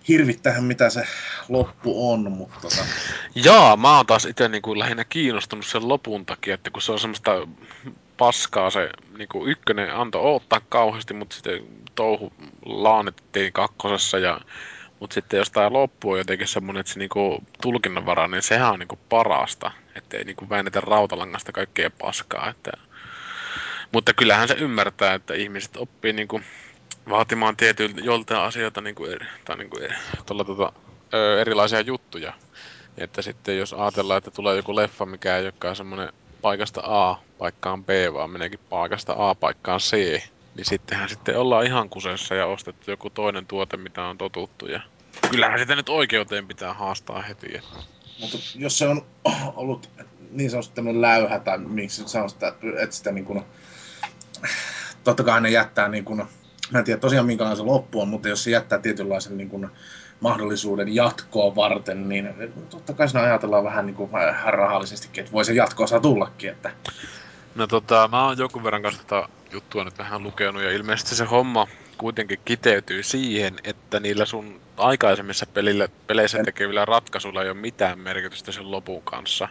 hirvittähän mitä se loppu on, mutta tota, Jaa, mä oon taas itse niinku lähinnä kiinnostunut sen lopun takia, että kun se on semmoista paskaa se niinku ykkönen antoi oottaa kauheasti, mutta sitten touhu laanettiin kakkosessa ja mutta sitten jos tää loppu on jotenkin semmonen, että se niinku tulkinnanvara, niin sehän on niinku parasta. Että ei niinku väännetä rautalangasta kaikkea paskaa. Että... Mutta kyllähän se ymmärtää, että ihmiset oppii niinku vaatimaan tietyiltä joltain asioita niinku eri, tai niinku eri, tuolla tota, ö, erilaisia juttuja. Että sitten jos ajatellaan, että tulee joku leffa, mikä ei olekaan semmoinen paikasta A paikkaan B, vaan meneekin paikasta A paikkaan C, niin sittenhän sitten ollaan ihan kusessa ja ostettu joku toinen tuote, mitä on totuttu. Ja kyllähän sitä nyt oikeuteen pitää haastaa heti. mutta jos se on ollut niin sanotusti tämmöinen läyhä, tai miksi se on sitä, että sitä niin kuin, totta kai ne jättää niin kuin, mä en tiedä tosiaan minkälainen se loppu on, mutta jos se jättää tietynlaisen niin kuin, mahdollisuuden jatkoa varten, niin totta kai siinä ajatellaan vähän niin kuin rahallisestikin, että voi se jatko-osa tullakin, että No tota, mä oon jonkun verran kanssa tota juttua nyt vähän lukenut ja ilmeisesti se homma kuitenkin kiteytyy siihen, että niillä sun aikaisemmissa pelillä, peleissä tekevillä ratkaisuilla ei ole mitään merkitystä sen lopun kanssa.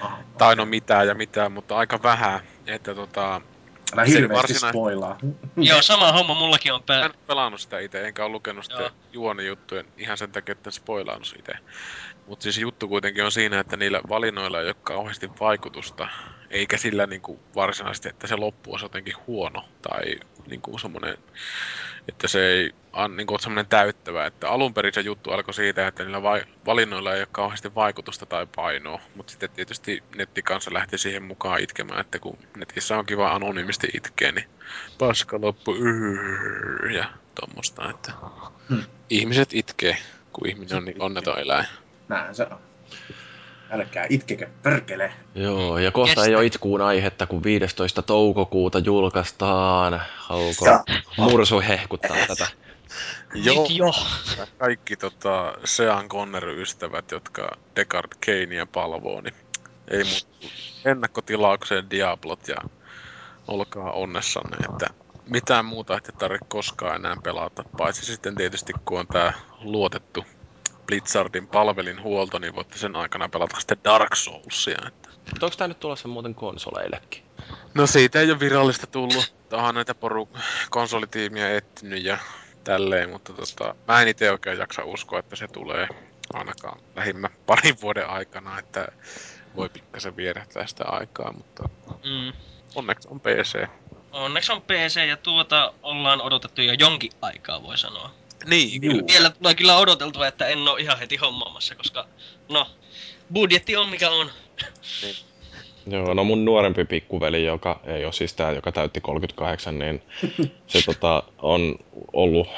ah, Tai no mitään ja mitään, mutta aika vähän. Että tota, älä hirveästi varsina- spoilaa. Joo, sama homma mullakin on Mä pää. en ole pelannut sitä itse, enkä ole lukenut sitä juonijuttuja ihan sen takia, että en sitä itse. Mutta siis juttu kuitenkin on siinä, että niillä valinnoilla ei ole kauheasti vaikutusta, eikä sillä niinku varsinaisesti, että se loppu olisi jotenkin huono tai niinku semmoinen, että se ei on niinku semmoinen täyttävä. Että alun perin se juttu alkoi siitä, että niillä vai- valinnoilla ei ole kauheasti vaikutusta tai painoa, mutta sitten tietysti netti kanssa lähti siihen mukaan itkemään, että kun netissä on kiva anonyymisti itkeä, niin paska loppu ja tommosta, että Hmm. ihmiset itkee, kun ihminen on niin onneton eläin. Näin se on. Älkää itkekö, perkele. Joo, ja kohta Kestä. ei ole itkuun aihetta, kun 15. toukokuuta julkaistaan. Haluko Sa- Mursu hehkuttaa tätä? Joo, jo. kaikki tota Sean Connery-ystävät, jotka Deckard Kanea palvoo, niin ei muuta ennakkotilaukseen Diablot ja olkaa onnessanne, että mitään muuta ette tarvitse koskaan enää pelata, paitsi sitten tietysti kun on tää luotettu Blizzardin palvelin huolto, niin voitte sen aikana pelata sitten Dark Soulsia. Että. Mutta onko tää nyt tulossa muuten konsoleillekin? No siitä ei ole virallista tullut. Onhan näitä poru konsolitiimiä etsinyt ja tälleen, mutta tota, mä en itse oikein jaksa uskoa, että se tulee ainakaan lähimmä parin vuoden aikana, että voi pikkasen vierähtää sitä aikaa, mutta Mm. onneksi on PC. Onneksi on PC ja tuota ollaan odotettu jo jonkin aikaa, voi sanoa. Niin, Juu. Vielä tulee kyllä odoteltua, että en oo ihan heti hommaamassa, koska no, budjetti on mikä on. Joo, no mun nuorempi pikkuveli, joka ei ole siis tää, joka täytti 38, niin se tota, on ollut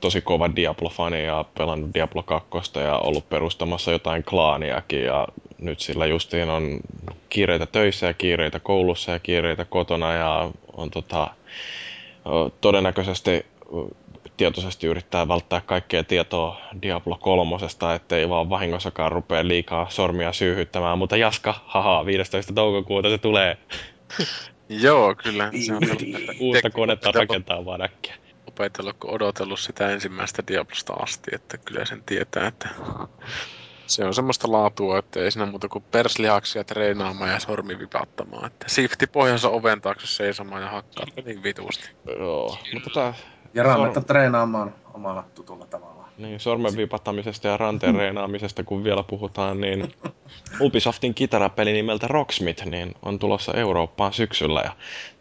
tosi kova Diablo-fani ja pelannut Diablo 2 ja ollut perustamassa jotain klaaniakin ja nyt sillä justiin on kiireitä töissä ja kiireitä koulussa ja kiireitä kotona ja on tota, todennäköisesti tietoisesti yrittää välttää kaikkea tietoa Diablo kolmosesta, ettei vaan vahingossakaan rupea liikaa sormia syyhyttämään, mutta Jaska, haha, 15. toukokuuta se tulee Joo, kyllä. Se on uutta konetta rakentaa vaan äkkiä. opetellut, kun odotellut sitä ensimmäistä Diablosta asti, että kyllä sen tietää, että se on semmoista laatua, että ei siinä muuta kuin perslihaksia treenaamaan ja sormi vipattamaan. Että sifti pohjansa oven taakse seisomaan ja hakkaa niin vitusti. Joo, mutta tota, Ja rannetta Sor- treenaamaan omalla tutulla tavalla. niin, sormen vipattamisesta ja ranteen reenaamisesta, kun vielä puhutaan, niin Ubisoftin kitarapeli nimeltä Rocksmith niin on tulossa Eurooppaan syksyllä ja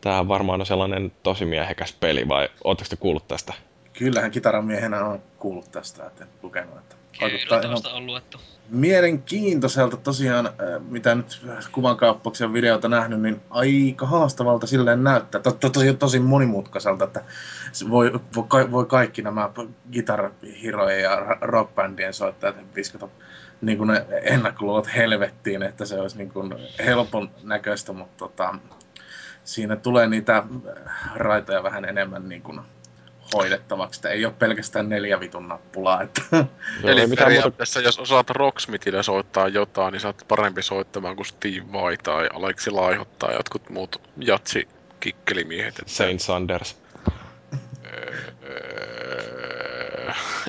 tämä varmaan on sellainen tosi miehekäs peli, vai ootteko te kuullut tästä? Kyllähän kitaramiehenä on kuullut tästä, että en lukenut, että Kyllä, ihan on luettu. mielenkiintoiselta tosiaan, mitä nyt kuvankaappauksen videota nähnyt, niin aika haastavalta silleen näyttää. To, to, tosi, tosi monimutkaiselta, että voi, voi, voi kaikki nämä gitarhirojen ja rockbändien soittajat viskata niin kuin ne ennakkoluulot helvettiin, että se olisi niin kuin helpon näköistä, mutta tota, siinä tulee niitä raitoja vähän enemmän niin kuin hoidettavaksi. Että ei ole pelkästään neljä vitun nappulaa. Että Joo, Eli mitään muuta periaatteessa, jos osaat Rocksmithillä soittaa jotain, niin oot parempi soittamaan kuin Steve Vai tai Aleksi Laiho tai jotkut muut jatsi kikkelimiehet. Että, Saint Sanders. öö,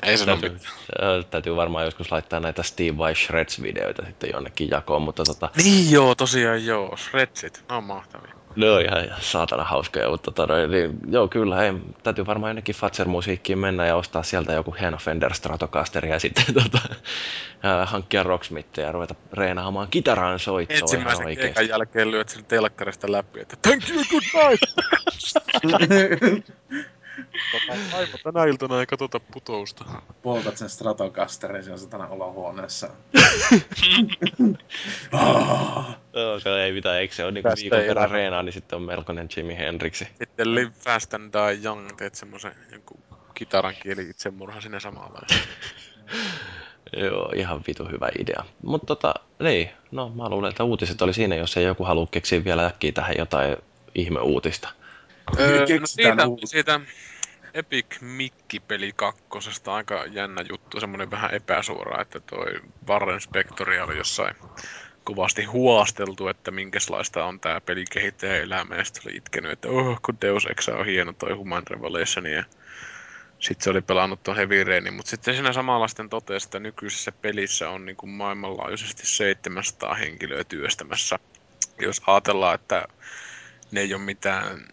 ei se Täytyy, täytyy varmaan joskus laittaa näitä Steve Vai Shreds-videoita sitten jonnekin jakoon, mutta tota, Niin joo, tosiaan joo. Shredsit, ne on mahtavia. Ne on ihan saatana hauskoja, mutta tota, noin, niin, joo kyllä, ei, täytyy varmaan jonnekin Fatser-musiikkiin mennä ja ostaa sieltä joku hieno Fender Stratocaster ja sitten tota, äh, hankkia Rocksmithia ja ruveta reenaamaan kitaraan soittoa ihan Ensimmäisen oikeesti. keikan jälkeen lyöt sen telkkarista läpi, että thank you, good night! tota, aivan tänä iltana ei katsota putousta. poltat sen Stratocasterin siellä satana olohuoneessa. Ah. Joo, se ei mitään, eikö se ole niin Tästä viikon lähde. reenaa, niin sitten on melkoinen Jimi Hendrixi. Sitten Live Fast and Die Young, teet semmosen joku kitaran kieli itsemurha sinne samalla. Joo, ihan vitu hyvä idea. Mutta tota, niin, no mä luulen, että uutiset oli siinä, jos ei joku halua keksiä vielä äkkiä tähän jotain ihme-uutista. Öö, no siitä, siitä Epic Mikki-peli kakkosesta. Aika jännä juttu, semmonen vähän epäsuora, että toi Warren Spectori oli jossain kovasti huosteltu, että minkälaista on tää pelin kehittäjän elämä, ja sitten oli itkenyt, että oh, kun Deus Ex on hieno toi Human Revelation, ja sitten se oli pelannut tuon Heavy Rainin, mutta sitten siinä samalla sitten totesi, että nykyisessä pelissä on niin kuin maailmanlaajuisesti 700 henkilöä työstämässä. Jos ajatellaan, että ne ei ole mitään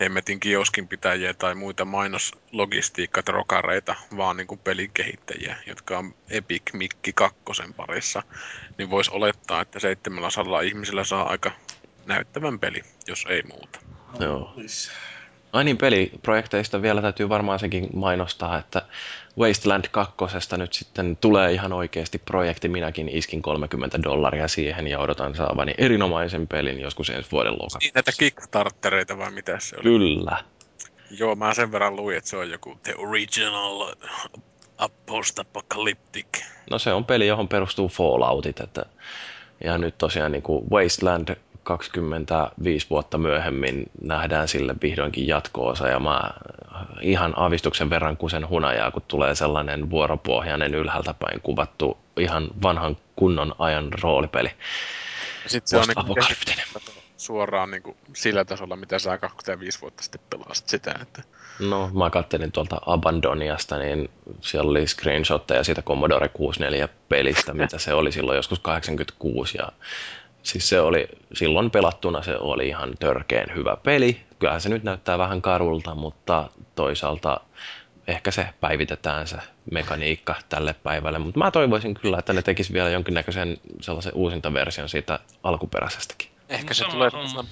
hemmetin kioskin pitäjiä tai muita mainoslogistiikkatrokareita, vaan niin kuin pelin kehittäjiä, jotka on Epic Mikki kakkosen parissa, niin voisi olettaa, että 700 ihmisillä saa aika näyttävän peli, jos ei muuta. Joo. Ai niin, peliprojekteista vielä täytyy varmaan sekin mainostaa, että Wasteland 2 nyt sitten tulee ihan oikeasti projekti. Minäkin iskin 30 dollaria siihen ja odotan saavani erinomaisen pelin joskus ensi vuoden lokakuussa. Niin näitä Kickstartereita vai mitä se oli? Kyllä. Joo, mä sen verran luin, että se on joku The Original Post-Apocalyptic. No se on peli, johon perustuu Falloutit. Että, ja nyt tosiaan niin kuin Wasteland 25 vuotta myöhemmin nähdään sille vihdoinkin jatko-osa ja mä ihan avistuksen verran kusen hunajaa, kun tulee sellainen vuoropohjainen ylhäältä päin kuvattu ihan vanhan kunnon ajan roolipeli. Ja sit se on Post-apokalyptinen. suoraan niinku sillä tasolla, mitä sä 25 vuotta sitten pelasit sitä, että No, mä kattelin tuolta Abandoniasta, niin siellä oli screenshotteja siitä Commodore 64-pelistä, mitä se oli silloin joskus 86. Ja siis se oli, silloin pelattuna se oli ihan törkeen hyvä peli. Kyllähän se nyt näyttää vähän karulta, mutta toisaalta ehkä se päivitetään se mekaniikka tälle päivälle. Mutta mä toivoisin kyllä, että ne tekis vielä jonkinnäköisen sellaisen uusintaversion siitä alkuperäisestäkin. ehkä No se tulee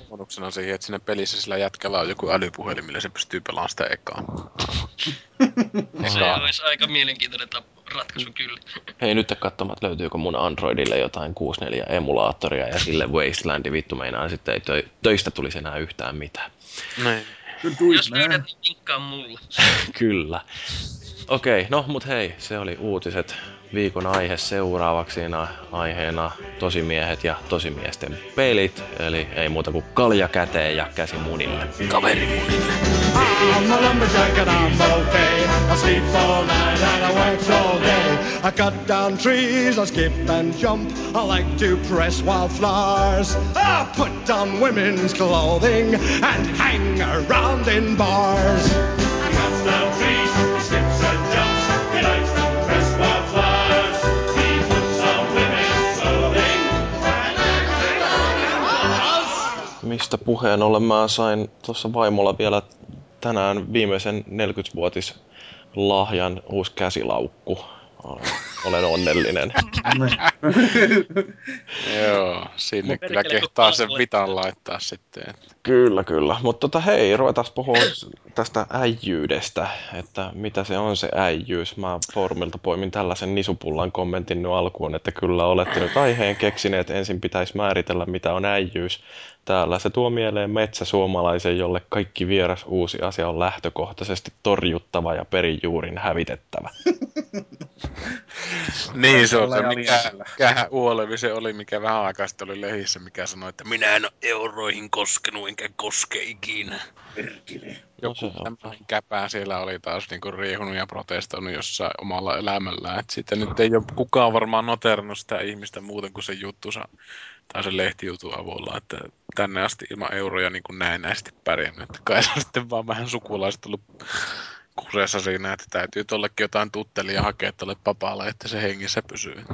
bonuksena siihen, että siinä pelissä sillä jätkällä on joku älypuhelin, millä se pystyy pelaamaan sitä ekaa. Se olisi aika mielenkiintoinen tap- ratkaisu kyllä. Hei, nyt katsomaan, että löytyykö mun Androidille jotain 64-emulaattoria ja sille Wastelandi vittu meinaa sitten ei tö- töistä tulisi enää yhtään mitään. Niin. Jos löydät, niin mulle. Kyllä. Okei, no mut hei, se oli uutiset. Viikon aihe seuraavaksi aiheena tosimiehet ja tosimiesten pelit. Eli ei muuta kuin kalja käteen ja käsi munille. Kaveri munille. I'm a lumberjack and I'm okay. I sleep all night and I work all day. I cut down trees, I skip and jump. I like to press wildflowers. I put on women's clothing and hang around in bars. He cuts Mistä puheen ollen mä sain tuossa vaimolla vielä tänään viimeisen 40-vuotis lahjan uusi käsilaukku. olen onnellinen. Joo, sinne kyllä kehtaa sen vitan laittaa sitten. että- Kyllä, kyllä. Mutta tota, hei, ruvetaan puhua tästä äijyydestä, että mitä se on se äijyys. Mä foorumilta poimin tällaisen nisupullan kommentin nyt alkuun, että kyllä olette nyt aiheen keksineet, ensin pitäisi määritellä, mitä on äijyys. Täällä se tuo mieleen metsäsuomalaisen, jolle kaikki vieras uusi asia on lähtökohtaisesti torjuttava ja perijuurin hävitettävä. Niin se on se, mikä, mikähän Uolevi se oli, mikä vähän aikaa sitten oli lehissä, mikä sanoi, että minä en ole euroihin koskenut, enkä koske ikinä. Perkele. Joku se on. tämmöinen käpää siellä oli taas niinku riehunut ja protestoinut jossain omalla elämällään. Et sitten nyt ei ole kukaan varmaan noterannut sitä ihmistä muuten kuin sen juttusa tai sen lehtijutun avulla, että tänne asti ilman euroja niin kuin näennäisesti pärjännyt. Että kai se on sitten vaan vähän sukulaiset ollut kuseessa siinä, että täytyy tollekin jotain tuttelia hakea tuolle papalle, että se hengissä pysyy.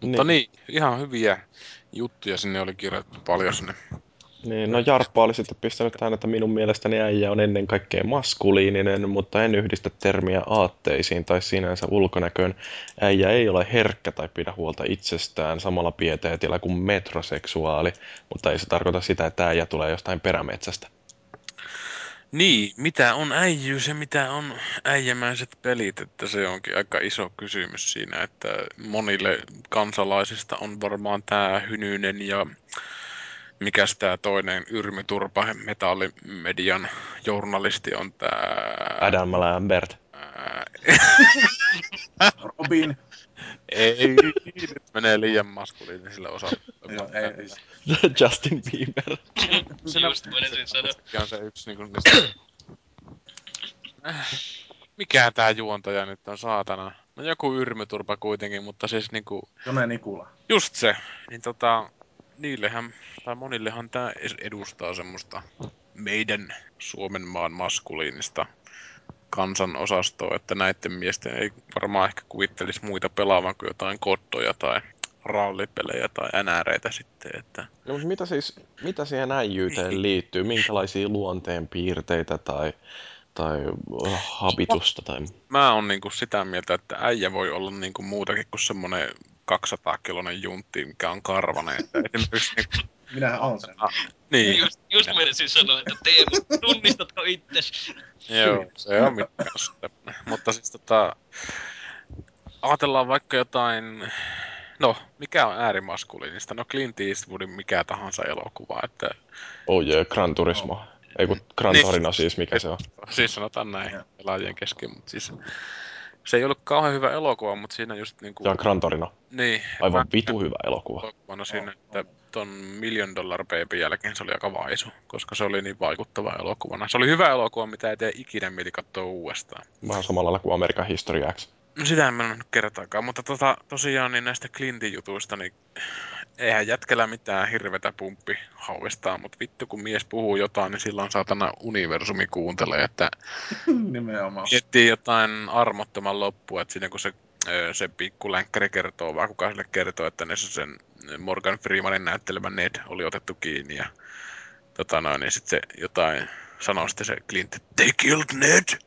Mutta niin, ihan hyviä juttuja sinne oli kirjoitettu paljon sinne. Niin, no Jarppa oli sitten pistänyt tähän, että minun mielestäni äijä on ennen kaikkea maskuliininen, mutta en yhdistä termiä aatteisiin tai sinänsä ulkonäköön. Äijä ei ole herkkä tai pidä huolta itsestään samalla pieteetillä kuin metroseksuaali, mutta ei se tarkoita sitä, että äijä tulee jostain perämetsästä. Niin, mitä on äijyys ja mitä on äijämäiset pelit, että se onkin aika iso kysymys siinä, että monille kansalaisista on varmaan tämä Hynynen ja mikäs tämä toinen Yrmi Turpa, metallimedian journalisti on tämä... Adam Lambert. Robin. Ei, nyt menee liian maskuliiniselle osalle. Ei. Justin Bieber. Just meinasin sanoa. Sekin on se yksi niinku niistä... Mikä tää juontaja nyt on, saatana? No joku Yrmyturpa kuitenkin, mutta siis niinku... Jone Nikula. Just se. Niin tota... Niillehän, tai monillehan tää edustaa semmoista meidän Suomen maan maskuliinista kansanosastoa, että näiden miesten ei varmaan ehkä kuvittelisi muita pelaavan kuin jotain kottoja tai rallipelejä tai NRitä sitten, että No, mutta mitä siis, mitä siihen äijyyteen liittyy? Minkälaisia luonteen piirteitä tai, tai habitusta? Tai... mä oon niinku sitä mieltä, että äijä voi olla niinku muutakin kuin semmonen 200-kilonen juntti, mikä on karvanen. Että esimerkiksi niinku, Minähän on sen. niin, Just, just meinasin sanoa, että Teemu, tunnistatko itses? joo, se on mitään semmonen. Mutta siis tota, ajatellaan vaikka jotain, no, mikä on äärimaskuliinista? No Clint Eastwoodin mikä tahansa elokuva, että Oh yeah, Gran Turismo. Ei kun Gran Niin. Torino siis, mikä se on. siis sanotaan näin pelaajien kesken, mutta siis se ei ollut kauhean hyvä elokuva, mutta siinä just niinku... Se on Gran Torino. Niin. Aivan mä- vitu hyvä elokuva. elokuvana siinä, On, että ton Million Dollar Baby jälkeen se oli aika vaisu, koska se oli niin vaikuttava elokuvana. Se oli hyvä elokuva, mitä ei tee ikinä mieli katsoa uudestaan. Vähän samalla lailla kuin American History X. No sitä en mä kertaakaan, mutta tota, tosiaan niin näistä Clintin jutuista, niin eihän jätkellä mitään hirvetä pumppi hauistaa, mutta vittu kun mies puhuu jotain, niin silloin saatana universumi kuuntelee, että Nimenomaan. miettii jotain armottoman loppua, että siinä kun se, se pikku länkkäri kertoo, vaan kuka sille kertoo, että ne se sen Morgan Freemanin näyttelemä Ned oli otettu kiinni ja tota noin, niin sitten se jotain sanoo sitten se Clint, they killed Ned!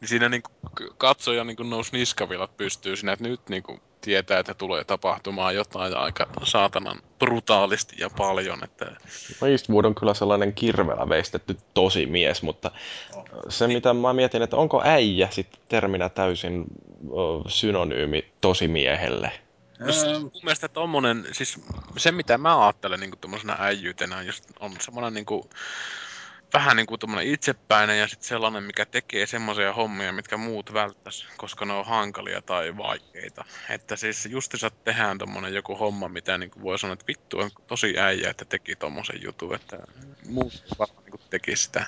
Niin siinä k- katsoja niinku nousi niskavilat pystyy siinä, että nyt niinku tietää, että tulee tapahtumaan jotain aika saatanan brutaalisti ja paljon, että No Eastwood on kyllä sellainen kirvelä veistetty tosi mies, mutta se mitä mä mietin, että onko äijä sitten terminä täysin synonyymi tosimiehelle? No, siis mun mielestä tommonen, siis se mitä mä ajattelen niinku tommosena äijyytenä on just on semmonen niinku vähän niinku tommonen itsepäinen ja sitten sellainen, mikä tekee semmoisia hommia, mitkä muut välttäis, koska ne on hankalia tai vaikeita. Että siis justiinsa tehdään tommonen joku homma, mitä niinku voi sanoa, että vittu on tosi äijä, että teki tommosen jutun, että muut varmaan niinku teki sitä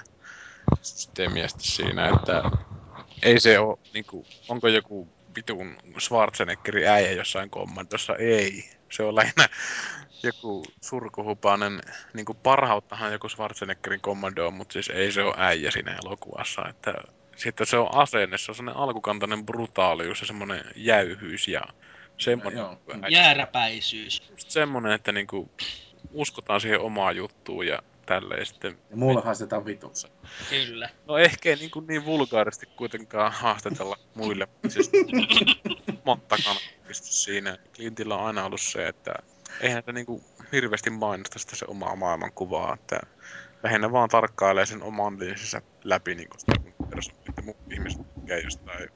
systeemiä siinä, että ei se oo niinku, onko joku vitun Schwarzeneggerin äijä jossain kommandossa? Ei. Se on lähinnä joku surkuhupainen, niinku parhauttahan joku Schwarzeneggerin kommando on, mutta siis ei se ole äijä siinä elokuvassa. Että sitten se on asenne, se on semmoinen alkukantainen brutaalius ja semmoinen jäyhyys ja semmoinen, Joo. Jääräpäisyys. just semmoinen, että niinku uskotaan siihen omaan juttuun ja tälleen sitten Ja muulle haastetaan vitussa. Kyllä. No ehkä ei niin, kuin niin vulgaaristi kuitenkaan haastatella muille. Siis, pysty siinä. Clintillä on aina ollut se, että eihän se niinku hirveästi mainosta sitä se omaa maailmankuvaa, että lähinnä vaan tarkkailee sen oman linssinsä läpi niinku sitä että muut ihmiset tekee jostain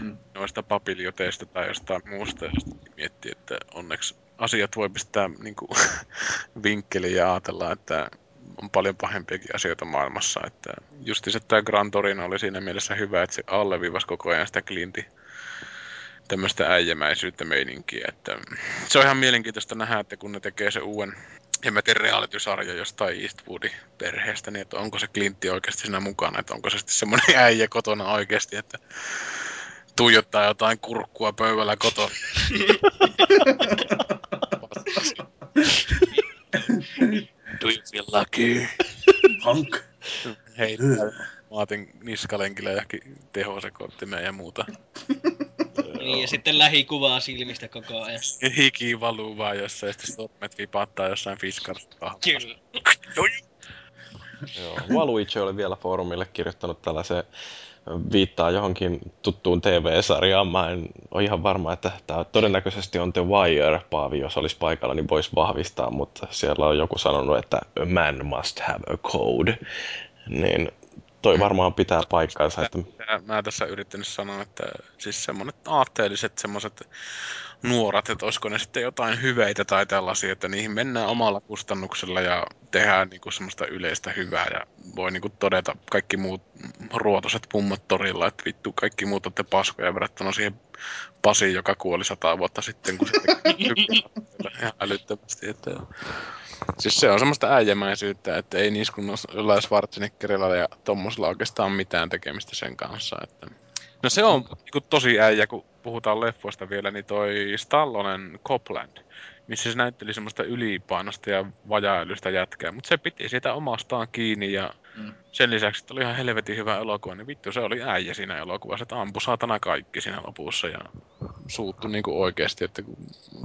Mm. noista papiljoteista tai jostain muusta, ja sitten miettii, että onneksi asiat voi pistää niinku vinkkeliin ja ajatella, että on paljon pahempiakin asioita maailmassa. Että justiinsa tämä Gran Torino oli siinä mielessä hyvä, että se alleviivasi koko ajan sitä Clintin tämmöistä äijämäisyyttä meininkiä. Että se on ihan mielenkiintoista nähdä, että kun ne tekee se uuden hemmetin reality-sarja jostain Eastwoodin perheestä, niin että onko se Clintti oikeasti siinä mukana, että onko se sitten semmoinen äijä kotona oikeasti, että tuijottaa jotain kurkkua pöydällä kotona. Do you feel lucky? Hank. Heittää Maatin niskalenkillä johonkin tehosekoittimeen ja muuta. Niin, ja sitten lähikuvaa silmistä koko ajan. Hiki valuu vaan jossain, ja sitten sormet vipattaa jossain fiskarissa. Kyllä. Joo, Waluigi oli vielä foorumille kirjoittanut tällaisen viittaa johonkin tuttuun TV-sarjaan. Mä en ole ihan varma, että tämä todennäköisesti on The Wire. Paavi, jos olisi paikalla, niin voisi vahvistaa, mutta siellä on joku sanonut, että a man must have a code. Niin toi varmaan pitää paikkaansa. Että... Mä, tässä yrittänyt sanoa, että siis semmonet aatteelliset semmoset nuorat, että olisiko ne sitten jotain hyveitä tai tällaisia, että niihin mennään omalla kustannuksella ja tehdään niinku semmoista yleistä hyvää ja voi niinku todeta kaikki muut ruotoset pummot torilla, että vittu kaikki muut olette paskoja verrattuna siihen Pasiin, joka kuoli sata vuotta sitten, kun se teki ihan älyttömästi. Että... Siis se on semmoista äijämäisyyttä, että ei niissä kun jollain Schwarzeneggerilla ja tommosella oikeastaan mitään tekemistä sen kanssa. Että... No se on niin tosi äijä, kun puhutaan leffoista vielä, niin toi Stallonen Copland, missä se näytteli semmoista ylipainosta ja vajailystä jätkää, mutta se piti siitä omastaan kiinni ja Mm. sen lisäksi, että oli ihan helvetin hyvä elokuva, niin vittu se oli äijä siinä elokuvassa, että ampui saatana kaikki siinä lopussa ja suuttu niinku oikeesti, että kun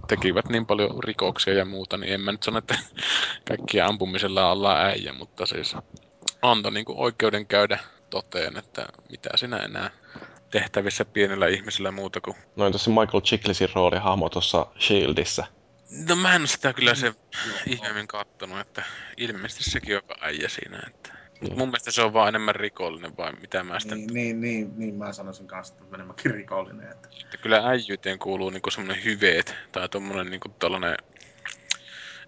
tekivät niin paljon rikoksia ja muuta, niin en mä nyt sano, että kaikkia ampumisella ollaan äijä, mutta siis antoi niinku oikeuden käydä toteen, että mitä sinä enää tehtävissä pienellä ihmisellä muuta kuin... Noin tuossa Michael Chiklisin rooli hahmo tuossa Shieldissä. No mä en sitä kyllä se ihmeemmin kattonut, että ilmeisesti sekin on äijä siinä, että... Mut mun mielestä se on vaan enemmän rikollinen vai mitä mä sitä... Niin, niin, niin, niin, mä sanoisin kanssa, että enemmänkin rikollinen. Että... Että kyllä äijyyteen kuuluu niinku semmonen hyveet tai tommonen niinku tollanen...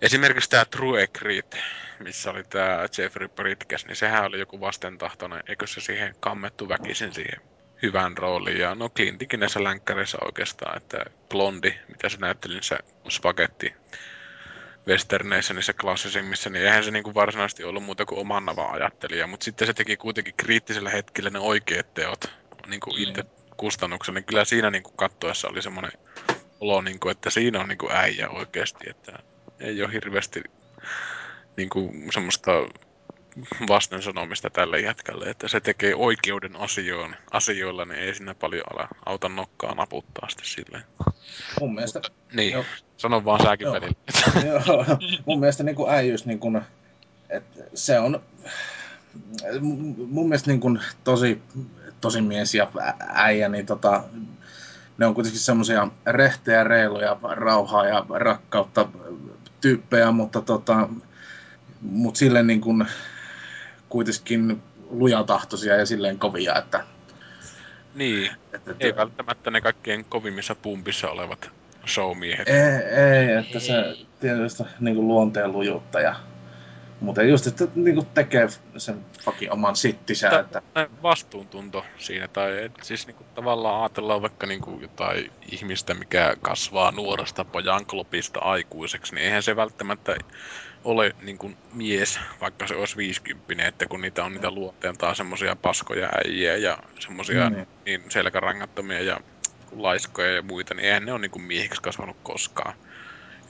Esimerkiksi tää True Egret, missä oli tää Jeffrey Bridges, niin sehän oli joku vastentahtoinen, eikö se siihen kammettu väkisin siihen hyvän rooliin. Ja no Clintikin näissä länkkäreissä oikeastaan, että Blondi, mitä se näytteli niissä spagetti westerneissä, niissä klassisimmissa, niin eihän se niinku varsinaisesti ollut muuta kuin oman navan ajattelija, mutta sitten se teki kuitenkin kriittisellä hetkellä ne oikeat teot niinku itse kustannuksella, niin kyllä siinä niinku kattoessa oli semmoinen olo, niinku, että siinä on niinku äijä oikeasti, että ei ole hirveästi niinku semmoista vasten sanomista tälle jätkälle, että se tekee oikeuden asioon, asioilla, niin ei siinä paljon ala, auta nokkaa naputtaa sitten silleen. Mun mielestä, Niin, Joo. sano vaan säkin Joo. välillä. joo, mun mielestä niin kuin äijyys, niin kuin, että se on mun mielestä niin kuin tosi, tosi mies ja äijä, niin tota, ne on kuitenkin semmoisia rehtejä, reiluja, rauhaa ja rakkautta tyyppejä, mutta tota, mut silleen niin kuin kuitenkin lujatahtoisia ja silleen kovia, että, Niin, että, ei välttämättä ne kaikkien kovimmissa pumpissa olevat showmiehet. Ei, ei että se tietysti niin kuin luonteen lujuutta ja mutta just, että niin kuin tekee sen fucking oman sittisä, Mutta- että vastuuntunto siinä, tai et siis niinku tavallaan ajatellaan vaikka niinku jotain ihmistä, mikä kasvaa nuoresta pojanklopista aikuiseksi, niin eihän se välttämättä ole niinku mies, vaikka se olisi 50, että kun niitä on niitä luonteeltaan semmosia paskoja äijiä ja semmosia Niin. niin selkärangattomia ja laiskoja ja muita, niin eihän ne ole niinku miehiksi kasvanut koskaan.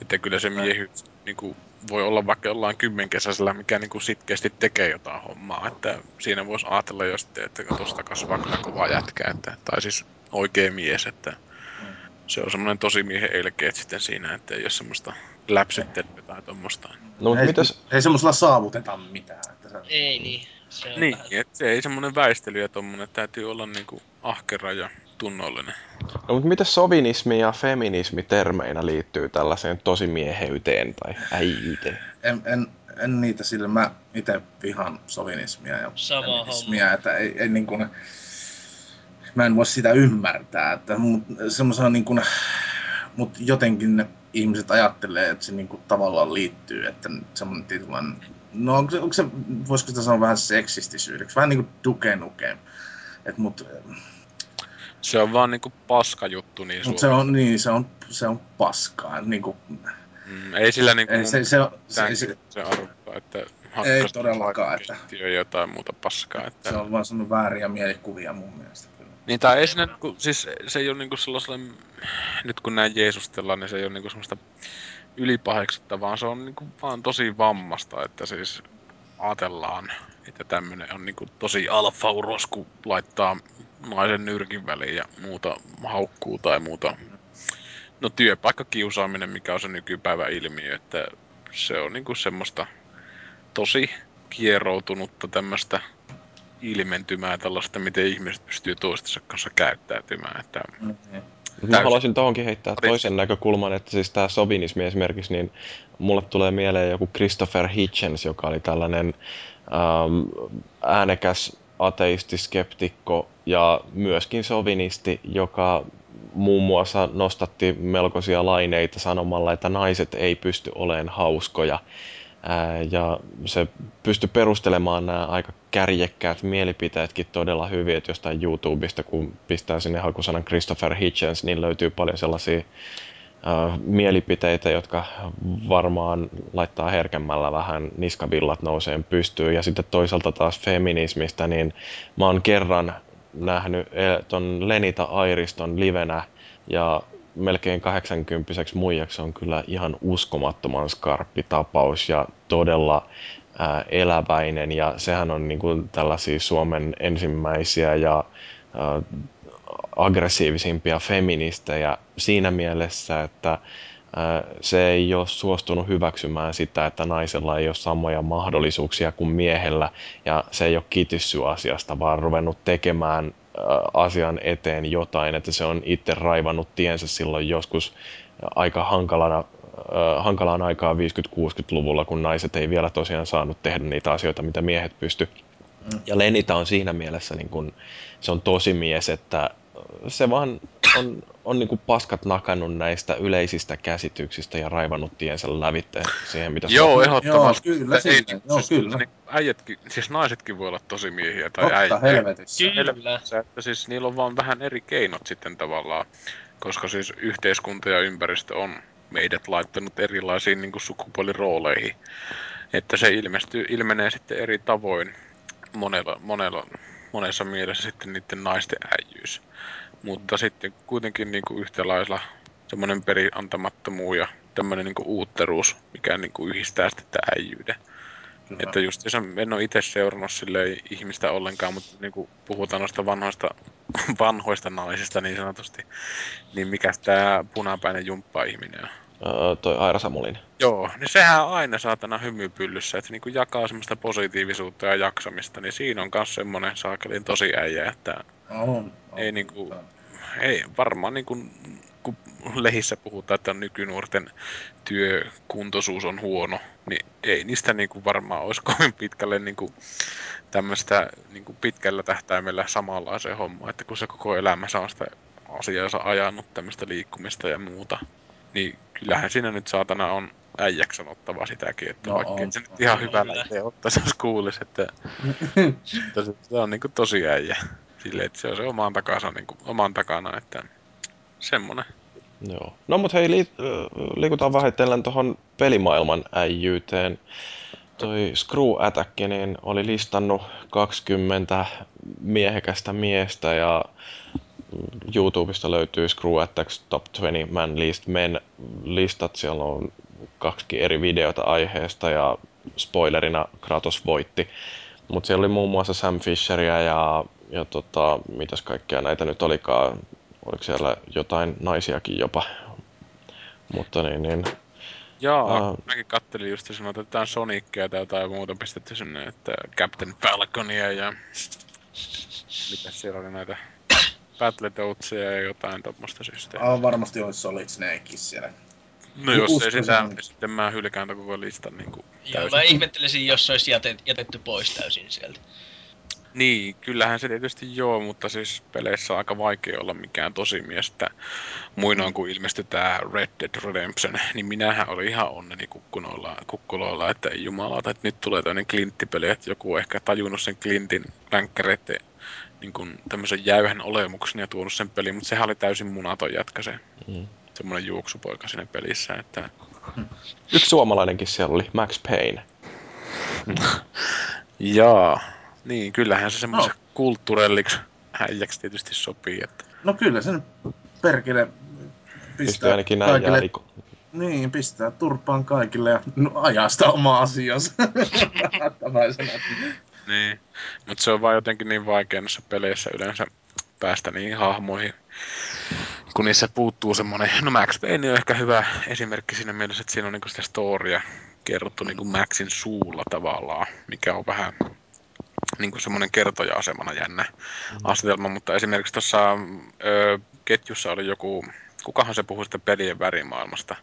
Että kyllä se miehyys niinku, voi olla vaikka jollain kymmenkesäisellä, mikä niinku sitkeästi tekee jotain hommaa. Että siinä voisi ajatella jo sitten, että tuosta kasvaa kyllä kova jätkä. Että, tai siis oikea mies, että se on semmoinen tosi miehen elkeet sitten siinä, että ei ole semmoista läpsyttelyä tai tuommoista. No ei, mitäs, ei semmoisella saavuteta mitään. Että se, Ei niin. Se on Niin, vähän... että se ei semmoinen väistely ja tommonen, että täytyy olla niinku ahkera ja tunnollinen. No, mutta miten sovinismi ja feminismi termeinä liittyy tällaiseen tosimieheyteen tai äijyyteen? En, en, en niitä sillä, mä itse vihan sovinismia ja Sama feminismiä, että ei, ei niin kuin, mä en voi sitä ymmärtää, että mut, semmoisena niin kuin, mut jotenkin ne ihmiset ajattelee, että se niin kuin tavallaan liittyy, että semmoinen tietynlainen, no onko se, onko se, voisiko sitä sanoa vähän seksistisyydeksi, vähän niin kuin duke nuke. Et mut, Se on vaan niinku paska juttu niin mut se on, niin, se on, se on paskaa. Niin kuin, Mm, ei sillä niinku ei, se, se, on- se, se, se, arvottaa, että Ei todellakaan, että- jotain muuta paskaa. Että... se on vaan semmoinen vääriä mielikuvia mun mielestä. Niin tai ei siinä niinku, siis se ei ole niinku sellaisella, nyt kun näin Jeesustellaan, niin se ei ole niinku semmoista ylipaheksutta, vaan se on niinku vaan tosi vammasta, että siis ajatellaan, että tämmönen on niinku tosi alfauros, kun laittaa naisen nyrkin väliin ja muuta haukkuu tai muuta. No työpaikkakiusaaminen, mikä on se nykypäivän ilmiö, että se on niinku semmoista tosi kieroutunutta tämmöistä ilmentymää tällaista, miten ihmiset pystyy toistensa kanssa käyttäytymään. Että Mm, niin. Mut Mä haluaisin tuohonkin heittää toisen näkökulman, että siis tämä sovinismi esimerkiksi, niin mulle tulee mieleen joku Christopher Hitchens, joka oli tällainen ähm, äänekäs ateistiskeptikko ja myöskin sovinisti, joka muun muassa nostatti melkoisia laineita sanomalla, että naiset ei pysty olemaan hauskoja. Ää, ja se pystyi perustelemaan nämä aika kärjekkäät mielipiteetkin todella hyvin, että jostain YouTubesta, kun pistää sinne hakusanan Christopher Hitchens, niin löytyy paljon sellaisia ää, mielipiteitä, jotka varmaan laittaa herkemmällä vähän niskavillat nouseen pystyyn. Ja sitten toisaalta taas feminismistä, niin mä oon kerran nähnyt eh, ton Lenita Airiston livenä ja melkein 80 muijaksi on kyllä ihan uskomattoman skarppi tapaus ja todella eläväinen. Ja sehän on niin kuin tällaisia Suomen ensimmäisiä ja ää, aggressiivisimpia feministejä siinä mielessä, että se ei ole suostunut hyväksymään sitä, että naisella ei ole samoja mahdollisuuksia kuin miehellä. Ja se ei ole kitissy asiasta, vaan ruvennut tekemään ää, asian eteen jotain, että se on itse raivannut tiensä silloin joskus aika hankalana, ää, hankalaan aikaan 50-60-luvulla, kun naiset ei vielä tosiaan saanut tehdä niitä asioita, mitä miehet pysty. Ja Lenita on siinä mielessä, niin kun, se on tosi mies, että se vaan on, on niin kuin paskat nakannut näistä yleisistä käsityksistä ja raivannut tiensä lävitte siihen, mitä se Joo, on. ehdottomasti. Joo, kyllä, Ei, silleen. Joo, siis, kyllä. Niin, äijätkin, siis naisetkin voi olla tosi miehiä tai Totta äijä. helvetissä. Kyllä. Se, että siis niillä on vaan vähän eri keinot sitten tavallaan, koska siis yhteiskunta ja ympäristö on meidät laittanut erilaisiin niin kuin sukupuolirooleihin. Että se ilmestyy, ilmenee sitten eri tavoin monella, monella, monessa mielessä sitten niiden naisten äijyys. Mutta sitten kuitenkin niin kuin yhtä lailla semmoinen periantamattomuus ja tämmöinen niin uutteruus, mikä niin kuin yhdistää sitten tämän äijyyden. Kyllä. Että just se, en ole itse seurannut ihmistä ollenkaan, mutta niin kuin puhutaan noista vanhoista, vanhoista naisista niin sanotusti, niin mikä tämä punapäinen jumppa-ihminen on? Öö, toi Aira Samulin. Joo, niin sehän on aina saatana hymypyllyssä, että niinku jakaa semmoista positiivisuutta ja jaksamista, niin siinä on myös semmoinen saakelin tosi äijä, että On, on, ei niinku- ei varmaan niin kuin, kun lehissä puhutaan, että nykynuorten työkuntoisuus on huono, niin ei niistä niin kuin varmaan olisi kovin pitkälle niin kuin tämmöistä niin kuin pitkällä tähtäimellä samanlaiseen hommaan, että kun se koko elämänsä on sitä asiaansa ajanut tämmöistä liikkumista ja muuta, niin kyllähän siinä nyt saatana on äijäksi sanottavaa sitäkin, että No vaikka on. on, se nyt ihan Kyllä. hyvällä itse ottaisi, jos kuulisi, että, että se, se on niin kuin tosi äijä. Silleen, että se on se oman, takansa, niin kuin, oman takana, että semmonen. Joo. No mut hei, li- liikutaan vähitellen tuohon pelimaailman äijyyteen. Toi Screw Attack niin oli listannut 20 miehekästä miestä ja YouTubesta löytyy Screw Attack Top 20 Man List Men listat. Siellä on kaksi eri videota aiheesta ja spoilerina Kratos voitti. Mutta siellä oli muun muassa Sam Fisheria ja, ja tota, mitäs kaikkea näitä nyt olikaan. Oliko siellä jotain naisiakin jopa? Mutta niin, niin. Jaa, Aa. mäkin kattelin just sanoin, että jotain Sonicia tai jotain muuta pistetty sinne, että Captain Falconia ja... Mitä siellä oli näitä Battletoadsia ja jotain tuommoista systeemiä. Ah, varmasti olisi Solid Snakekin siellä. No jos ei uskoisin sitä, ainakin. sitten mä hylkään koko listan niin kuin Joo, mä ihmettelisin, jos se olisi jätet, jätetty pois täysin sieltä. Niin, kyllähän se tietysti joo, mutta siis peleissä on aika vaikea olla mikään tosimies, että muinoin kun ilmestyi tää Red Dead Redemption, niin minähän olin ihan onneni kukkuloilla, kukkuloilla että ei jumalata, että nyt tulee toinen Clint-peli, että joku on ehkä tajunnut sen Clintin länkkäreiden niin kuin tämmöisen jäyhän olemuksen ja tuonut sen peliin, mutta sehän oli täysin munaton jätkä se. Mm. Semmoinen juoksupoika siinä pelissä, että Yksi suomalainenkin siellä oli, Max Payne. jaa, niin kyllähän se semmoisen No. kulttuurelliksi häijäksi tietysti sopii, että No kyllä sen perkele Pystyy pistää ainakin näin kaikille, jääliko. niin, pistää turpaan kaikille ja no, ajaa sitä omaa asiansa. Niin, mutta se on vaan jotenkin niin vaikea noissa peleissä yleensä päästä niihin hahmoihin, kun niissä puuttuu semmoinen, no Max Payne on ehkä hyvä esimerkki siinä mielessä, että siinä on niinku sitä storya kerrottu niinku Maxin suulla tavallaan, mikä on vähän niinku semmoinen kertoja-asemana jännä asetelma, mutta esimerkiksi tuossa ö, ketjussa oli joku, kukahan se puhui sitä pelien värimaailmasta,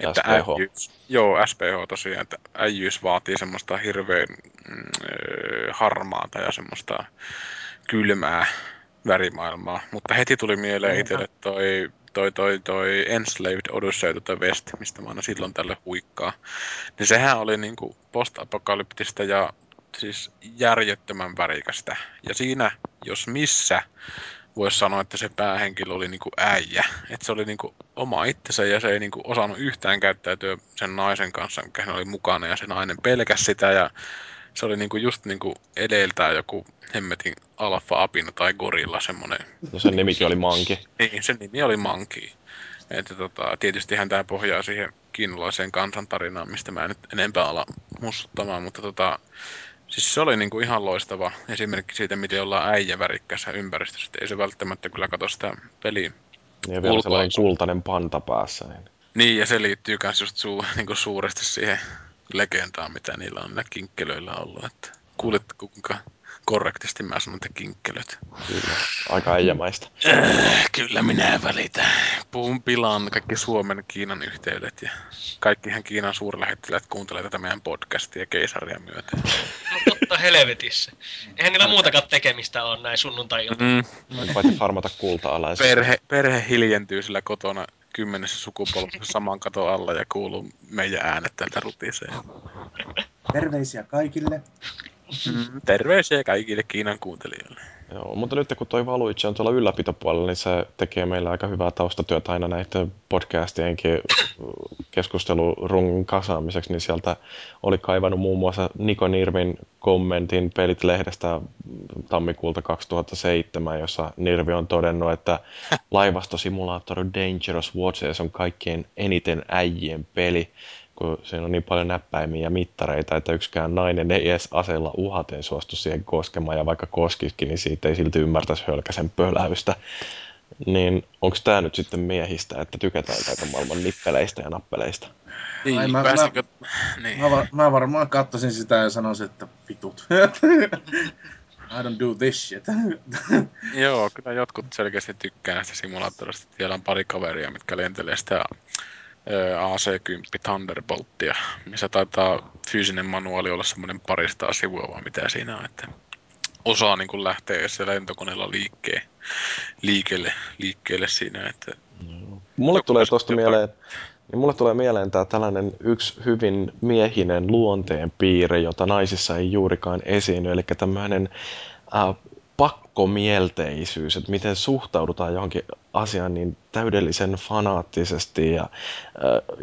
että SPH. äijyys, joo, SPH tosiaan, että äijyys vaatii semmoista hirveän mm, ö, harmaata ja semmoista kylmää värimaailmaa, mutta heti tuli mieleen Niinpä. itselle toi toi, toi, toi Enslaved Odyssey the West, mistä mä aina silloin tällä huikkaa. Niin sehän oli niinku post-apokalyptista ja siis järjettömän värikästä. Ja siinä, jos missä, voisi sanoa, että se päähenkilö oli niinku äijä. Että se oli niinku oma itsensä ja se ei niinku osannut yhtään käyttäytyä sen naisen kanssa, mikä hän oli mukana ja se nainen pelkäsi sitä ja se oli niinku just niinku edeltään joku hemmetin alfa-apina tai gorilla semmonen. Ja sen nimikin oli Manki. Niin, sen nimi oli Monkey. Että tota, tietystihän tämä pohjaa siihen kiinalaiseen kansantarinaan, mistä mä en nyt enempää ala mussuttamaan, mutta tota, siis se oli niinku ihan loistava esimerkki siitä, miten ollaan äijä värikkässä ympäristössä. Ei se välttämättä kyllä katso sitä peliä. Ja vielä sellainen kultainen panta päässä. Niin. Niin, ja se liittyy myös just suu, niinku suuresti siihen legendaan, mitä niillä on niillä kinkkelöillä ollut. Että kuulitteko, kuinka korrektisti mä sanon, että kinkkelöt? Kyllä. Aika äijämäistä. Äh, kyllä minä välitän. Puhun pilaan kaikki Suomen Kiinan yhteydet ja kaikkihan Kiinan suurlähettiläät kuuntelee tätä meidän podcastia keisaria myöten. No totta helvetissä. Eihän niillä muutakaan tekemistä ole näin sunnuntai Mm, Paitsi farmata kulta-alaisia. perhe, perhe hiljentyy sillä kotona kymmenessä sukupolvessa saman katon alla ja kuuluu meidän äänet täältä rutiseen. Terveisiä kaikille. Mm, terveisiä kaikille Kiinan kuuntelijoille. Joo, mutta nyt kun toi Valuitse on tuolla ylläpitopuolella, niin se tekee meillä aika hyvää taustatyötä aina näiden podcastienkin keskustelurungun kasaamiseksi, niin sieltä oli kaivannut muun muassa Niko Nirvin kommentin Pelit-lehdestä tammikuulta 2007, jossa Nirvi on todennut, että laivastosimulaattori Dangerous Watches on kaikkien eniten äijien peli, kun siinä on niin paljon näppäimiä ja mittareita, että yksikään nainen ei edes aseella uhaten suostu siihen koskemaan, ja vaikka koskisikin, niin siitä ei silti ymmärtäisi hölkäsen pöläystä. Niin onko tämä nyt sitten miehistä, että tykätään kaiken maailman nippeleistä ja nappeleista? Niin, Ai, mä- pääsinkö... Niin. Mä, var, mä varmaan katsoisin sitä ja sanoisin, että vitut. I don't do this shit. Joo, kyllä jotkut selkeästi tykkää näistä simulaattorista. Siellä on pari kaveria, mitkä lentelee sitä AC-10 Thunderbolttia, missä taitaa fyysinen manuaali olla semmoinen paristaa sivua, vaan mitä siinä on, että osaa niin kuin lähtee se lentokoneella liikkeen, liikkeelle, liikkeelle siinä, että Mulle Joku tulee tuosta mieleen, niin mulle tulee mieleen tämä tällainen yksi hyvin miehinen luonteen piirre, jota naisissa ei juurikaan esiinny, eli tämmöinen äh, pakkomielteisyys, että miten suhtaudutaan johonkin asiaan niin täydellisen fanaattisesti ja äh,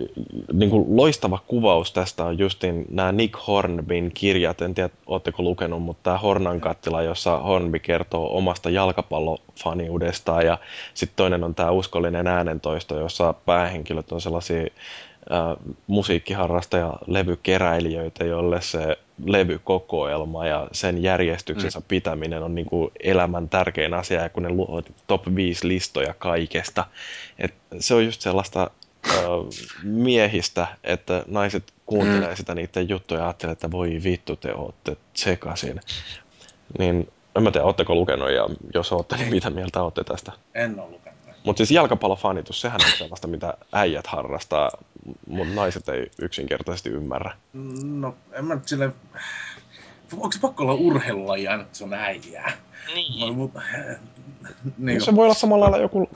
niin kuin loistava kuvaus tästä on justin nämä Nick Hornbyn kirjat, en tiedä ootteko lukenut, mutta tämä Hornan kattila, jossa Hornby kertoo omasta jalkapallofaniudestaan ja sitten toinen on tämä uskollinen äänentoisto, jossa päähenkilöt on sellaisia äh, musiikkiharrastaja levykeräilijöitä, jolle se levykokoelma ja sen järjestyksensä mm. pitäminen on niin kuin elämän tärkein asia, ja kun ne luo top 5 listoja kaikesta. Et se on just sellaista äh, miehistä, että naiset kuuntelee mm. sitä niiden juttuja ja ajattelee, että voi vittu te ootte sekasin. Niin En mä tiedä, ootteko lukenut ja jos ootte, niin mitä mieltä ootte tästä? En ole lukenut. Mutta siis jalkapallofanitus, sehän on sellaista, mitä äijät harrastaa, mutta naiset ei yksinkertaisesti ymmärrä. No, en mä nyt silleen... Onko se pakko olla urheilulaji aina, että se on äijää? Niin. Mut, Niin se voi olla samalla lailla joku...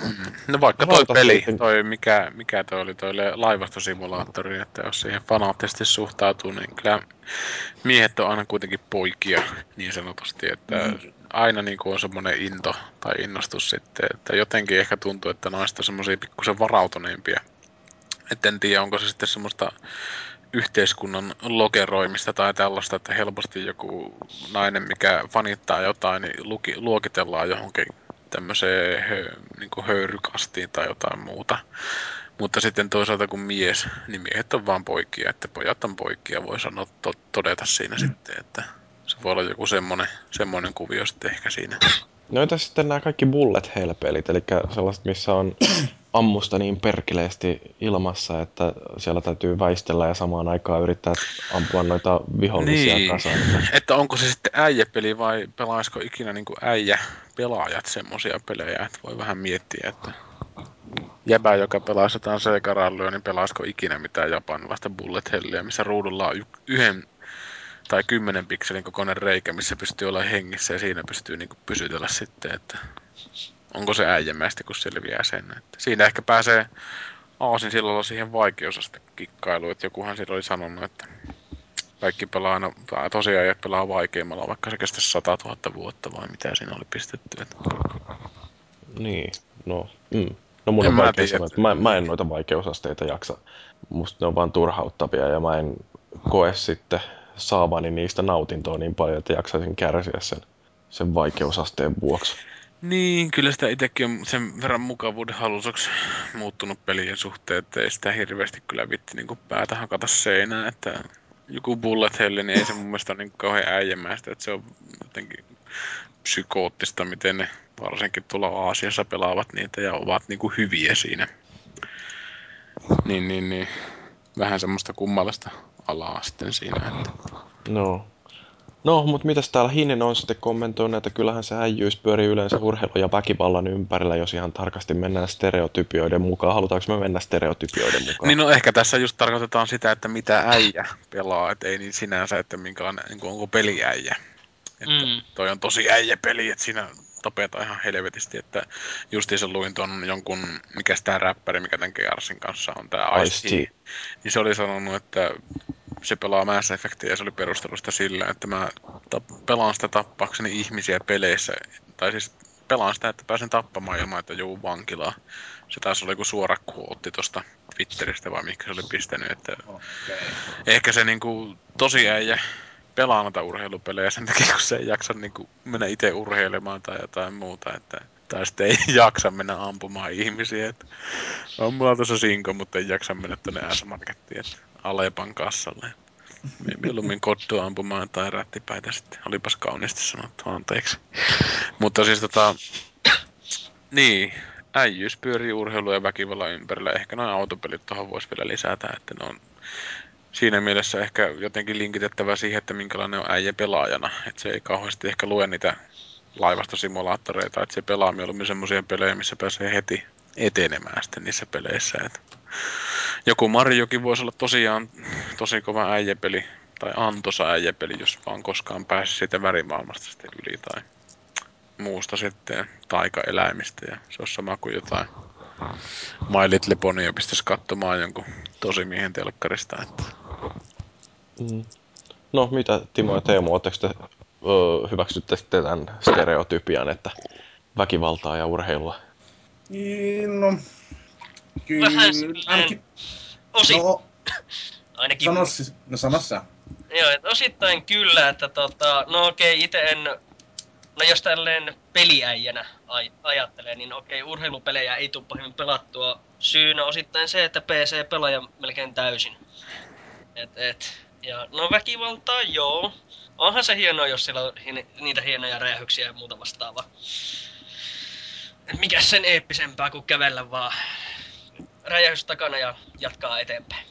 No vaikka toi peli, sitten. toi mikä, mikä toi oli toi laivastosimulaattori, että jos siihen fanaattisesti suhtautuu, niin kyllä miehet on aina kuitenkin poikia niin sanotusti, että aina niin kuin on semmoinen into tai innostus sitten, että jotenkin ehkä tuntuu, että naiset on semmoisia pikkusen varautuneempia. Et en tiedä, onko se sitten semmoista yhteiskunnan lokeroimista tai tällaista, että helposti joku nainen, mikä fanittaa jotain, niin luki, luokitellaan johonkin tämmöiseen hö, niin kuin höyrykastiin tai jotain muuta. Mutta sitten toisaalta kun mies, niin miehet on vaan poikia, että pojat on poikia, voi sanoa to, todeta siinä mm. sitten, että voi olla joku semmoinen, semmoinen kuvio sitten ehkä siinä. No entäs sitten nämä kaikki bullet hell-pelit, eli sellaiset, missä on ammusta niin perkeleesti ilmassa, että siellä täytyy väistellä ja samaan aikaan yrittää ampua noita vihollisia Niin. kasaan. Että Että onko se sitten äijäpeli vai pelaisiko ikinä niin äijä pelaajat semmosia pelejä, että voi vähän miettiä, että jäbä, joka pelaa jotain Sega niin pelaisiko ikinä mitään japanilaista bullet hellia, missä ruudulla on y- yhden tai kymmenen pikselin kokoinen reikä, missä pystyy olla hengissä ja siinä pystyy niinku pysytellä sitten, että onko se äijämäistä, kun selviää sen. Että siinä ehkä pääsee aasin silloin siihen vaikeusaste kikkailuun, että jokuhan siellä oli sanonut, että kaikki pelaa aina, tai tosiaan ei pelaa vaikeimmalla, vaikka se kestäisi 100 000 vuotta vai mitä siinä oli pistetty. Että Niin, no, mm. no mun En on mä vaikea sanoa, että mä, mä en noita vaikeusasteita jaksa. Musta ne on vaan turhauttavia ja mä en koe sitten saavani niistä nautintoa niin paljon, että jaksaisin kärsiä sen, sen vaikeusasteen vuoksi. Niin, kyllä sitä itsekin on sen verran mukavuuden halusoksi muuttunut pelien suhteen, että ei sitä hirveästi kyllä vitti niin päätä hakata seinään, että joku bullet hell, niin ei se mun mielestä ole niin kauhean äijämäistä, että se on jotenkin psykoottista, miten ne varsinkin tuolla Aasiassa pelaavat niitä ja ovat niin kuin hyviä siinä. Niin, niin, niin. Vähän semmoista kummallista alaa sitten siinä, että No. No, mutta mitäs täällä Hinen on sitten kommentoinut, että kyllähän se äijyys pyörii yleensä urheilu ja väkivallan ympärillä, jos ihan tarkasti mennään stereotypioiden mukaan. Halutaanko me mennä stereotypioiden mukaan? Niin no ehkä tässä just tarkoitetaan sitä, että mitä äijä pelaa, et ei niin sinänsä, että minkälainen, niin kuin onko peliäijä. Että Mm. toi on tosi äijä peli, että siinä tapetaan ihan helvetisti, että justiinsa luin ton jonkun, mikä tää räppäri, mikä tämän Gearsin kanssa on, tää Ice-T. Ice-T. Niin se oli sanonut, että se pelaa Mass Effectia ja se oli perustellut sitä sillä, että mä tap- pelaan sitä tappaakseni ihmisiä peleissä. Tai siis pelaan sitä, että pääsen tappamaan ilman, että joudun vankilaan. Se taisi olla joku suora quote tosta Twitteristä vai mikä se oli pistänyt, että Okei. ehkä se niinku tosi äijä pelaa noita urheilupelejä sen takia, kun se ei jaksa niinku mennä itse urheilemaan tai jotain muuta, että tai sitten ei jaksa mennä ampumaan ihmisiä, että on mulla tuossa sinko, mutta ei jaksa mennä tonne S-Markettiin, että Alepan kassalle. Mieluummin kottua ampumaan tai rättipäitä sitten. Olipas kauniisti sanottu, anteeksi. Mutta siis tota, niin, äijyys pyörii urheilu ja väkivallan ympärillä. Ehkä noin autopelit tuohon voisi vielä lisätä, että ne on siinä mielessä ehkä jotenkin linkitettävä siihen, että minkälainen on äijä pelaajana. Että se ei kauheasti ehkä lue niitä laivastosimulaattoreita, että se pelaa mieluummin semmoisia pelejä, missä pääsee heti etenemään sitten niissä peleissä. Et joku Mariokin voisi olla tosiaan tosi kova äijäpeli, tai antoisa äijäpeli, jos vaan koskaan pääsi siitä värimaailmasta sitten yli, tai muusta sitten taikaeläimistä, ja se on sama kuin jotain My Little Ponya pistäisi katsomaan jonkun tosimiehen telkkarista, että Mm. No, mitä Timo ja Teemu, ootteko te, öö, hyväksytte sitten tämän stereotypian, että väkivaltaa ja urheilua? Niin, No, kyllä, Vähän ainakin, Osi, no, ainakin. sano, siis- no sano sä. Joo, et osittain kyllä, että tota, no okei, itse en, no jos tälleen peliäijänä aj- ajattelee, niin okei, urheilupelejä ei tule pahemmin pelattua. Syynä osittain se, että PC pelaaja melkein täysin. Et, et, ja no väkivaltaa, joo. Onhan se hienoa, jos siellä on hi- niitä hienoja räjähyksiä ja muuta vastaavaa. Et mikä sen eeppisempää kuin kävellä vaan räjähys takana ja jatkaa eteenpäin.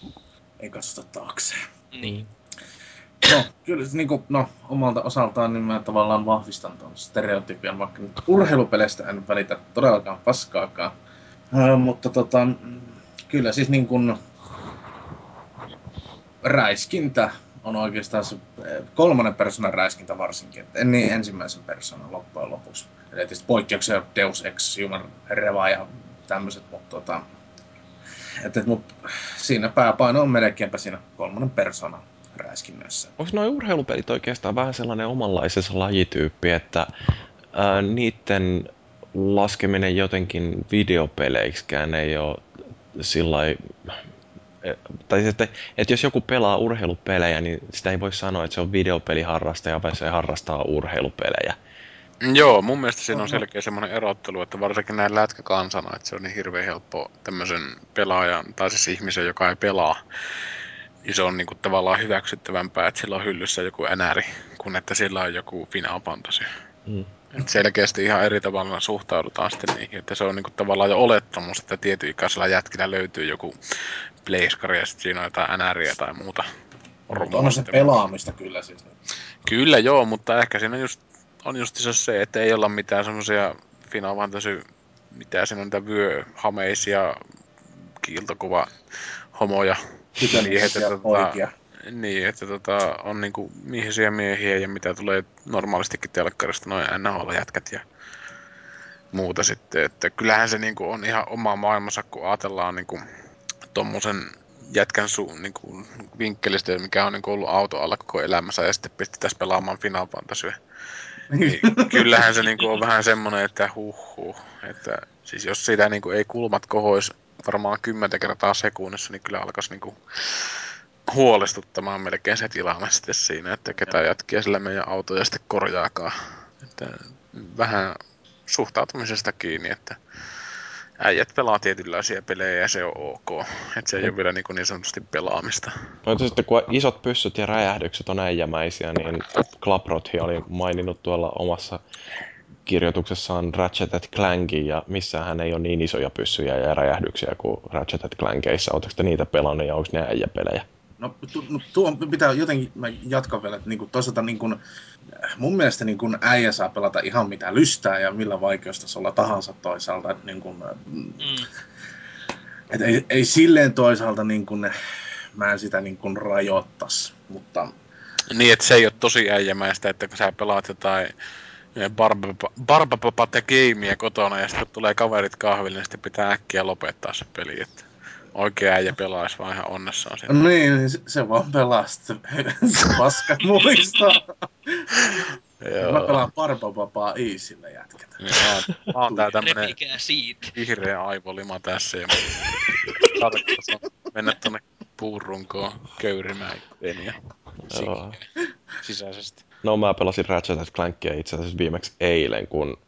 Ei katsota taakse. Niin. No, kyllä se niinku, no, omalta osaltaan niin mä tavallaan vahvistan tuon stereotypian, vaikka nyt urheilupeleistä en välitä todellakaan paskaakaan. Ö, mutta tota, mm, kyllä siis niin kuin räiskintä on oikeastaan se eh, kolmannen persoonan räiskintä varsinkin, että en niin ensimmäisen persoonan loppujen lopuksi. Eli tietysti poikkeuksia Deus Ex, Human Reva ja tämmöiset, mutta tota, et, et, mut siinä pääpaino on melkeinpä siinä kolmannen persoonan räiskinnöissä. Onko nuo urheilupelit oikeastaan vähän sellainen omanlaisensa lajityyppi, että ää, niiden laskeminen jotenkin videopeleiksikään ei ole sillä tai että, että jos joku pelaa urheilupelejä, niin sitä ei voi sanoa, että se on videopeliharrastaja, vaan se harrastaa urheilupelejä. Joo, mun mielestä siinä on selkeä semmoinen erottelu, että varsinkin näin lätkäkansana, että se on niin hirveän helppo tämmöisen pelaajan, tai siis ihmisen, joka ei pelaa, niin se on niinku tavallaan hyväksyttävämpää, että sillä on hyllyssä joku enäri, kun että sillä on joku Final Fantasy. Mm. Et selkeästi ihan eri tavalla suhtaudutaan sitten niihin, että se on niinku tavallaan jo olettamus, että tietyikäisellä jätkillä löytyy joku pleiskari ja sitten siinä on jotain NRiä tai muuta. Mutta on se pelaamista kyllä siis. Kyllä joo, mutta ehkä siinä just, on just se, että ei olla mitään semmoisia Final Fantasy, mitä siinä on niitä vyöhameisia, kiiltokuva homoja. Tytönäisiä tota- poikia. Niin, että tota, on niinku miehisiä miehiä ja mitä tulee normaalistikin telkkarista, noin NHL-jätkät ja muuta sitten. Että kyllähän se niinku on ihan oma maailmansa, kun ajatellaan niinku tommosen jätkän su, niinku, vinkkelistä, mikä on niinku ollut auto alla koko elämänsä ja sitten pistettäisiin pelaamaan Final Fantasyä. Niin, kyllähän se niinku on vähän semmonen, että huh, huh että siis jos sitä niinku ei kulmat kohois varmaan kymmentä kertaa sekunnissa, niin kyllä alkaisi niinku huolestuttamaan melkein se tilanne sitten siinä, että ketä jätkiä sillä meidän autoja sitten korjaakaan. Että vähän suhtautumisesta kiinni, että äijät pelaa tietynlaisia pelejä ja se on ok. Että se ei ole vielä niin, niin sanotusti pelaamista. No sitten kun isot pyssyt ja räjähdykset on äijämäisiä, niin Klaprothi oli maininnut tuolla omassa kirjoituksessaan Ratchet Clankin ja missään hän ei ole niin isoja pyssyjä ja räjähdyksiä kuin Ratchet Clankeissa. Oletteko te niitä pelannut ja onko ne äijäpelejä? No, tu, no tuo pitää jotenkin, mä jatkan vielä, että niinku, toisaalta niinku, mun mielestä niinku, äijä saa pelata ihan mitä lystää ja millä vaikeustasolla tahansa toisaalta. Että, niinku, mm. et ei, ei silleen toisaalta niinku, mä en sitä niinku, rajoittas, mutta... Niin, että se ei ole tosi äijämäistä, että kun sä pelaat jotain Barbapapa Gamea kotona ja sitten kun tulee kaverit kahville, niin sitten pitää äkkiä lopettaa se peli. Että oikea äijä pelaisi vaan ihan onnessaan siinä. Niin, niin se, se vaan pelaa se paska muistaa. Mä pelaan Barbapapaa Easillä jätketä. Niin, mä oon, mä oon tää tämmönen vihreä aivolima tässä ja tarkoitus on mennä tonne puurunkoon köyrimään itteeni ja sisäisesti. No mä pelasin Ratchet Clankia itse asiassa viimeksi eilen, kun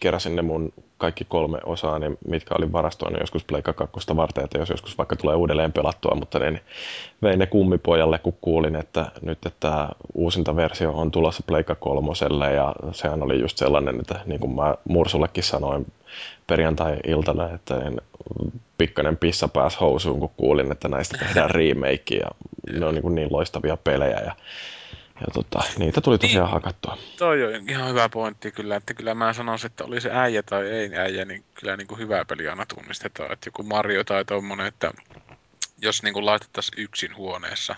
keräsin ne mun kaikki kolme osaa, niin mitkä oli varastoinut joskus Pleikka 2 varten, että jos joskus vaikka tulee uudelleen pelattua, mutta niin vein ne kummipojalle, kun kuulin, että nyt että uusinta versio on tulossa Pleikka kolmoselle ja sehän oli just sellainen, että niin kuin mä Mursullekin sanoin perjantai-iltana, että en pikkainen pissa pääs housuun, kun kuulin, että näistä tehdään remake ja ne on niin, kuin niin loistavia pelejä ja ja tota, niitä tuli tosiaan niin, hakattua. Toi on ihan hyvä pointti kyllä, että kyllä mä sanoisin, että oli se äijä tai ei äijä, niin kyllä niin kuin hyvä peli aina tunnistetaan. Että joku Mario tai tommonen, että jos niin kuin laitettaisiin yksin huoneessa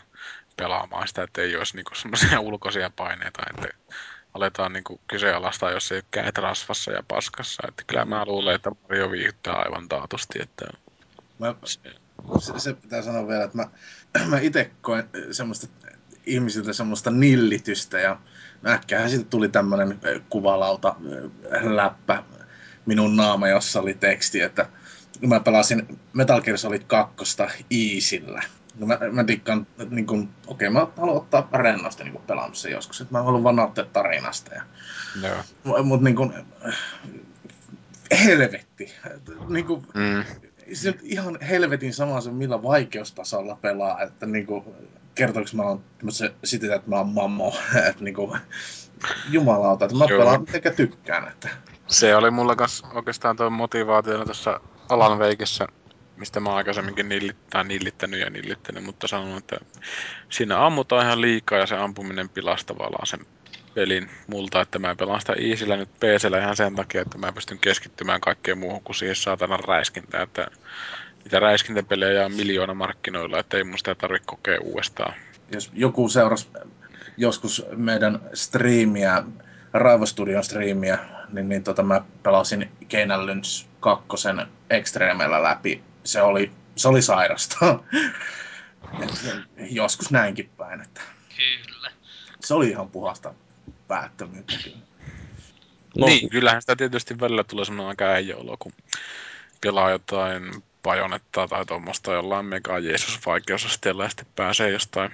pelaamaan sitä, että ei olisi niin kuin semmoisia ulkoisia paineita, että aletaan niin kuin kyseenalaistaa, jos ei käy rasvassa ja paskassa. Että kyllä mä luulen, että Mario viihdyttää aivan taatusti. Että mä, se, se pitää sanoa vielä, että mä, mä itse koen semmoista ihmisiltä semmoista nillitystä ja äkkiähän sitten tuli tämmöinen kuvalauta läppä minun naama, jossa oli teksti, että mä pelasin Metal Gear Solid 2 Easillä. No mä, mä dikkaan, niin kun, okei, okay, mä haluan ottaa rennosti niin pelaamassa joskus, että mä haluan vaan nauttia tarinasta. Ja, no. Mutta niin kun, helvetti. Niin kun, mm. Se ihan helvetin sama se, millä vaikeustasolla pelaa. Että niin kun, kertooko mä oon sitä, että mä oon mammo, että niinku, jumalauta, että mä Joo. pelaan mitenkä tykkään. Että. Se oli mulla kanssa oikeastaan tuo motivaatio tuossa Alan Veikessä mistä mä oon aikaisemminkin nillittää, nillittänyt ja nillittänyt, mutta sanon, että siinä ammutaan ihan liikaa ja se ampuminen pilaa tavallaan sen pelin multa, että mä pelaan sitä Easyllä nyt PCllä ihan sen takia, että mä pystyn keskittymään kaikkeen muuhun kuin siihen saatana räiskintään, että niitä räiskintäpelejä on miljoona markkinoilla, että ei mun sitä tarvitse kokea uudestaan. Jos joku seurasi joskus meidän striimiä, Raivostudion striimiä, niin, niin tota, mä pelasin Keinan Lynch 2 Extremellä läpi. Se oli, se oli sairasta. Joskus näinkin päin, että Kyllä. se oli ihan puhasta päättömyyttä kyllä. No, Niin, kyllähän sitä tietysti välillä tulee semmoinen aika äijäolo, kun pelaa jotain pajonettaa tai tuommoista jollain mega Jeesus vaikeusasteella ja sitten pääsee jostain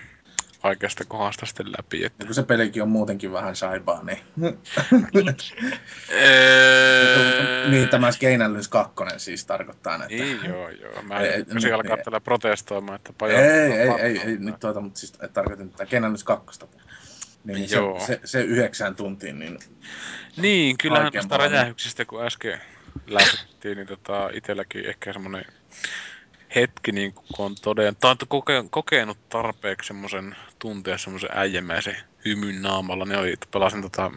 vaikeasta kohdasta sitten läpi. Että... Kun se pelikin on muutenkin vähän saibaa, niin... Niin tämä Lynch 2 siis tarkoittaa, että... Niin, joo, joo. Mä Ei, en ei, tosi alkaa niin. tällä protestoimaan, että Ei, pajo... ei, ei, ei, ei, nyt tuota, mutta siis et tarkoitin tätä Keinan Lynch 2. Niin, niin se, Joo. se, se, yhdeksään tuntiin, niin Niin, kyllähän paljon. räjähyksistä, kun äsken lähdettiin, niin tota, itselläkin ehkä semmoinen hetki, niin kun on toden, tai koke, kokenut tarpeeksi semmoisen tuntea semmoisen äijämäisen hymyn naamalla, niin oli, pelasin tota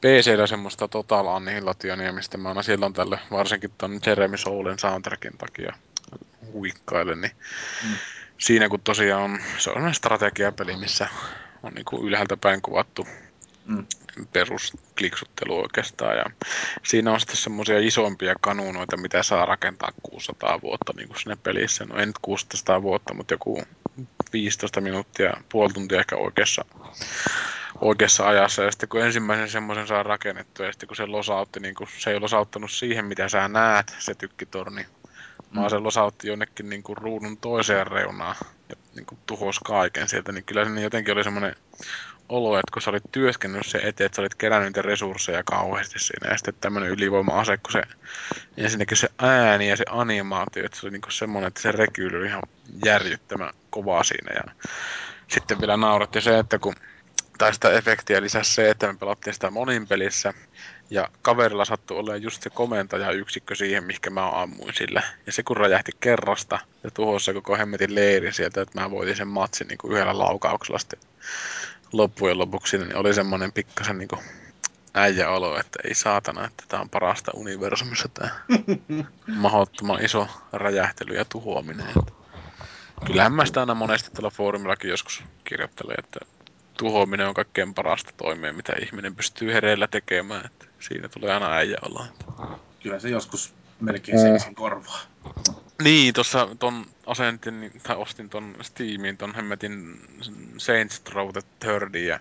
PCllä semmoista Total Annihilationia, mistä mä aina silloin tälle, varsinkin ton Jeremy Soulen soundtrackin takia huikkailen, niin Mm. siinä kun tosiaan on, se on strategiapeli, missä on niinku ylhäältä päin kuvattu Mm. Peruskliksuttelu oikeastaan. Ja siinä on sitten semmoisia isompia kanuunoita, mitä saa rakentaa 600 vuotta niin kuin siinä pelissä. No nyt 600 vuotta, mutta joku 15 minuuttia, puoli tuntia ehkä oikeassa, oikeassa ajassa. Ja sitten kun ensimmäisen semmoisen saa rakennettua, ja sitten kun se losautti, niin kun se ei losauttanut siihen, mitä sä näet, se tykkitorni, vaan se losautti jonnekin niin kuin ruudun toiseen reunaan ja niin kuin tuhos kaiken sieltä, niin kyllä se jotenkin oli semmoinen olo, että kun sä olit työskennellyt sen eteen, että sä olit kerännyt niitä resursseja kauheasti siinä, ja sitten tämmöinen ylivoima-ase, kun se ensinnäkin se ääni ja se animaatio, että se oli niinku semmoinen, että se rekyyli oli ihan järjyttämän kovaa siinä, ja sitten vielä nauratti se, että kun tai sitä efektiä lisäsi se, että me pelattiin sitä monin pelissä, ja kaverilla sattui olemaan just se komentajayksikkö siihen, mihinkä mä ammuin sillä. Ja se kun räjähti kerrasta ja tuhosi se koko hemmetin leiri sieltä, että mä voitin sen matsin niin kuin yhdellä laukauksella sitten loppujen lopuksi, niin oli semmoinen pikkasen niin kuin äijäolo, että ei saatana, että tää on parasta universumissa tää mahdottoman iso räjähtely ja tuhoaminen. Että Kyllähän mä sitä aina monesti tuolla foorumillakin joskus kirjoittelen, että tuhoaminen on kaikkein parasta toimea, mitä ihminen pystyy hereillä tekemään. Että siinä tulee aina äijä olla. kyllä se joskus melkein seksin korvaa. Niin, tuossa ton asentin, tai ostin ton Steamiin ton hemmetin Saints Row the Thirdin ja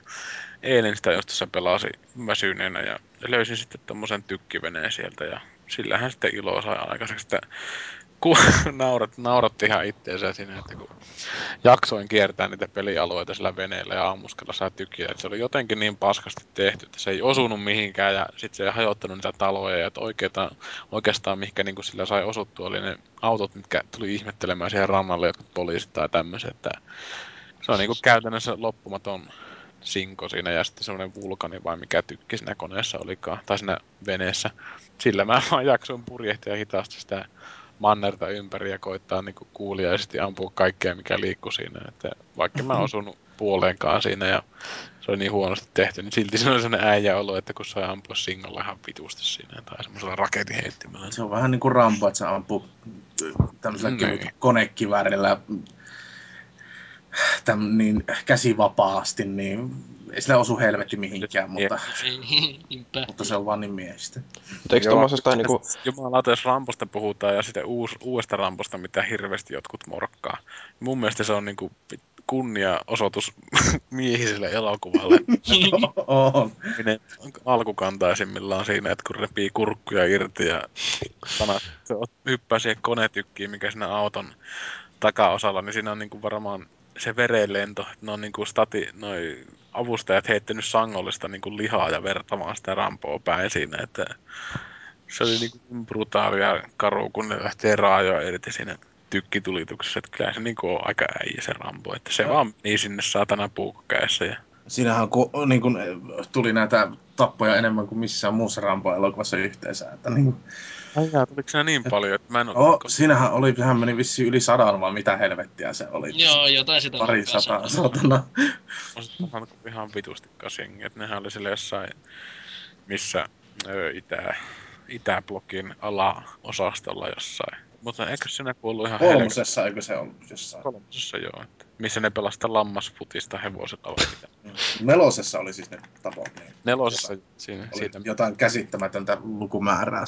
eilen sitä just tässä pelasi väsyneenä ja löysin sitten tommosen tykkiveneen sieltä ja sillähän sitten ilo sai aikaiseksi, että kun naurat, nauratti ihan itteensä siinä, että kun jaksoin kiertää niitä pelialueita sillä veneellä ja ammuskella saa tykkiä, että se oli jotenkin niin paskasti tehty, että se ei osunut mihinkään ja sitten se ei hajottanut niitä taloja ja että oikeeta, oikeastaan mihinkä niin sillä sai osuttua oli ne autot, mitkä tuli ihmettelemään siihen rannalle, jotkut poliisit tai tämmöiset, että se on niin kuin käytännössä loppumaton sinko siinä ja sitten semmoinen vulkani vai mikä tykki siinä koneessa olikaan, tai siinä veneessä. Sillä mä vaan jaksoin purjehtia hitaasti sitä mannerta ympäri ja koittaa niinku kuuliaisesti ampua kaikkea, mikä liikkuu siinä. Että vaikka mä osunut puoleenkaan siinä ja se oli niin huonosti tehty, niin silti se oli sellainen äijä olo, että kun sai ampua singolla ihan vitusti siinä tai semmoisella raketinheittimellä. Se on vähän niin kuin Rambo, että se ampuu tämmöisellä Niin. niin. konekiväärillä täm, niin käsivapaasti, niin ei sillä osu helvetti mihinkään, mutta, mutta se on vaan niin miehistä. Mutta eikö tommosesta niinku, Jumalauta, jos Ramposta puhutaan ja sitten uus, uudesta Ramposta, mitä hirveästi jotkut morkkaa. Mun mielestä se on niinku kunnia-osoitus miehiselle elokuvalle. on. Alkukantaisimmillaan siinä, että kun repii kurkkuja irti ja sana, se hyppää siihen konetykkiin, mikä siinä auton takaosalla, niin siinä on niinku varmaan se verenlento, että ne on niinku stati, noi avustajat heittänyt sangollista niinku lihaa ja verta vaan sitä rampoa päin siinä, että se oli niinku niin brutaali ja karu, kun ne lähtee raajoa irti siinä tykkitulituksessa, että kyllä se niinku on aika äijä se rampo, että se Joo. vaan meni sinne saatana puukkokäessä ja Siinähän kun, niin kun, tuli näitä tappoja enemmän kuin missään muussa Rambo-elokuvassa yhteensä. Että, niin, Ai jaa, tuliko siinä niin paljon, että mä en ole... oh, siinähän oli, sehän meni vissiin yli sadan, vaan mitä helvettiä se oli. Joo, jotain sitä Pari sataa, on. saatana. On se ihan, ihan vitusti kasingi, että nehän oli sille jossain, missä ö, itä, itäblokin alaosastolla jossain. Mutta eikö sinä kuollut ihan Kolmosessa, eikö se ollut jossain? kolmosessa joo, että missä ne pelasta lammasfutista hevosella vai mitä. Nelosessa oli siis ne tapot. Niin Nelosessa siinä, oli siitä, jotain käsittämätöntä lukumäärää.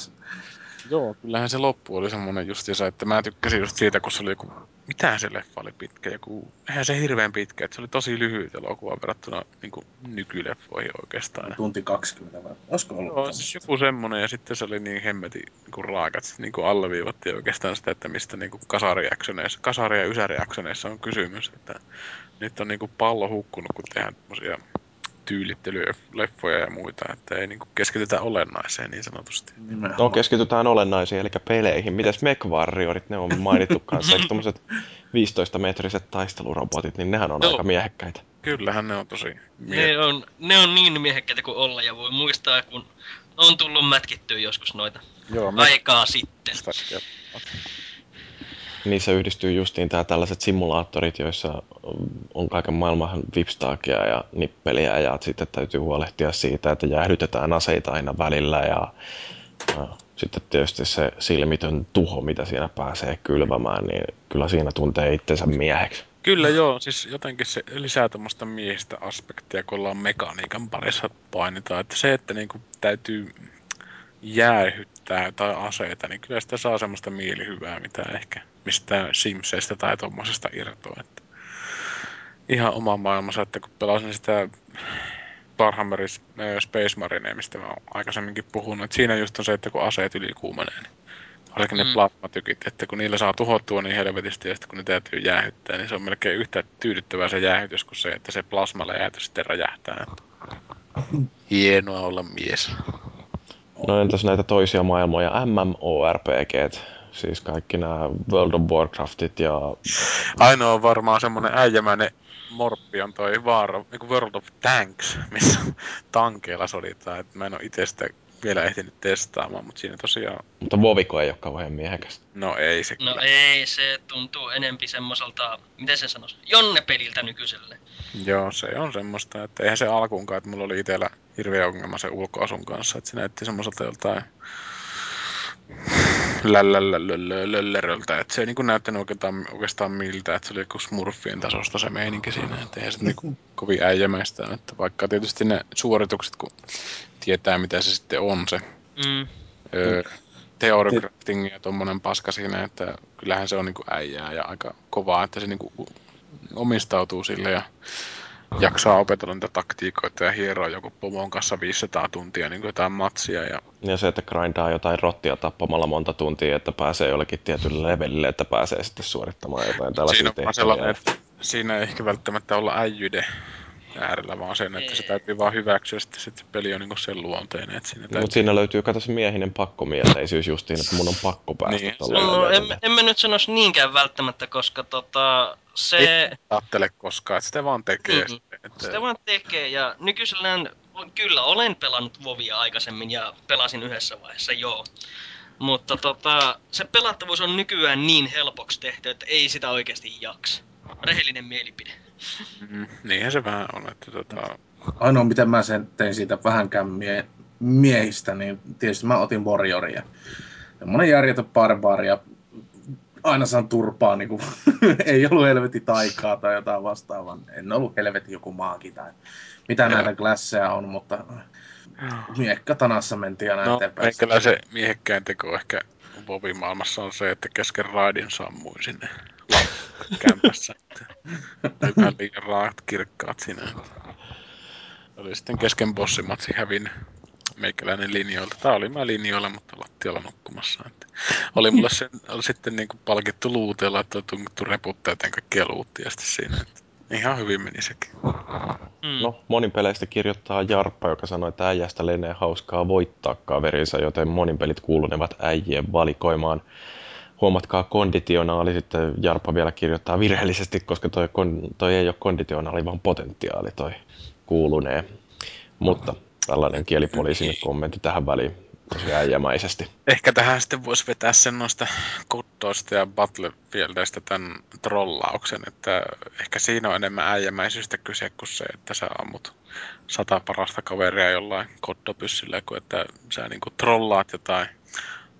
Joo, kyllähän se loppu oli semmonen justiinsa, että mä tykkäsin just siitä, kun se oli joku, mitä se leffa oli pitkä, joku, eihän se hirveän pitkä, että se oli tosi lyhyt elokuva verrattuna niin kuin nykyleffoihin oikeastaan. Tunti 20 vai? Olisiko ollut Joo, siis joku semmonen, ja sitten se oli niin hemmetin niin raakat, että niin alleviivattiin oikeastaan sitä, että mistä niin kuin kasariaksoneissa, kasari- ja ysäriaksoneissa on kysymys, että nyt on niin kuin pallo hukkunut, kun tehdään tämmöisiä tyylittelyjeffoja ja muita, että ei niin kuin keskitytä olennaiseen niin sanotusti. Nimenomaan. No keskitytään olennaisiin, eli peleihin. Mites MechWarriorit, ne on mainittu kanssa, eikö tommoset 15-metriset taistelurobotit, niin nehän on Joo. aika miehekkäitä. Kyllähän ne on tosi Ne mie- on, ne on niin miehekkäitä kuin olla ja voi muistaa, kun on tullut mätkittyä joskus noita Joo, me aikaa sitten. Niissä yhdistyy justiin tää tällaiset simulaattorit, joissa on kaiken maailman vipstaakia ja nippeliä ja sitten täytyy huolehtia siitä, että jäähdytetään aseita aina välillä ja, ja sitten tietysti se silmitön tuho, mitä siinä pääsee kylvämään, niin kyllä siinä tuntee itsensä mieheksi. Kyllä joo, siis jotenkin se lisää tämmöistä miehistä aspektia, kun ollaan mekaniikan parissa painitaan. Että se, että niinku täytyy jäähyttää jotain aseita, niin kyllä sitä saa semmoista mielihyvää, mitä ehkä mistään Simseistä tai tommosesta irtoa. Että ihan oma maailmansa, että kun pelasin sitä Warhammer Space Marinea, mistä mä oon aikaisemminkin puhunut, että siinä just on se, että kun aseet ylikuumenee, niin varsinkin ne Mm. plasmatykit, että kun niillä saa tuhottua niin helvetisti ja sitten kun ne täytyy jäähyttää, niin se on melkein yhtä tyydyttävää se jäähytys kuin se, että se plasmaläjäytys sitten räjähtää. Hienoa olla mies. No entäs näitä toisia maailmoja, MMORPG, siis kaikki nämä World of Warcraftit ja Ainoa varmaan semmonen äijämäinen morppi on toi Vaara, niin World of Tanks, missä tankeilla soditaan. Et mä en oo itse sitä vielä ehtinyt testaamaan, mutta siinä tosiaan, Mutta Voviko ei ole kauhean miehekästä. no ei se No kyllä. ei, se tuntuu enempi semmoiselta, miten se sanoisi, Jonne-peliltä nykyiselle. Joo, se on semmoista, että eihän se alkuunkaan, että mulla oli itellä hirveä ongelma sen ulkoasun kanssa, että se näytti semmoiselta joltain lällällölölölölleröltä, että se ei niinku näyttänyt oikeastaan, oikeastaan miltä, että se oli joku smurfien tasosta se meininki siinä, että eihän se niinku kovin äijämäistä, että vaikka tietysti ne suoritukset, kun tietää mitä se sitten on se Mm. öö, theorycrafting ja tommonen paska siinä, että kyllähän se on niinku äijää ja aika kovaa, että se niinku omistautuu sille ja jaksaa opetella niitä taktiikoita ja hieroa joku pomon kanssa 500 tuntia niin kuin jotain matsia. Ja, Ja se, että grindaa jotain rottia tappamalla monta tuntia, että pääsee jollekin tietylle levelille, että pääsee sitten suorittamaan jotain tällaisia siinä on tehtäviä. sellainen, että siinä ei ehkä välttämättä olla äijyden äärellä, vaan sen, että se täytyy vaan hyväksyä, sitten sit se peli on niin sen luonteinen. Että siinä täytyy... mutta siinä löytyy, kato se miehinen pakkomielteisyys justiin, että mun on pakko päästä Niin, tuolle No, en, en mä nyt sanoisi niinkään välttämättä, koska tota, se... ajattele koskaan, että sitä vaan tekee. Mm. sitten, Että... Sitä vaan tekee ja nykyisellään kyllä olen pelannut Vovia aikaisemmin ja pelasin yhdessä vaiheessa, joo. Mutta tota, se pelattavuus on nykyään niin helpoksi tehty, että ei sitä oikeasti jaksa. Rehellinen mielipide. Mm, niinhän se vähän on, että tota, Ainoa, miten mä sen tein siitä vähänkään mie- miehistä, niin tietysti mä otin Warrioria. Semmoinen järjetön barbaari ja aina saan turpaa, niin kuin, ei ollut helvetin taikaa tai jotain vastaavaa. En ollut helvetin joku maaki tai mitä Joo. näitä klasseja on, mutta miekkatanassa mentiin aina No, eteenpäin. meikällä se miehekkäin teko ehkä Bobin maailmassa on se, että kesken raidin sammuin sinne kämpässä. Vähän liian raat kirkkaat siinä. Oli sitten kesken bossimatsi hävin meikäläinen linjoilta. Tää oli mä linjoilla, mutta lattialla nukkumassa. Että oli mulle sen, oli sitten niinku palkittu luuteella, että on tunkittu reputtaa joten kaikkia luuttia sitten siinä. Että ihan hyvin meni sekin. Mm. No, monin peleistä kirjoittaa Jarppa, joka sanoi, että äijästä lienee hauskaa voittaa kaverinsa, joten monin pelit kuulunevat äijien valikoimaan. Huomatkaa konditionaali, sitten Jarppa vielä kirjoittaa virheellisesti, koska toi, kon, toi ei ole konditionaali, vaan potentiaali toi kuulunee. Mutta tällainen kielipoliisin kommentti tähän väliin tosi äijämäisesti. Ehkä tähän sitten voisi vetää sen noista kuttoista ja Battlefieldistä tämän trollauksen, että ehkä siinä on enemmän äijämäisyystä kyse kuin se, että sä ammut sata parasta kaveria jollain kottopyssyllä, kuin että sä niinku trollaat jotain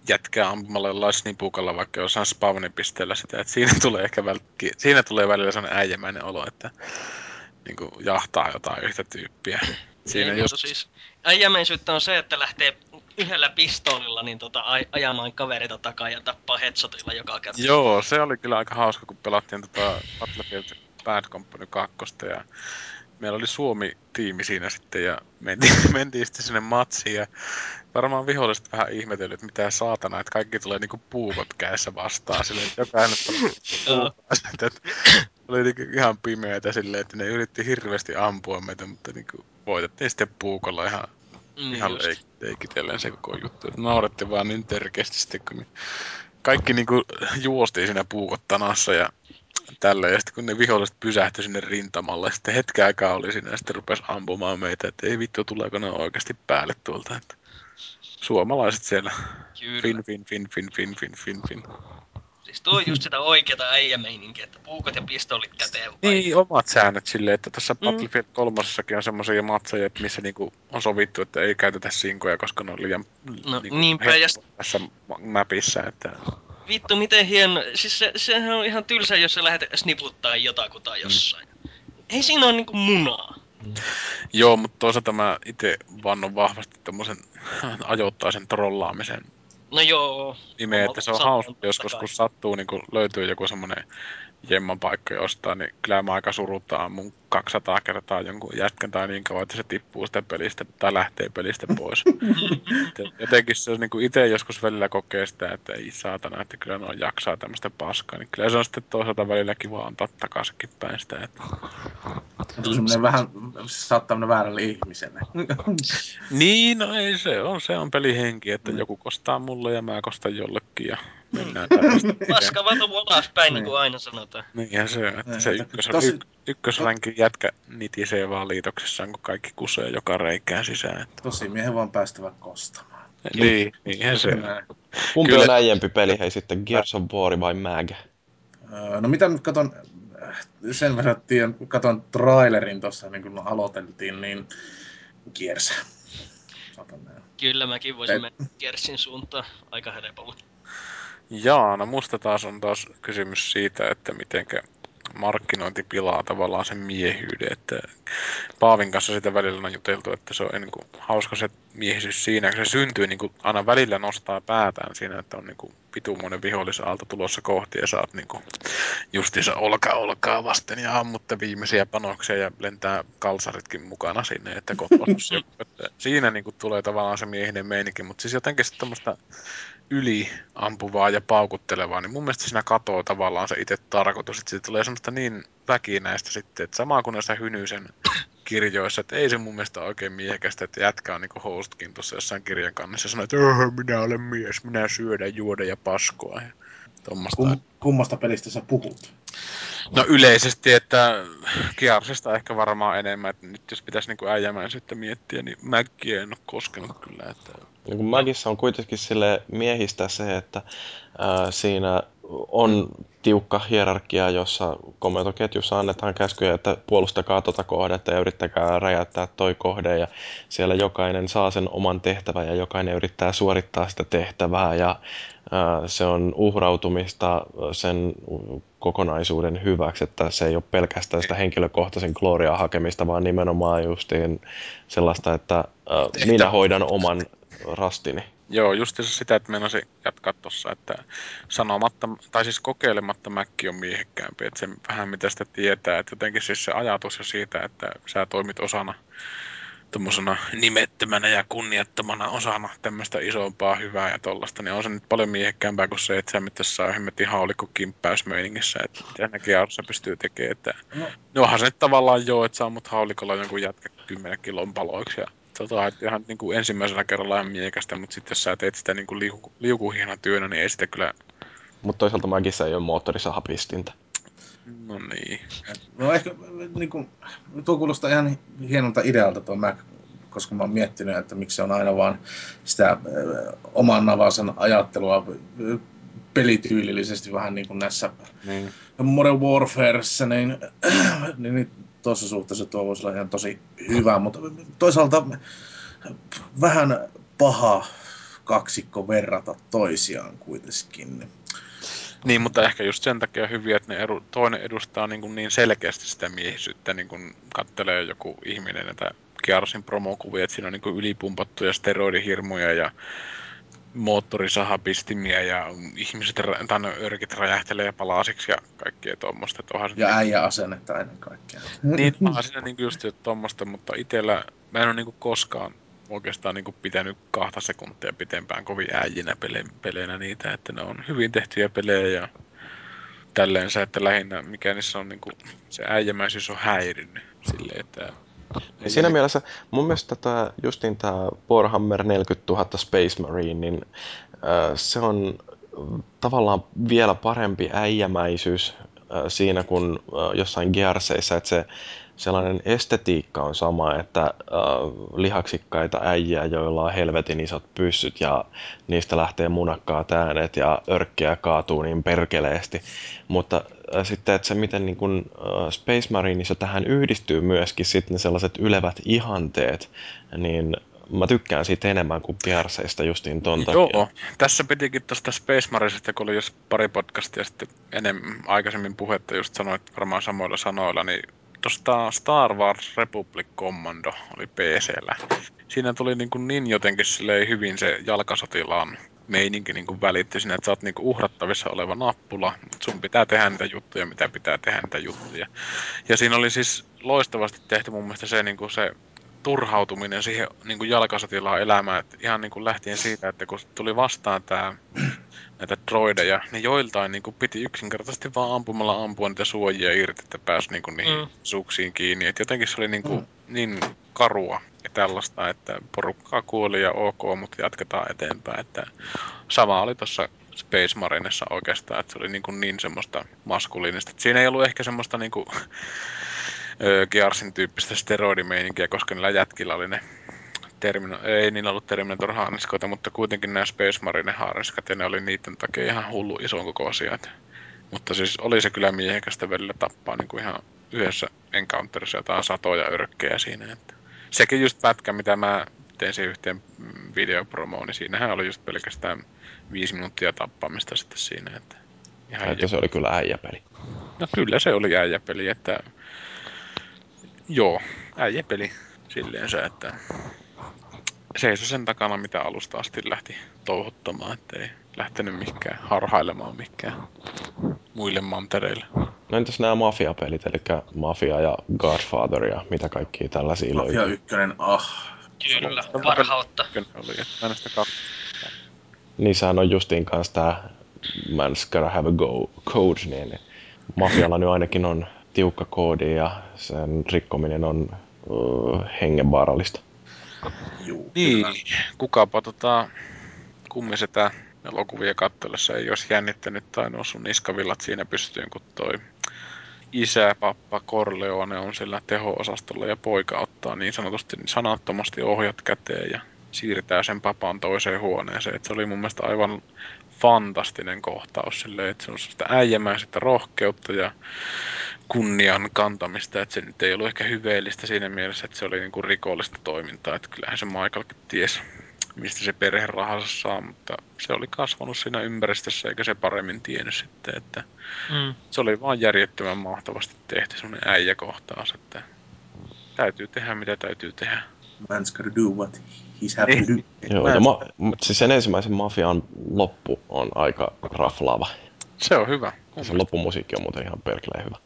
jätkää ampumalla jollain snipukalla vaikka jossain spawnipisteellä sitä, että siinä tulee ehkä välkki, siinä tulee välillä sellainen äijämäinen olo, että niinku jahtaa jotain yhtä tyyppiä. Siinä jos... mutta siis äijämäisyyttä on se, että lähtee yhdellä pistoolilla niin tota, aj- ajamaan kaverita takaa ja tappaa headshotilla joka kerta. Joo, se oli kyllä aika hauska, kun pelattiin tota Battlefield Bad Company 2 ja meillä oli Suomi-tiimi siinä sitten ja mentiin, mentiin sitten sinne matsiin ja varmaan viholliset vähän ihmetellyt, että mitä saatana, että kaikki tulee niinku puukot kädessä vastaan silleen, että jokainen puukot, että oli niinku ihan pimeätä silleen, että ne yritti hirveästi ampua meitä, mutta niinku voitettiin sitten puukolla ihan, Mm, ihan leik- leikitellen se koko juttu. Että naurettiin vaan niin törkeästi sitten, kun kaikki niinku juostiin siinä puukottanassa ja tällä. Ja sitten kun ne viholliset pysähtyi sinne rintamalle, sitten hetken aikaa oli siinä ja sitten rupesi ampumaan meitä, että ei vittu, tuleeko ne oikeasti päälle tuolta. Että suomalaiset siellä. Kyllä. Fin, fin, fin, fin, fin, fin, fin, fin. Siis tuo on just sitä oikeata äijämeininkiä, että puukot ja pistoolit käteen vai? Niin, omat säännöt silleen, että tässä Mm. Battlefield 3 on semmoisia matseja, missä niinku on sovittu, että ei käytetä sinkoja, koska ne on liian No, niinku, tässä ma- mapissa, että Vittu, miten hieno. Siis se, sehän on ihan tylsä, jos sä lähdet sniputtaa jotakuta jossain. Ei siinä ole niinku munaa. Joo, mutta toisaalta mä itse vannon vahvasti tommosen ajoittaisen trollaamisen No joo. nimeä, että se on hauska joskus, kai. kun sattuu, niin kun löytyy joku semmonen jemman paikka jostain, niin kyllä mä aika suruttaa mun 200 kertaa jonkun jätkän tai niin kauan, että se tippuu sitä pelistä tai lähtee pelistä pois. Jotenkin se on niin kuin itse joskus välillä kokee sitä, että ei saatana, että kyllä ne jaksaa tämmöistä paskaa, niin kyllä se on sitten toisaalta välillä kiva antaa takaisinkin päin sitä, että semmoinen vähän, saattaa mennä väärälle ihmiselle. Niin, no ei se on, se on pelihenki, että Mm. joku kostaa mulle ja mä kostan jollekin ja mennään tällaista. Paska valuu alaspäin, niin Niin. kuin aina sanotaan. Niinhän se on, että Niin, se ykkös, tosi- yk, ykkösränkin jätkä nitisee vaan liitoksessaan, kun kaikki kusee joka reikään sisään. Että. Tosi miehen vaan päästävä kostamaan. Niin, niinhän se on. Kumpi Kyllä. on äijempi peli, hei sitten Gears of War vai MAG? Öö, No mitä nyt katon, sen verran tiedän, kun katon trailerin tuossa, niin kun aloiteltiin, niin näin. Kyllä mäkin voisin mennä Kersin suuntaan aika helpolla. Jaa, no musta taas on taas kysymys siitä, että mitenkä markkinointi pilaa tavallaan sen miehyyden, että Paavin kanssa sitä välillä on juteltu, että se on niin kuin, hauska se miehisyys siinä, kun se syntyy niin kuin, aina välillä nostaa päätään siinä, että on niin kuin, vitumoinen vihollisaalto tulossa kohti ja saat niin kuin, justiinsa olka olkaa vasten ja ammutte viimeisiä panoksia ja lentää kalsaritkin mukana sinne, että joku, että siinä niin kuin, tulee tavallaan se miehinen meininki, mutta siis jotenkin sitten tämmöistä yliampuvaa ja paukuttelevaa, niin mun mielestä siinä katoo tavallaan se itse tarkoitus, että siitä tulee semmoista niin väkinäistä sitten, että sama kuin näissä Hynysen kirjoissa, että ei se mun mielestä oikein miehekästä, että jätkä on niinku hostkin tuossa jossain kirjan kannessa ja sanoo, että "Öhö, minä olen mies, minä syödä, juoda ja paskoa ja. Kum, kummasta pelistä sä puhut? No yleisesti, että Gearsista ehkä varmaan enemmän, että nyt jos pitäisi niinku äijämäisyyttä miettiä, niin Mäkkiä en ole koskenut kyllä, että Niin kun Magissa on kuitenkin sille miehistä se, että ää, siinä on tiukka hierarkia, jossa komentoketjussa annetaan käskyjä, että puolustakaa tota kohdetta ja yrittäkää räjäyttää toi kohde ja siellä jokainen saa sen oman tehtävän ja jokainen yrittää suorittaa sitä tehtävää ja ää, se on uhrautumista sen kokonaisuuden hyväksi, että se ei ole pelkästään sitä henkilökohtaisen gloriaa hakemista, vaan nimenomaan justiin sellaista, että ää, minä hoidan oman rastini. Joo, just sitä, että meinasin jatkaa tuossa, että sanomatta, tai siis kokeilematta Mäkki on miehekkäämpi, että se vähän mitä sitä tietää, että jotenkin siis se ajatus jo siitä, että sä toimit osana tuommoisena nimettömänä ja kunniattomana osana tämmöistä isompaa hyvää ja tollasta, niin on se nyt paljon miehekkäämpää kuin se, että sä mitä saa hemmetin haulikko kimppäysmeiningissä, että mitä arvossa pystyy tekemään, että No. no onhan se nyt tavallaan joo, että saa mut haulikolla jonkun jätkä 10 kilon paloiksi ja tota, että ihan niin kuin ensimmäisellä kerralla ihan miekästä, mutta sitten jos sä teet sitä niin kuin liuku, liukuhihna työnä, niin ei sitä kyllä... Mutta toisaalta Magissa ei ole moottorisahapistintä. No niin. No ehkä niin kuin, tuo kuulostaa ihan hienolta idealta tuo Mac, koska mä oon miettinyt, että miksi se on aina vaan sitä ö, oman navasen ajattelua pelityylillisesti vähän niin kuin näissä niin. Modern Warfareissa, niin, niin, niin tuossa suhteessa tuo voisi olla ihan tosi hyvä, mutta toisaalta vähän paha kaksikko verrata toisiaan kuitenkin. Niin, mutta ehkä just sen takia hyviä, että ne edu, toinen edustaa niin, kuin niin selkeästi sitä miehisyyttä, niin kuin kattelee joku ihminen näitä Gearsin promokuvia, että siinä on niin kuin ylipumpattuja steroidihirmoja ja moottorisahapistimiä ja ihmiset, tai örkit räjähtelee palasiksi ja kaikkea tuommoista. Ja niin- äijä asennetta ennen kaikkea. Niin, onhan siinä niinku just tuommoista, mutta itellä mä en ole niinku koskaan oikeastaan niinku pitänyt kahta sekuntia pitempään kovin äijinä pele, peleinä niitä, että ne on hyvin tehtyjä pelejä ja tälleen se, että lähinnä mikä niissä on niinku, se äijämäisyys on häirinnyt silleen, että Ja siinä mielessä mun mielestä tämä, justiin tämä Warhammer 40 000 Space Marine, niin äh, se on tavallaan vielä parempi äijämäisyys äh, siinä kuin äh, jossain Gearseissa, että se sellainen estetiikka on sama, että äh, lihaksikkaita äijiä, joilla on helvetin isot pyssyt ja niistä lähtee munakkaat äänet ja örkkiä kaatuu niin perkeleesti. Mutta sitten, että se miten niin kun, äh, Space Marineissa tähän yhdistyy myöskin sitten ne sellaiset ylevät ihanteet, niin mä tykkään siitä enemmän kuin Gearseista justiin ton takia. Joo, tässä pitikin tuosta Space Marinesista, kun oli just pari podcastia sitten enemmän aikaisemmin puhetta, just sanoit varmaan samoilla sanoilla, niin tuosta Star Wars Republic Commando oli PCllä. Siinä tuli niin, kuin niin jotenkin silleen hyvin se jalkasotilaan meininki niin kuin välittyi siinä, että sä oot niin uhrattavissa oleva nappula, mutta sun pitää tehdä niitä juttuja, mitä pitää tehdä niitä juttuja. Ja siinä oli siis loistavasti tehty mun mielestä se, niin kuin se turhautuminen siihen niin kuin jalkasotilaan elämään, että ihan niin kuin lähtien siitä, että kun tuli vastaan tämä näitä droideja, niin joiltain niin kuin piti yksinkertaisesti vaan ampumalla ampua niitä suojia irti, että pääsi niin kuin niihin Mm. mm. suksiin kiinni. Et jotenkin se oli niin, kuin, niin karua ja tällaista, että porukkaa kuoli ja ok, mutta jatketaan eteenpäin. Että sama oli tuossa Space Marinessa oikeastaan, että se oli niin, kuin niin semmoista maskuliinista. Siinä ei ollut ehkä semmoista niin kuin, Gearsin tyyppistä steroidimeininkiä, koska niillä jätkillä oli ne Termino, ei niillä ollut Terminator haarniskoita, mutta kuitenkin nämä Space Marine haarniskat ja ne oli niiden takia ihan hullu ison kokoisia. Mutta siis oli se kyllä miehekästä välillä tappaa niin kuin ihan yhdessä encounterissa jotain satoja örkkejä siinä. Että. Sekin just pätkä, mitä mä tein siihen yhteen videopromoon, niin siinähän oli just pelkästään viisi minuuttia tappamista sitten siinä. Että ihan Että se oli kyllä äijäpeli. No kyllä se oli äijäpeli, että joo, äijäpeli silleensä, että seisoi sen takana, mitä alusta asti lähti touhottamaan, ettei lähtenyt mikään harhailemaan mikään muille mantereille. No entäs nämä mafiapelit, eli Mafia ja Godfather ja mitä kaikkia tällaisia Mafia löytyy? ykkönen, ah. Kyllä, parhautta. Niissähän on justiin kanssa tää Man's Gotta Have a Go code, niin Mafialla nyt ainakin on tiukka koodi ja sen rikkominen on uh, hengenvaarallista. Juu, Niin, kukapa tota kummisetä elokuvia katsellessa ei olisi jännittänyt tai noussut niskavillat siinä pystyyn, kun toi isä, pappa Corleone on sillä teho-osastolla ja poika ottaa niin sanotusti sanattomasti ohjat käteen ja siirtää sen papan toiseen huoneeseen. Et se oli mun mielestä aivan fantastinen kohtaus silleen, että se on sitä äijämäisettä rohkeutta ja kunnian kantamista, että se nyt ei ollut ehkä hyveellistä siinä mielessä, että se oli niinku rikollista toimintaa, että kyllähän se Michaelkin ties, mistä se perhe rahansa saa, mutta se oli kasvanut siinä ympäristössä eikä se paremmin tiennyt sitten, että Mm. se oli vaan järjettömän mahtavasti tehty semmoinen äijäkohtaus, että täytyy tehdä mitä täytyy tehdä. Man's gotta do what he's happy to do. Joo, ja ma- siis sen ensimmäisen Mafian loppu on aika raflaava. Se on hyvä. Ja se loppumusiikki on muuten ihan perkeleen hyvä.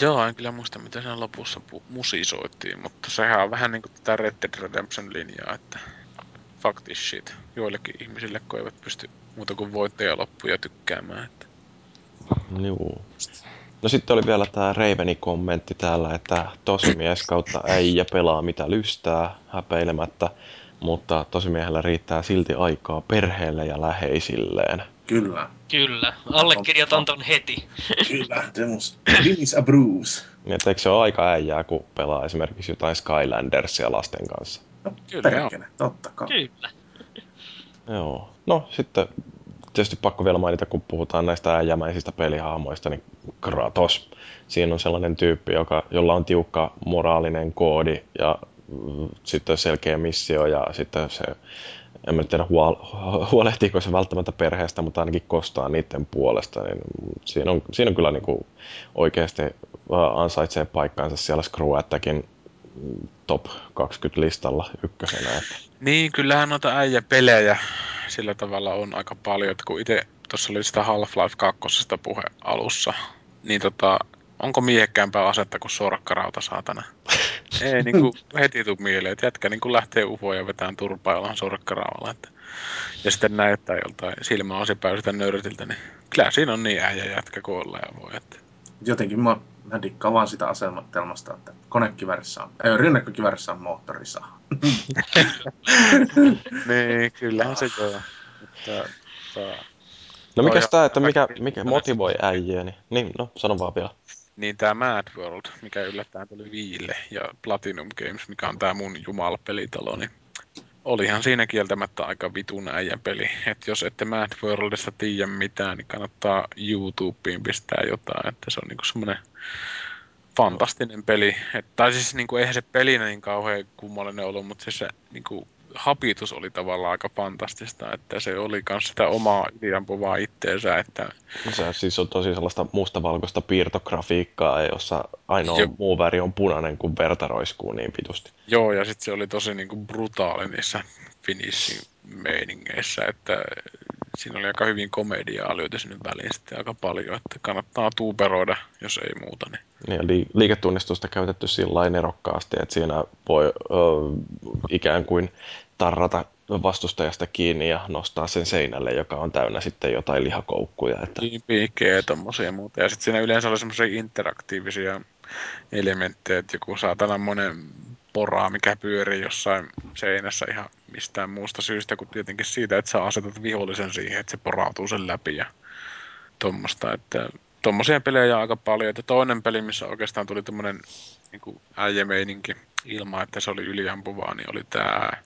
Joo, en kyllä muista mitä siinä lopussa pu- musisoitiin, mutta sehän on vähän niinku tätä Red Dead Redemption linjaa, että fuck this shit. Joillekin ihmisille, kun eivät pysty muuta kuin voitteja loppuja tykkäämään. Että. Juu. No sitten oli vielä tämä Raveni kommentti täällä, että tosimies kautta äijä pelaa mitä lystää häpeilemättä, mutta tosimiehellä riittää silti aikaa perheelle ja läheisilleen. Kyllä. Kyllä, allekirjoitan ton heti. Kyllä. Demus. A Bruce. Niin, että eikö se ole aika äijää, kun pelaa esimerkiksi jotain Skylandersia lasten kanssa? No, Kyllä, joo. perkele. Totta kai. Kyllä. Joo. No sitten tietysti pakko vielä mainita, kun puhutaan näistä äijämäisistä pelihahmoista, niin Kratos. Siinä on sellainen tyyppi, joka, jolla on tiukka moraalinen koodi ja mm, sitten selkeä missio ja sitten se, en mä tiedä huol- huolehtiiko se välttämättä perheestä, mutta ainakin kostaa niiden puolesta. Niin siinä, on, siinä on kyllä niin kuin oikeasti ansaitsee paikkaansa siellä mm, top 20 listalla ykkösenä. Että. Niin, kyllähän noita äijäpelejä sillä tavalla on aika paljon, että kun itse tuossa oli sitä Half-Life 2 puhe alussa, niin tota, onko miehekkäämpää asetta kuin sorkkarauta, saatana? Ei niin kuin heti tuu mieleen, että jätkä niin kuin lähtee ufoon ja vetään turpaa jollain sorkkaraudalla. Että... Ja sitten näyttää joltain silmäasipäin sitä nörtiltä, niin kyllä siinä on niin äijä jätkä kuin olla ja voi. Että... Jotenkin mä, mä dikkaan vaan sitä asetelmasta, että konekivärissä on, ei, rynnäkkökivärissä on moottorisaha. niin, kyllähän se joo. Mutta, tota, No on tää, että mikä, mikä motivoi äijiä, niin, niin no sano vaan vielä. Niin tämä Mad World, mikä yllättäen tuli Viille, ja Platinum Games, mikä on tämä mun jumalapelitalo, niin olihan siinä kieltämättä aika vitun äijän peli. Et jos ette Mad Worldista tiedä mitään, niin kannattaa YouTubeen pistää jotain, että se on niinku semmoinen fantastinen peli. Et, tai siis niinku, eihän se pelinä niin kauhean kummallinen ollut, mutta siis se niinku, hapitus oli tavallaan aika fantastista, että se oli myös sitä omaa yliampuvaa itteensä, että Se siis on tosi sellaista mustavalkoista piirtografiikkaa, jossa ainoa Joo. muu väri on punainen, kun verta roiskuu niin vitusti. Joo, ja sitten se oli tosi niinku brutaali niissä finishin meiningeissä, että siinä oli aika hyvin komediaa lyöty sinne väliin sitten aika paljon, että kannattaa tuuperoida, jos ei muuta. Niin. Niin, ja li- liiketunnistusta käytetty sillä lailla erokkaasti, että siinä voi ö, ikään kuin tarrata vastustajasta kiinni ja nostaa sen seinälle, joka on täynnä sitten jotain lihakoukkuja. Että, Niin, piikkejä ja tommosia muuta. Ja sitten siinä yleensä oli semmoisia interaktiivisia elementtejä, että joku saatana monen poraa, mikä pyörii jossain seinässä ihan mistään muusta syystä kuin tietenkin siitä, että sä asetat vihollisen siihen, että se porautuu sen läpi ja tuommoista, että tommosia pelejä on aika paljon. Että toinen peli, missä oikeastaan tuli tämmönen niin äijämeininki ilman, että se oli yliampuvaa, niin oli tää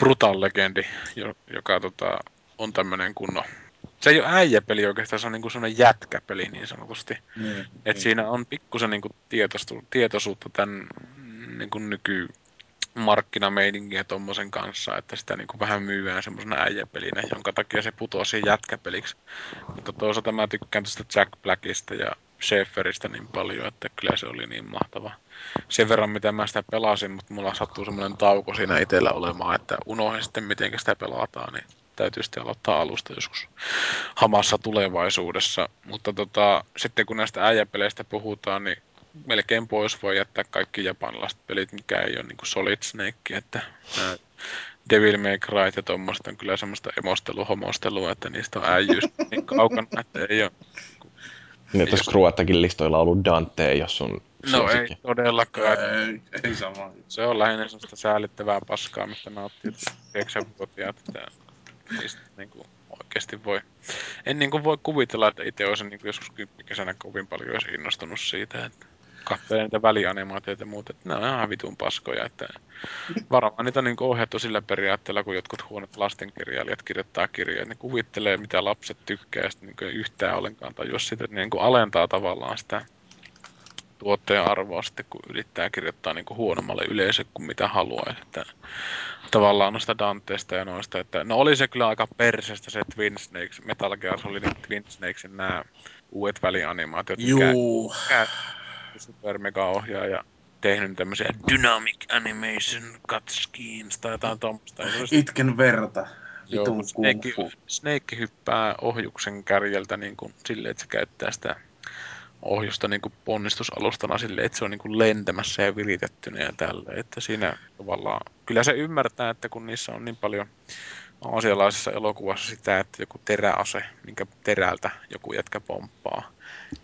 Brutal Legendi, jo- joka tota, on tämmönen kunnon se ei ole äijäpeli oikeastaan, se on niinku semmoinen jätkäpeli niin sanotusti. Niin, Et siinä on pikkusen niinku tietoisuutta tämän niinku nyky markkinameininkiä tommosen kanssa, että sitä niinku vähän myyään semmoisena äijäpelinä, jonka takia se putosi jätkäpeliksi. Mutta toisaalta mä tykkään tuosta Jack Blackista ja Schaeferista niin paljon, että kyllä se oli niin mahtava. Sen verran, mitä mä sitä pelasin, mutta mulla sattuu semmoinen tauko siinä itsellä olemaan, että unohdin sitten, miten sitä pelataan, niin täytyy sitten aloittaa alusta joskus hamassa tulevaisuudessa. Mutta tota, sitten kun näistä äijäpeleistä puhutaan, niin melkein pois voi jättää kaikki japanilaiset pelit, mikä ei ole niin Solid Snake, että Devil May Cry ja tuommoista on kyllä semmoista emostelu-homostelua, että niistä on äijyys niin kaukana, että ei ole. Niin, että jos Cruettakin listoilla on ollut Dante, jos sun No ei todellakaan. ei, ei sama. Se on lähinnä semmoista säälittävää paskaa, mistä nauttii 9-vuotiaat, että niistä niin kuin oikeasti voi. En niin kuin voi kuvitella, että itse olisin niin kuin joskus kymppikesänä kovin paljon olisi innostunut siitä, että katselee niitä välianimaatioita ja muuta, että ne on ihan vitun paskoja, että varmaan niitä on niin ohjattu sillä periaatteella, kun jotkut huonot lastenkirjailijat kirjoittaa kirjoja, ne kuvittelee, mitä lapset tykkää, ja sitten niin yhtään ollenkaan, tai jos sitä niin alentaa tavallaan sitä tuotteen arvoa sitten, kun yrittää kirjoittaa niin huonommalle yleisölle kuin mitä haluaa. Että tavallaan noista Danteesta ja noista, että no oli se kyllä aika persestä se Twin Snakes, Metal Gear Solid Twin Snakesin nämä uudet välianimaatiot, mikä Juu. mikä super mega ohjaaja tehnyt tämmöisiä dynamic animation cut schemes tai jotain olisi- Itken verta. Joo, Snake. Snake hyppää ohjuksen kärjeltä niin kuin silleen, että se käyttää sitä ohjusta niin kuin ponnistusalustana silleen, että se on niin kuin lentämässä ja viritettynä ja tällä. Että siinä tavallaan, kyllä se ymmärtää, että kun niissä on niin paljon aasialaisessa elokuvassa sitä, että joku teräase, minkä terältä joku jätkä pomppaa.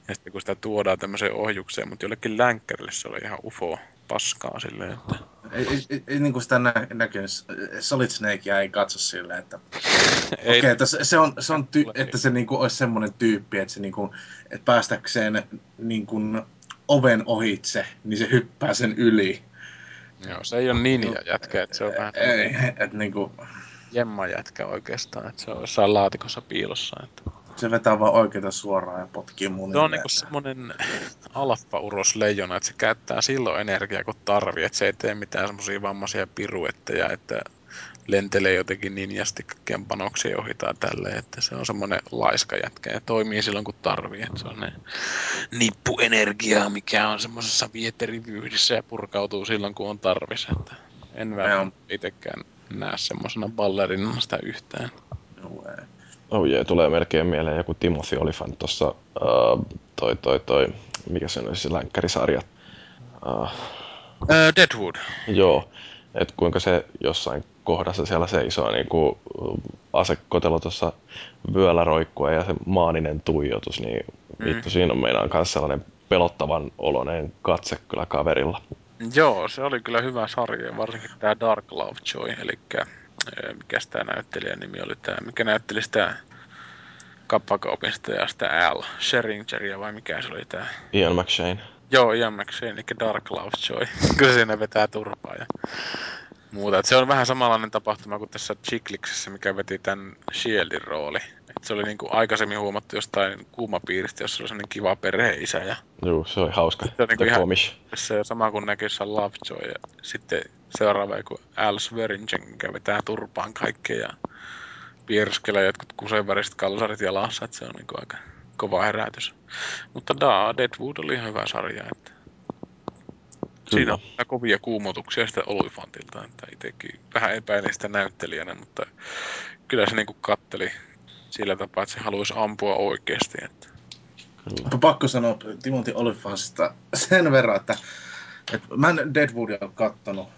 Ja sitten kun sitä tuodaan tämmöiseen ohjukseen, mutta jollekin länkkärille se oli ihan ufo paskaa silleen, että Ei, ei, ei, ei niinku sitä nä, näkynyt. Solid Snakea ei katso silleen, että Ei, Okei, okay, se, se on, se on ty, että se niinku olisi semmoinen tyyppi, että se niinku, että päästäkseen niinku oven ohitse, niin se hyppää sen yli. Joo, se ei ole ninja jätkä, että se on vähän Ei, että niinku, jemma jätkä oikeastaan, että se on jossain laatikossa piilossa. Että. se vetää vaan oikeita suoraan ja potkii mun Se on niinku semmonen alfa-uros leijona, että se käyttää silloin energiaa kun tarvii, että se ei tee mitään semmosia vammaisia piruetteja, että lentelee jotenkin ninjasti kaikkien panoksia ohi tai tälleen, että se on semmonen laiska jätkä ja toimii silloin kun tarvii, että se on ne nippuenergiaa, mikä on semmoisessa vieterivyydissä ja purkautuu silloin kun on tarvis, että en välttämättä itekään näe semmosena ballerinana sitä yhtään. Oh jee, tulee melkein mieleen joku Timothy Olyphant tuossa, uh, toi, toi, toi, mikä se on se länkkärisarja. Uh, Öö, Deadwood. joo, että kuinka se jossain kohdassa siellä seisoo niin kuin asekotelo tuossa vyöllä roikkua ja se maaninen tuijotus, niin Mm. vittu siinä on meinaan myös sellainen pelottavan oloinen katse kyllä kaverilla. Joo, se oli kyllä hyvä sarja, varsinkin tämä Dark Lovejoy, eli mikä tämä näyttelijän nimi oli tämä, mikä näytteli sitä kappakaupista ja sitä Al Sheringeria vai mikä se oli tämä. Ian McShane. Joo, Ian McShane, eli Dark Lovejoy, kun siinä vetää turpaa ja muuta. Et se on vähän samanlainen tapahtuma kuin tässä Chikliksessä, mikä veti tämän Shieldin rooli. Se oli niinku aikaisemmin huomattu jostain kuumapiiristä, jossa oli sellainen kiva perheisä ja Joo, se oli hauska. Se on niinku ihan- se sama kuin näkyy jossain Lovejoy ja sitten seuraava joku Al Swearingen, mikä vetää turpaan kaikkea ja pierskelee jotkut kusenväriset kalsarit jalassa, että se on niinku aika kova herätys. Mutta da, Deadwood oli ihan hyvä sarja, että siinä on kovia kuumotuksia sitä Olyfantilta, että itsekin vähän epäilin sitä näyttelijänä, mutta kyllä se niinku katteli sillä tapaa, että se haluaisi ampua oikeasti. Että. Mutta pakko sanoa Timothy Olyphansista sen verran, että, että mä en Deadwoodia ole kattonut,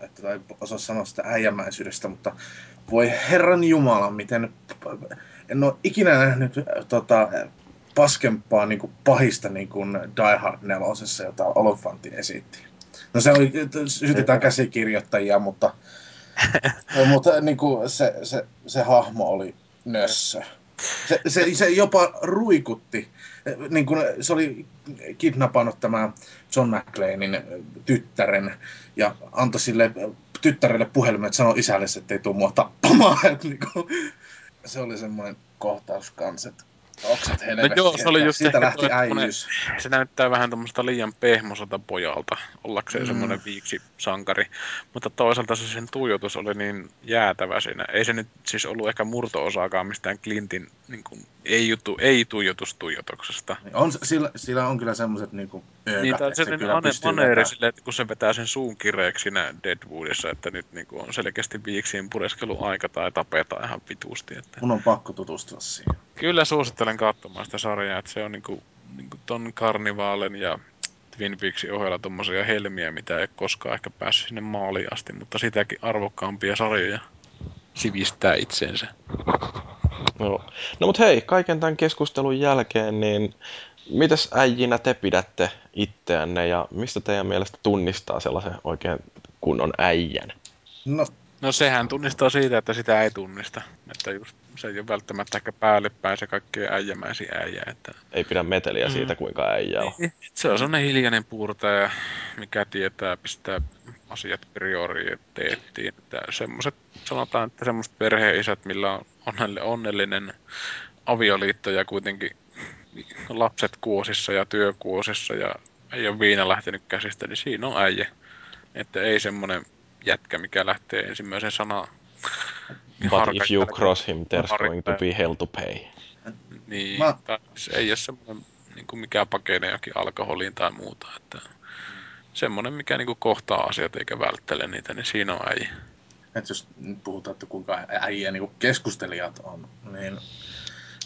että tai osaa sanoa sitä äijämäisyydestä, mutta voi herran jumala, miten en ole ikinä nähnyt tota, paskempaa niin kuin pahista niin kuin Die Hard 4, jota Olyphantti esitti. No se oli, syytetään käsikirjoittajia, mutta, mutta niin kuin se, se, se, hahmo oli nössö. Se, se, se jopa ruikutti. Niin kuin se oli kidnappannut tämä John McClanein tyttären ja antoi sille tyttärelle puhelimen, että sanoi isälle, että ei tule mua tappamaan. Niin se oli semmoinen kohtaus kans, että oksat helvetti. No joo, se oli just siitä ehkä lähti äijyys. se näyttää vähän tuommoista liian pehmoselta pojalta, ollakseen Mm. mm. semmoinen viiksi sankari. Mutta toisaalta se sen tuijotus oli niin jäätävä siinä. Ei se nyt siis ollut ehkä murto-osaakaan mistään Clintin niin kuin, ei, jutu, ei tuijotus-tuijotuksesta. On, sillä, sillä on kyllä semmoiset niinku öökat, Niin, tai että se se kyllä ane, pystyy maneeri silleen, että kun se vetää sen suun kireeksi siinä Deadwoodissa, että nyt niin kuin, on selkeästi viiksiin pureskelun aika tai tapetaan ihan vitusti. Että. Mun on pakko tutustua siihen. Kyllä suosittelen katsomaan sitä sarjaa, että se on niinku, niinku ton Karnivaalen ja Twin Peaksin ohella tommosia helmiä, mitä ei koskaan ehkä päässyt sinne maaliin asti, mutta sitäkin arvokkaampia sarjoja sivistää itsensä. Joo. No mut hei, kaiken tämän keskustelun jälkeen, niin mitäs äijinä te pidätte itseänne ja mistä teidän mielestä tunnistaa sellaisen oikein kunnon äijän? No, No sehän tunnistaa siitä, että sitä ei tunnista. Että just se ei ole välttämättä ehkä päälle päin se kaikkein äijämäisin äijä. Että Ei pidä meteliä Mm. siitä, kuinka äijä on. se on sellainen hiljainen puurtaja, mikä tietää pistää asiat prioriteettiin. Että semmoset, sanotaan, että semmoiset perheisät, millä on onnellinen avioliitto ja kuitenkin lapset kuosissa ja työkuosissa ja ei ole viina lähtenyt käsistä, niin siinä on äijä. Että ei semmonen jätkä, mikä lähtee ensimmäisen sanaan. But if you cross him, there's going to be hell to pay. Niin, Mä- se ei ole semmoinen niin kuin mikä pakenee jokin alkoholiin tai muuta. Että semmoinen, mikä niin kuin kohtaa asiat eikä välttele niitä, niin siinä on äijä. että jos nyt puhutaan, että kuinka äijä niin keskustelijat on, niin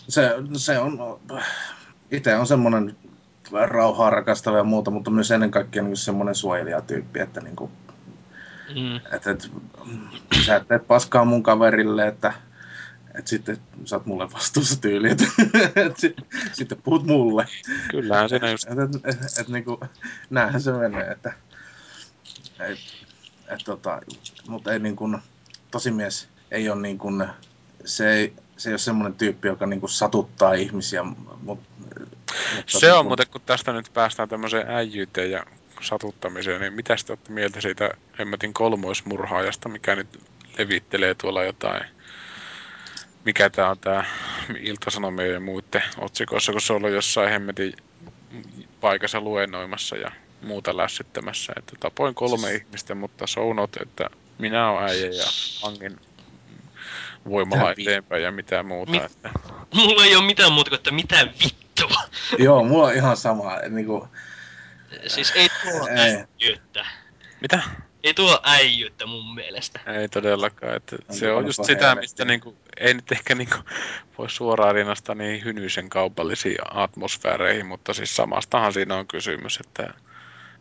se, se on, itse on semmoinen rauhaa rakastava ja muuta, mutta myös ennen kaikkea niin semmoinen suojelijatyyppi, että niin kuin, Mm. että, että sä et tee paskaa mun kaverille, että että sitten sä oot mulle vastuussa tyyli, että, että sit, sitten puhut mulle. Kyllähän siinä just Et, et, et, et, niinku, näähän se menee, että et, Et tota, mutta ei niin kuin, tosimies ei ole niin kuin, se ei, se ei ole semmoinen tyyppi, joka niin kuin satuttaa ihmisiä. Mutta, mutta Se on niin muuten, kun tästä nyt päästään tämmöiseen äijyyteen ja satuttamiseen, niin mitä te olette mieltä siitä hemmetin kolmoismurhaajasta, mikä nyt levittelee tuolla jotain, mikä tää on tää Ilta-Sanomien ja muiden otsikoissa, kun se on ollut jossain hemmetin paikassa luennoimassa ja muuta lässyttämässä, että tapoin kolme ihmistä, mutta sounot, että minä olen äijä ja hangin voimalla Mitä vi- eteenpäin ja mitä muuta. Mi- Että Mulla ei ole mitään muuta kuin, että mitä vittua. Joo, mulla on ihan sama. Niin kuin, Siis ei tuo Ei. äijyyttä. mitä? Ei tuo äijyyttä mun mielestä. Ei todellakaan. Että On se on just sitä, helvettiä. mistä niinku, ei nyt ehkä niinku voi suoraan rinnastaa niin hynyisen kaupallisiin atmosfääreihin, mutta siis samastahan siinä on kysymys, että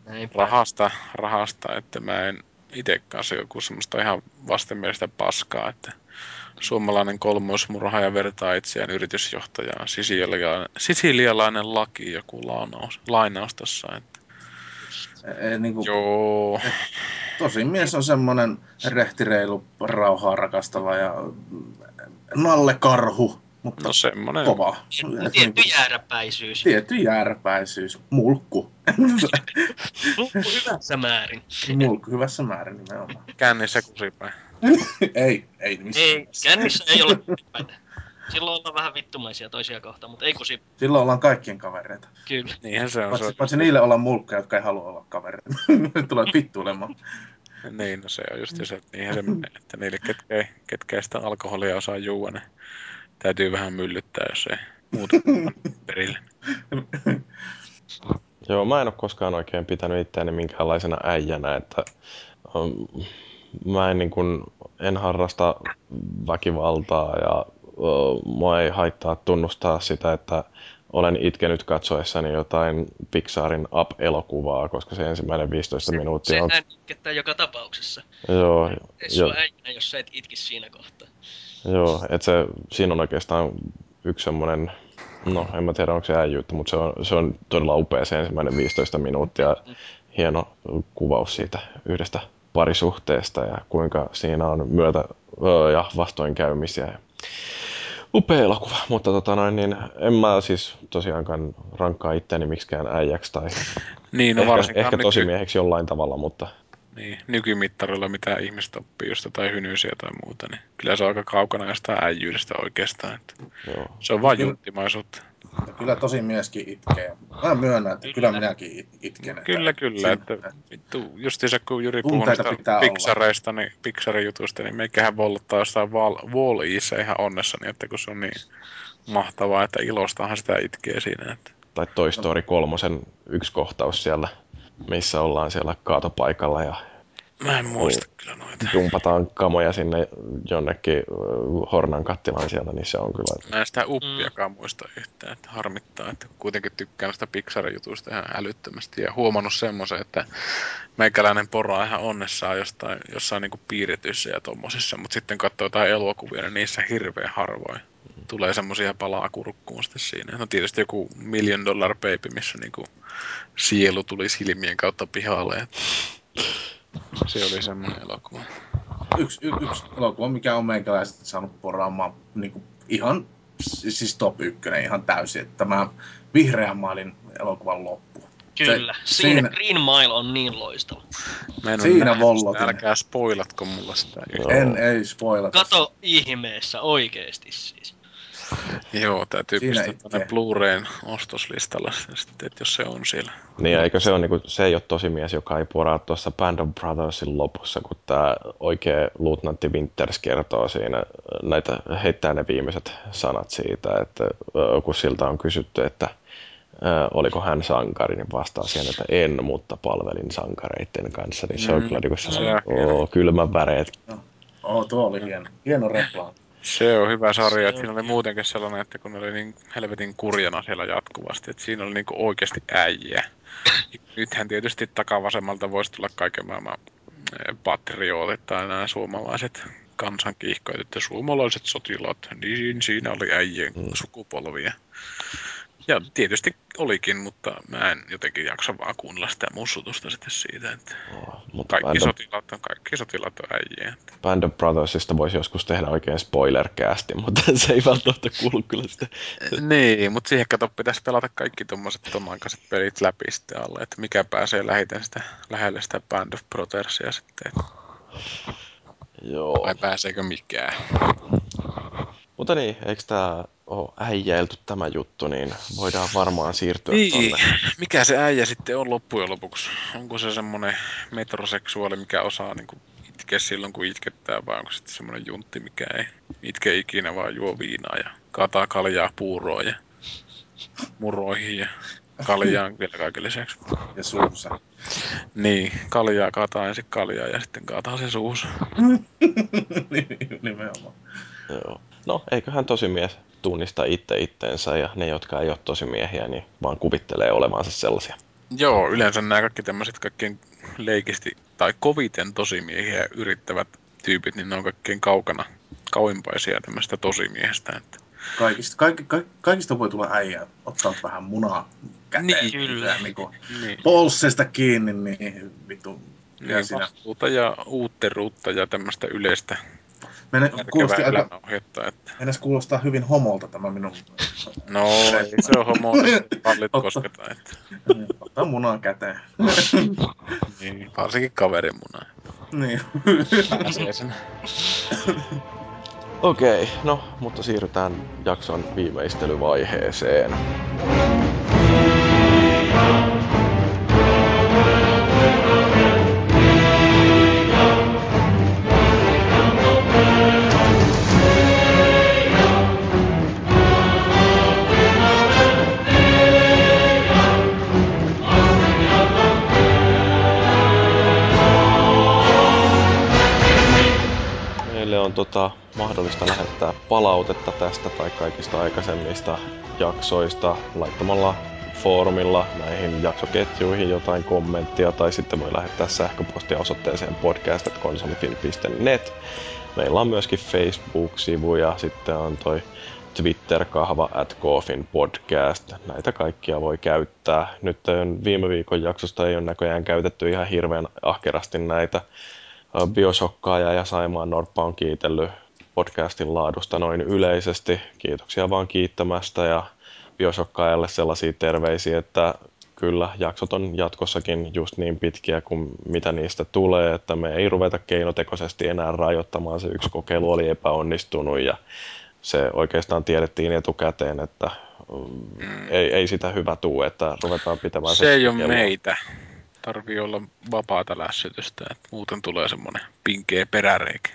Näinpä. rahasta, rahasta, että mä en itse kanssa joku semmoista ihan vastenmielistä paskaa, että suomalainen kolmoismurhaaja vertaa itseään yritysjohtajaan, sisilialainen, sisilialainen laki, joku lainaus, lainaus tossa, että ei, niin kuin, joo, tosi mies on semmoinen rehtireilu, rauhaa rakastava ja nalle karhu, mutta no semmonen, kova. Et Tietty kuin, jääräpäisyys. tietty jääräpäisyys. Mulkku. Lukku hyvässä määrin. Mulkku hyvässä määrin nimenomaan. kännissä kusipäin. ei, ei missään. Ei, kännissä ei ole päitä. Silloin ollaan vähän vittumaisia toisia kohtaan, mutta ei kusi. Silloin ollaan kaikkien kavereita. Kyllä. Niinhän se on. Paitsi, se, paitsi niille ollaan mulkkuja, jotka ei halua olla kavereita. Tulee vittuilemaan. Niin, no se on just se, että niinhän se menee, että niille, ketkä ei, ketkä ei sitä alkoholia osaa juua, niin täytyy vähän myllyttää, jos ei muuta perille. Joo, mä en ole koskaan oikein pitänyt itseäni minkäänlaisena äijänä, että um, mä en, niin kun, en harrasta väkivaltaa ja mua ei haittaa tunnustaa sitä, että olen itkenyt katsoessani jotain Pixarin Up-elokuvaa, koska se ensimmäinen 15 minuuttia on... Sehän itkettää joka tapauksessa. Joo, Ei jo, äijänä, jos sä et itkisi siinä kohtaa. joo että se, siinä on oikeastaan yksi semmoinen, no en mä tiedä onko se äijyyttä, mutta se on, se on todella upea se ensimmäinen 15 minuuttia. Hieno kuvaus siitä yhdestä parisuhteesta ja kuinka siinä on myötä ja vastoinkäymisiä. Upea elokuva, mutta tota noin, niin en mä siis tosiaankaan rankkaa itseäni miksikään äijäksi tai Niin, no ehkä, ehkä nyky, tosimieheksi jollain tavalla, mutta niin, nykymittarilla, mitä ihmiset oppii just tai hynyysiä tai muuta, niin kyllä se on aika kaukana jostain äijyydestä oikeastaan. Että joo. se on vaan Kyllä. Ja kyllä tosi mieskin itkee. Mä myönnän, että kyllä minäkin it- itken. että- Kyllä, kyllä. siinä- Että, vittu, justiinsa kun Jyri noista pitää olla. Pixareista, niin Pixarin jutusta, niin meikähän vollottaa jostain Wall- ihan onnessani, että kun se on niin mahtavaa, että ilostahan sitä itkee siinä. Että. tai Toy Story kolmosen yksi kohtaus siellä, missä ollaan siellä kaatopaikalla ja Mä en muista kyllä noita. dumpataan kamoja sinne jonnekin Hornan kattilaan siellä, niin se on kyllä... Mä en sitä uppiakaan muista yhtään, että harmittaa, että kuitenkin tykkään noista Pixarin jutuista ihan älyttömästi ja huomannut semmoisen, että meikäläinen poro on ihan onnessaan jostain, jossain niinku piirretyissä ja tommosissa, mutta sitten katsoo jotain elokuvia, niin niissä hirveän harvoin tulee semmosia palaa kurkkuun sitten siinä. No tietysti joku Million Dollar Baby, missä niinku sielu tuli silmien kautta pihalle. Et se oli semmoinen elokuva. yksi, y, yksi elokuva, mikä on meikäläiset saanut poraamaan niin kuin ihan, siis top ykkönen ihan täysin. Että tämä vihreän maalin elokuvan loppu. Kyllä. Se- siinä, siinä- Green Mile on niin loistava. Mä en oo Siinä sitä, älkää spoilatko mulla sitä Joo. En, ei spoilata. Kato ihmeessä, oikeesti siis. Joo, täytyy Siinä pistää tuonne Blu-rayn ostoslistalle se sitten, että jos se on siellä. Niin, eikö se, on, niin kuin, se ei ole tosimies, joka ei poraa tuossa Band of Brothersin lopussa, kun tämä oikea luutnantti Winters kertoo siinä, näitä, heittää ne viimeiset sanat siitä, että kun siltä on kysytty, että ö, oliko hän sankari, niin vastaa siihen, että en, mutta palvelin sankareiden kanssa, niin se on Mm, kyllä niin kuin se oo, kylmän väreet. Oh, tuo oli hieno. Hieno repla. Se on hyvä sarja, Se että on siinä oli muutenkin sellainen, että kun ne oli niin helvetin kurjana siellä jatkuvasti, että siinä oli niinku oikeasti äijä. Nythän tietysti takavasemmalta voisi tulla kaiken maailman eh, patriootit tai nämä suomalaiset kansankiihkoit, että suomalaiset sotilaat, niin siinä oli äijien sukupolvia. Ja tietysti olikin, mutta mä en jotenkin jaksa vaan kuunnella sitä mussutusta sitten siitä, että Oh, mutta kaikki Band sotilaat on, kaikki sotilaat on äijiä. että- Band of Brothersista voisi joskus tehdä oikein spoilercasti, mutta se ei välttämättä kuulu kyllä sitä. Niin, mutta siihen kato pitäisi pelata kaikki tuommoiset tomankaiset pelit läpi sitten alle, että mikä pääsee lähiten sitä, lähelle sitä Band of Brothersia sitten, Joo. vai pääseekö mikään. Mutta niin, eikö tää ole äijäilty tämä juttu, niin voidaan varmaan siirtyä Niin, tonne. mikä se äijä sitten on loppujen lopuksi? Onko se semmonen metroseksuaali, mikä osaa niinku itkeä silloin, kun itkettää, vai onko sitten semmonen juntti, mikä ei itke ikinä, vaan juo viinaa ja kaataa kaljaa puuroon ja muroihin ja kaljaan vielä kaiken lisäksi. Ja suussa. Niin, kaljaa kaataa ensin kaljaa ja sitten kaataa se suussa. Nimenomaan. Joo. No, eiköhän tosimies tunnista itse itteensä ja ne, jotka ei ole tosimiehiä, niin vaan kuvittelee olevansa sellaisia. Joo, yleensä nämä kaikki tämmöiset kaikkein leikisti tai koviten tosimiehiä yrittävät tyypit, niin ne on kaikkein kaukana, kauimpaisia tämmöistä tosimiehestä. Että Kaikista, kaikki, ka, kaikista voi tulla äijä, ottaa vähän munaa käteen. Niin, kyllä. Ja Niinku, niin, polssesta kiinni, niin vittu. Ja niin vastuuta ja uutteruutta ja tämmöistä yleistä Mene, kuulosti aika, elämänohjetta. Että... Edes kuulostaa hyvin homolta tämä minun. No, ei se ole homo, pallit Otta. kosketa. Että... Ottaa munaa käteen. Niin, varsinkin kaverin muna. niin. Okei, no, mutta siirrytään jakson viimeistelyvaiheeseen. Meille on tota, mahdollista lähettää palautetta tästä tai kaikista aikaisemmista jaksoista laittamalla foorumilla näihin jaksoketjuihin jotain kommenttia tai sitten voi lähettää sähköpostia osoitteeseen podcast.konsolifin.net. Meillä on myöskin Facebook-sivu ja sitten on toi Twitter-kahva at Podcast. Näitä kaikkia voi käyttää. Nyt viime viikon jaksosta ei ole näköjään käytetty ihan hirveän ahkerasti näitä. Biosokkaaja ja Saimaan Norppa on kiitellyt podcastin laadusta noin yleisesti. Kiitoksia vaan kiittämästä ja Biosokkaajalle sellaisia terveisiä, että kyllä jaksot on jatkossakin just niin pitkiä kuin mitä niistä tulee, että me ei ruveta keinotekoisesti enää rajoittamaan. Se yksi kokeilu oli epäonnistunut ja se oikeastaan tiedettiin etukäteen, että mm, ei, ei sitä hyvä tuu, että ruvetaan pitämään Se ei ole meitä. Tarvii olla vapaata lässytystä, että muuten tulee semmonen pinkeä peräreikä.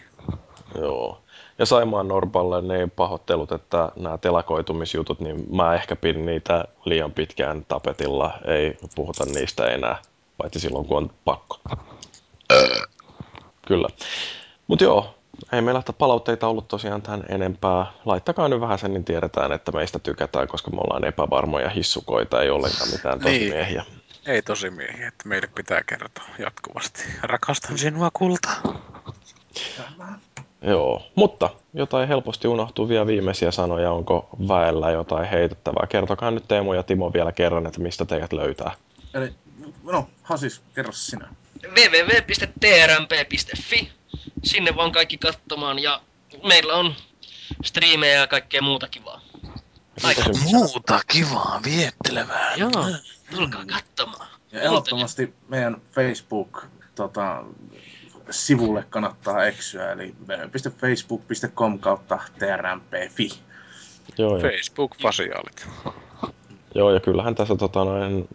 Joo. Ja Saimaan Norpalle niin pahoittelut, että nämä telakoitumisjutut, niin mä ehkä pidin niitä liian pitkään tapetilla. Ei puhuta niistä enää, paitsi silloin kun on pakko. Kyllä. Mutta joo, ei meillä palautteita ollut tosiaan tähän enempää. Laittakaa nyt vähän sen, niin tiedetään, että meistä tykätään, koska me ollaan epävarmoja hissukoita, ei ollenkaan mitään Niin. Ei tosi miehiä, että meille pitää kertoa jatkuvasti. Rakastan sinua kulta. Joo, mutta jotain helposti unohtuvia viimeisiä sanoja, onko väellä jotain heitettävää? Kertokaa nyt Teemu ja Timo vielä kerran, että mistä teidät löytää. Eli, no, Hasis, kerro sinä. www.trmp.fi. Sinne vaan kaikki katsomaan ja meillä on striimejä ja kaikkea muuta kivaa. Aika. Muuta kivaa, viettelevää. Joo, tulkaa katsomaan. Ja ehdottomasti meidän Facebook tota, sivulle kannattaa eksyä, eli www.facebook.com kautta trmp.fi. Joo, Facebook-fasiaalit. joo, ja kyllähän tässä tota, noin,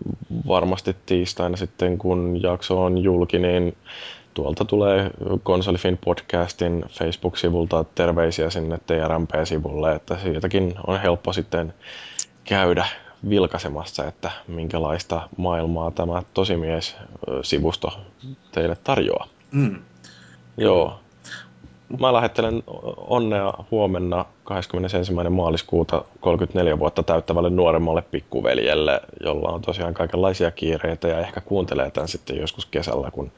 varmasti tiistaina sitten, kun jakso on julki, niin tuolta tulee Konsolifin podcastin Facebook-sivulta terveisiä sinne TRMP-sivulle, että siitäkin on helppo sitten käydä vilkaisemassa, että minkälaista maailmaa tämä Tosimies-sivusto teille tarjoaa. Mm. Joo. Mä lähettelen onnea huomenna 21. maaliskuuta 34 vuotta täyttävälle nuoremmalle pikkuveljelle, jolla on tosiaan kaikenlaisia kiireitä ja ehkä kuuntelee tämän sitten joskus kesällä, kun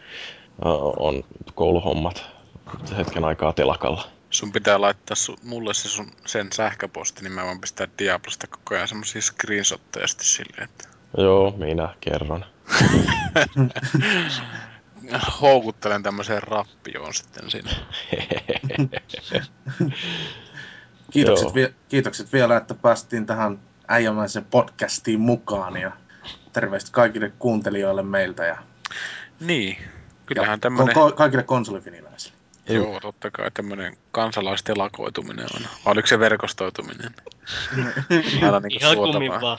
on kouluhommat hetken aikaa telakalla. Sun pitää laittaa su, mulle se sun, sen sähköposti, niin mä voin pistää Diablosta koko ajan semmosia screenshotteja sitten silleen, että Joo, minä kerron. houkuttelen tämmöiseen rappioon sitten sinne. Kiitokset, vie, kiitokset vielä, että päästiin tähän äijämäisen podcastiin mukaan ja terveistä kaikille kuuntelijoille meiltä ja, Niin, kyllähän tämmönen, ko- kaikille konsolifiniläisille. Joo, totta kai tämmönen kansalaistelakoituminen on. Vai Oliko se verkostoituminen? Aina niinku Ihan kummin vaan.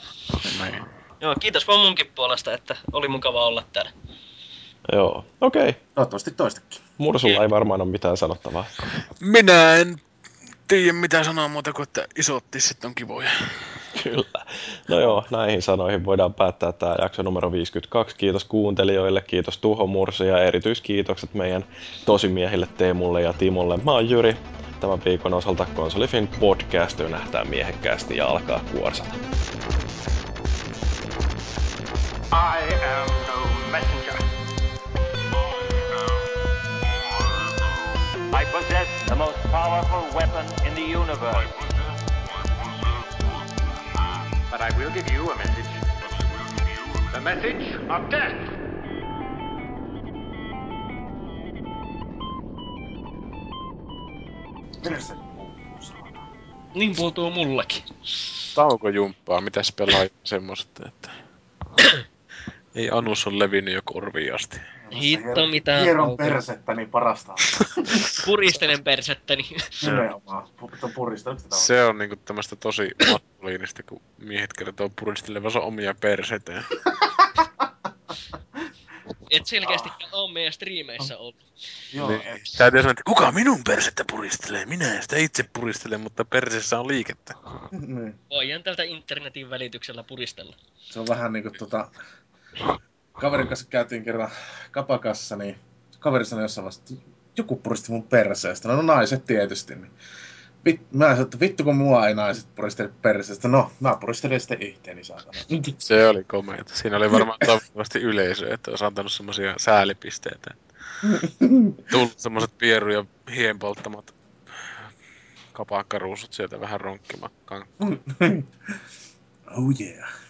Niin. Joo, kiitos vaan munkin puolesta, että oli mukava olla täällä. Joo, okei. Okay. Toivottavasti toistakin. Mursulla ei varmaan ole mitään sanottavaa. Minä en tiedä mitä sanoa muuta kuin, että isot tissit on kivoja. Kyllä. No joo, näihin sanoihin voidaan päättää tämä jakso numero 52. Kiitos kuuntelijoille, kiitos Tuho Mursi ja erityiskiitokset meidän tosimiehille Teemulle ja Timolle. Mä oon Jyri. Tämän viikon osalta Konsolifin podcast nähtää miehekkäästi ja alkaa kuorsata. I am no messenger. I possess the most powerful weapon in the universe. But I will give you a message. The message of death. Niin puutuu mullekin. Taukojumppaa, mitäs pelaa semmoista, että ei Anus on levinnyt jo korviin asti. Hitto mitään Hieron taukoja. persettä, niin parasta Puristelen persettäni. nimenomaan. Pu- sitä Se on niinku tämmöistä tosi maskuliinista, kun miehet kertoo puristelevansa omia perseitä. Et selkeästi oo meidän striimeissä ollut. Joo, Niin. et- Täytyy sanoa, että kuka minun persettä puristelee? Minä en sitä itse puristele, mutta persessä on liikettä. niin. Voidaan tältä internetin välityksellä puristella. Se on vähän niinku tota... Kaverin kanssa käytiin kerran kapakassa, niin kaveri sanoi jossain vaiheessa, että joku puristi mun perseestä. No, no naiset tietysti. Niin. Vit, mä sanoin, että vittu kun mua ei naiset puristele perseestä. No, mä puristelen sitten itteeni saatana. Se oli komeeta. Siinä oli varmaan toivottavasti yleisö, että olisi antanut semmosia säälipisteitä. Tullut semmoset pieru ja hien polttamat kapakkaruusut sieltä vähän ronkkimakkaan. oh yeah.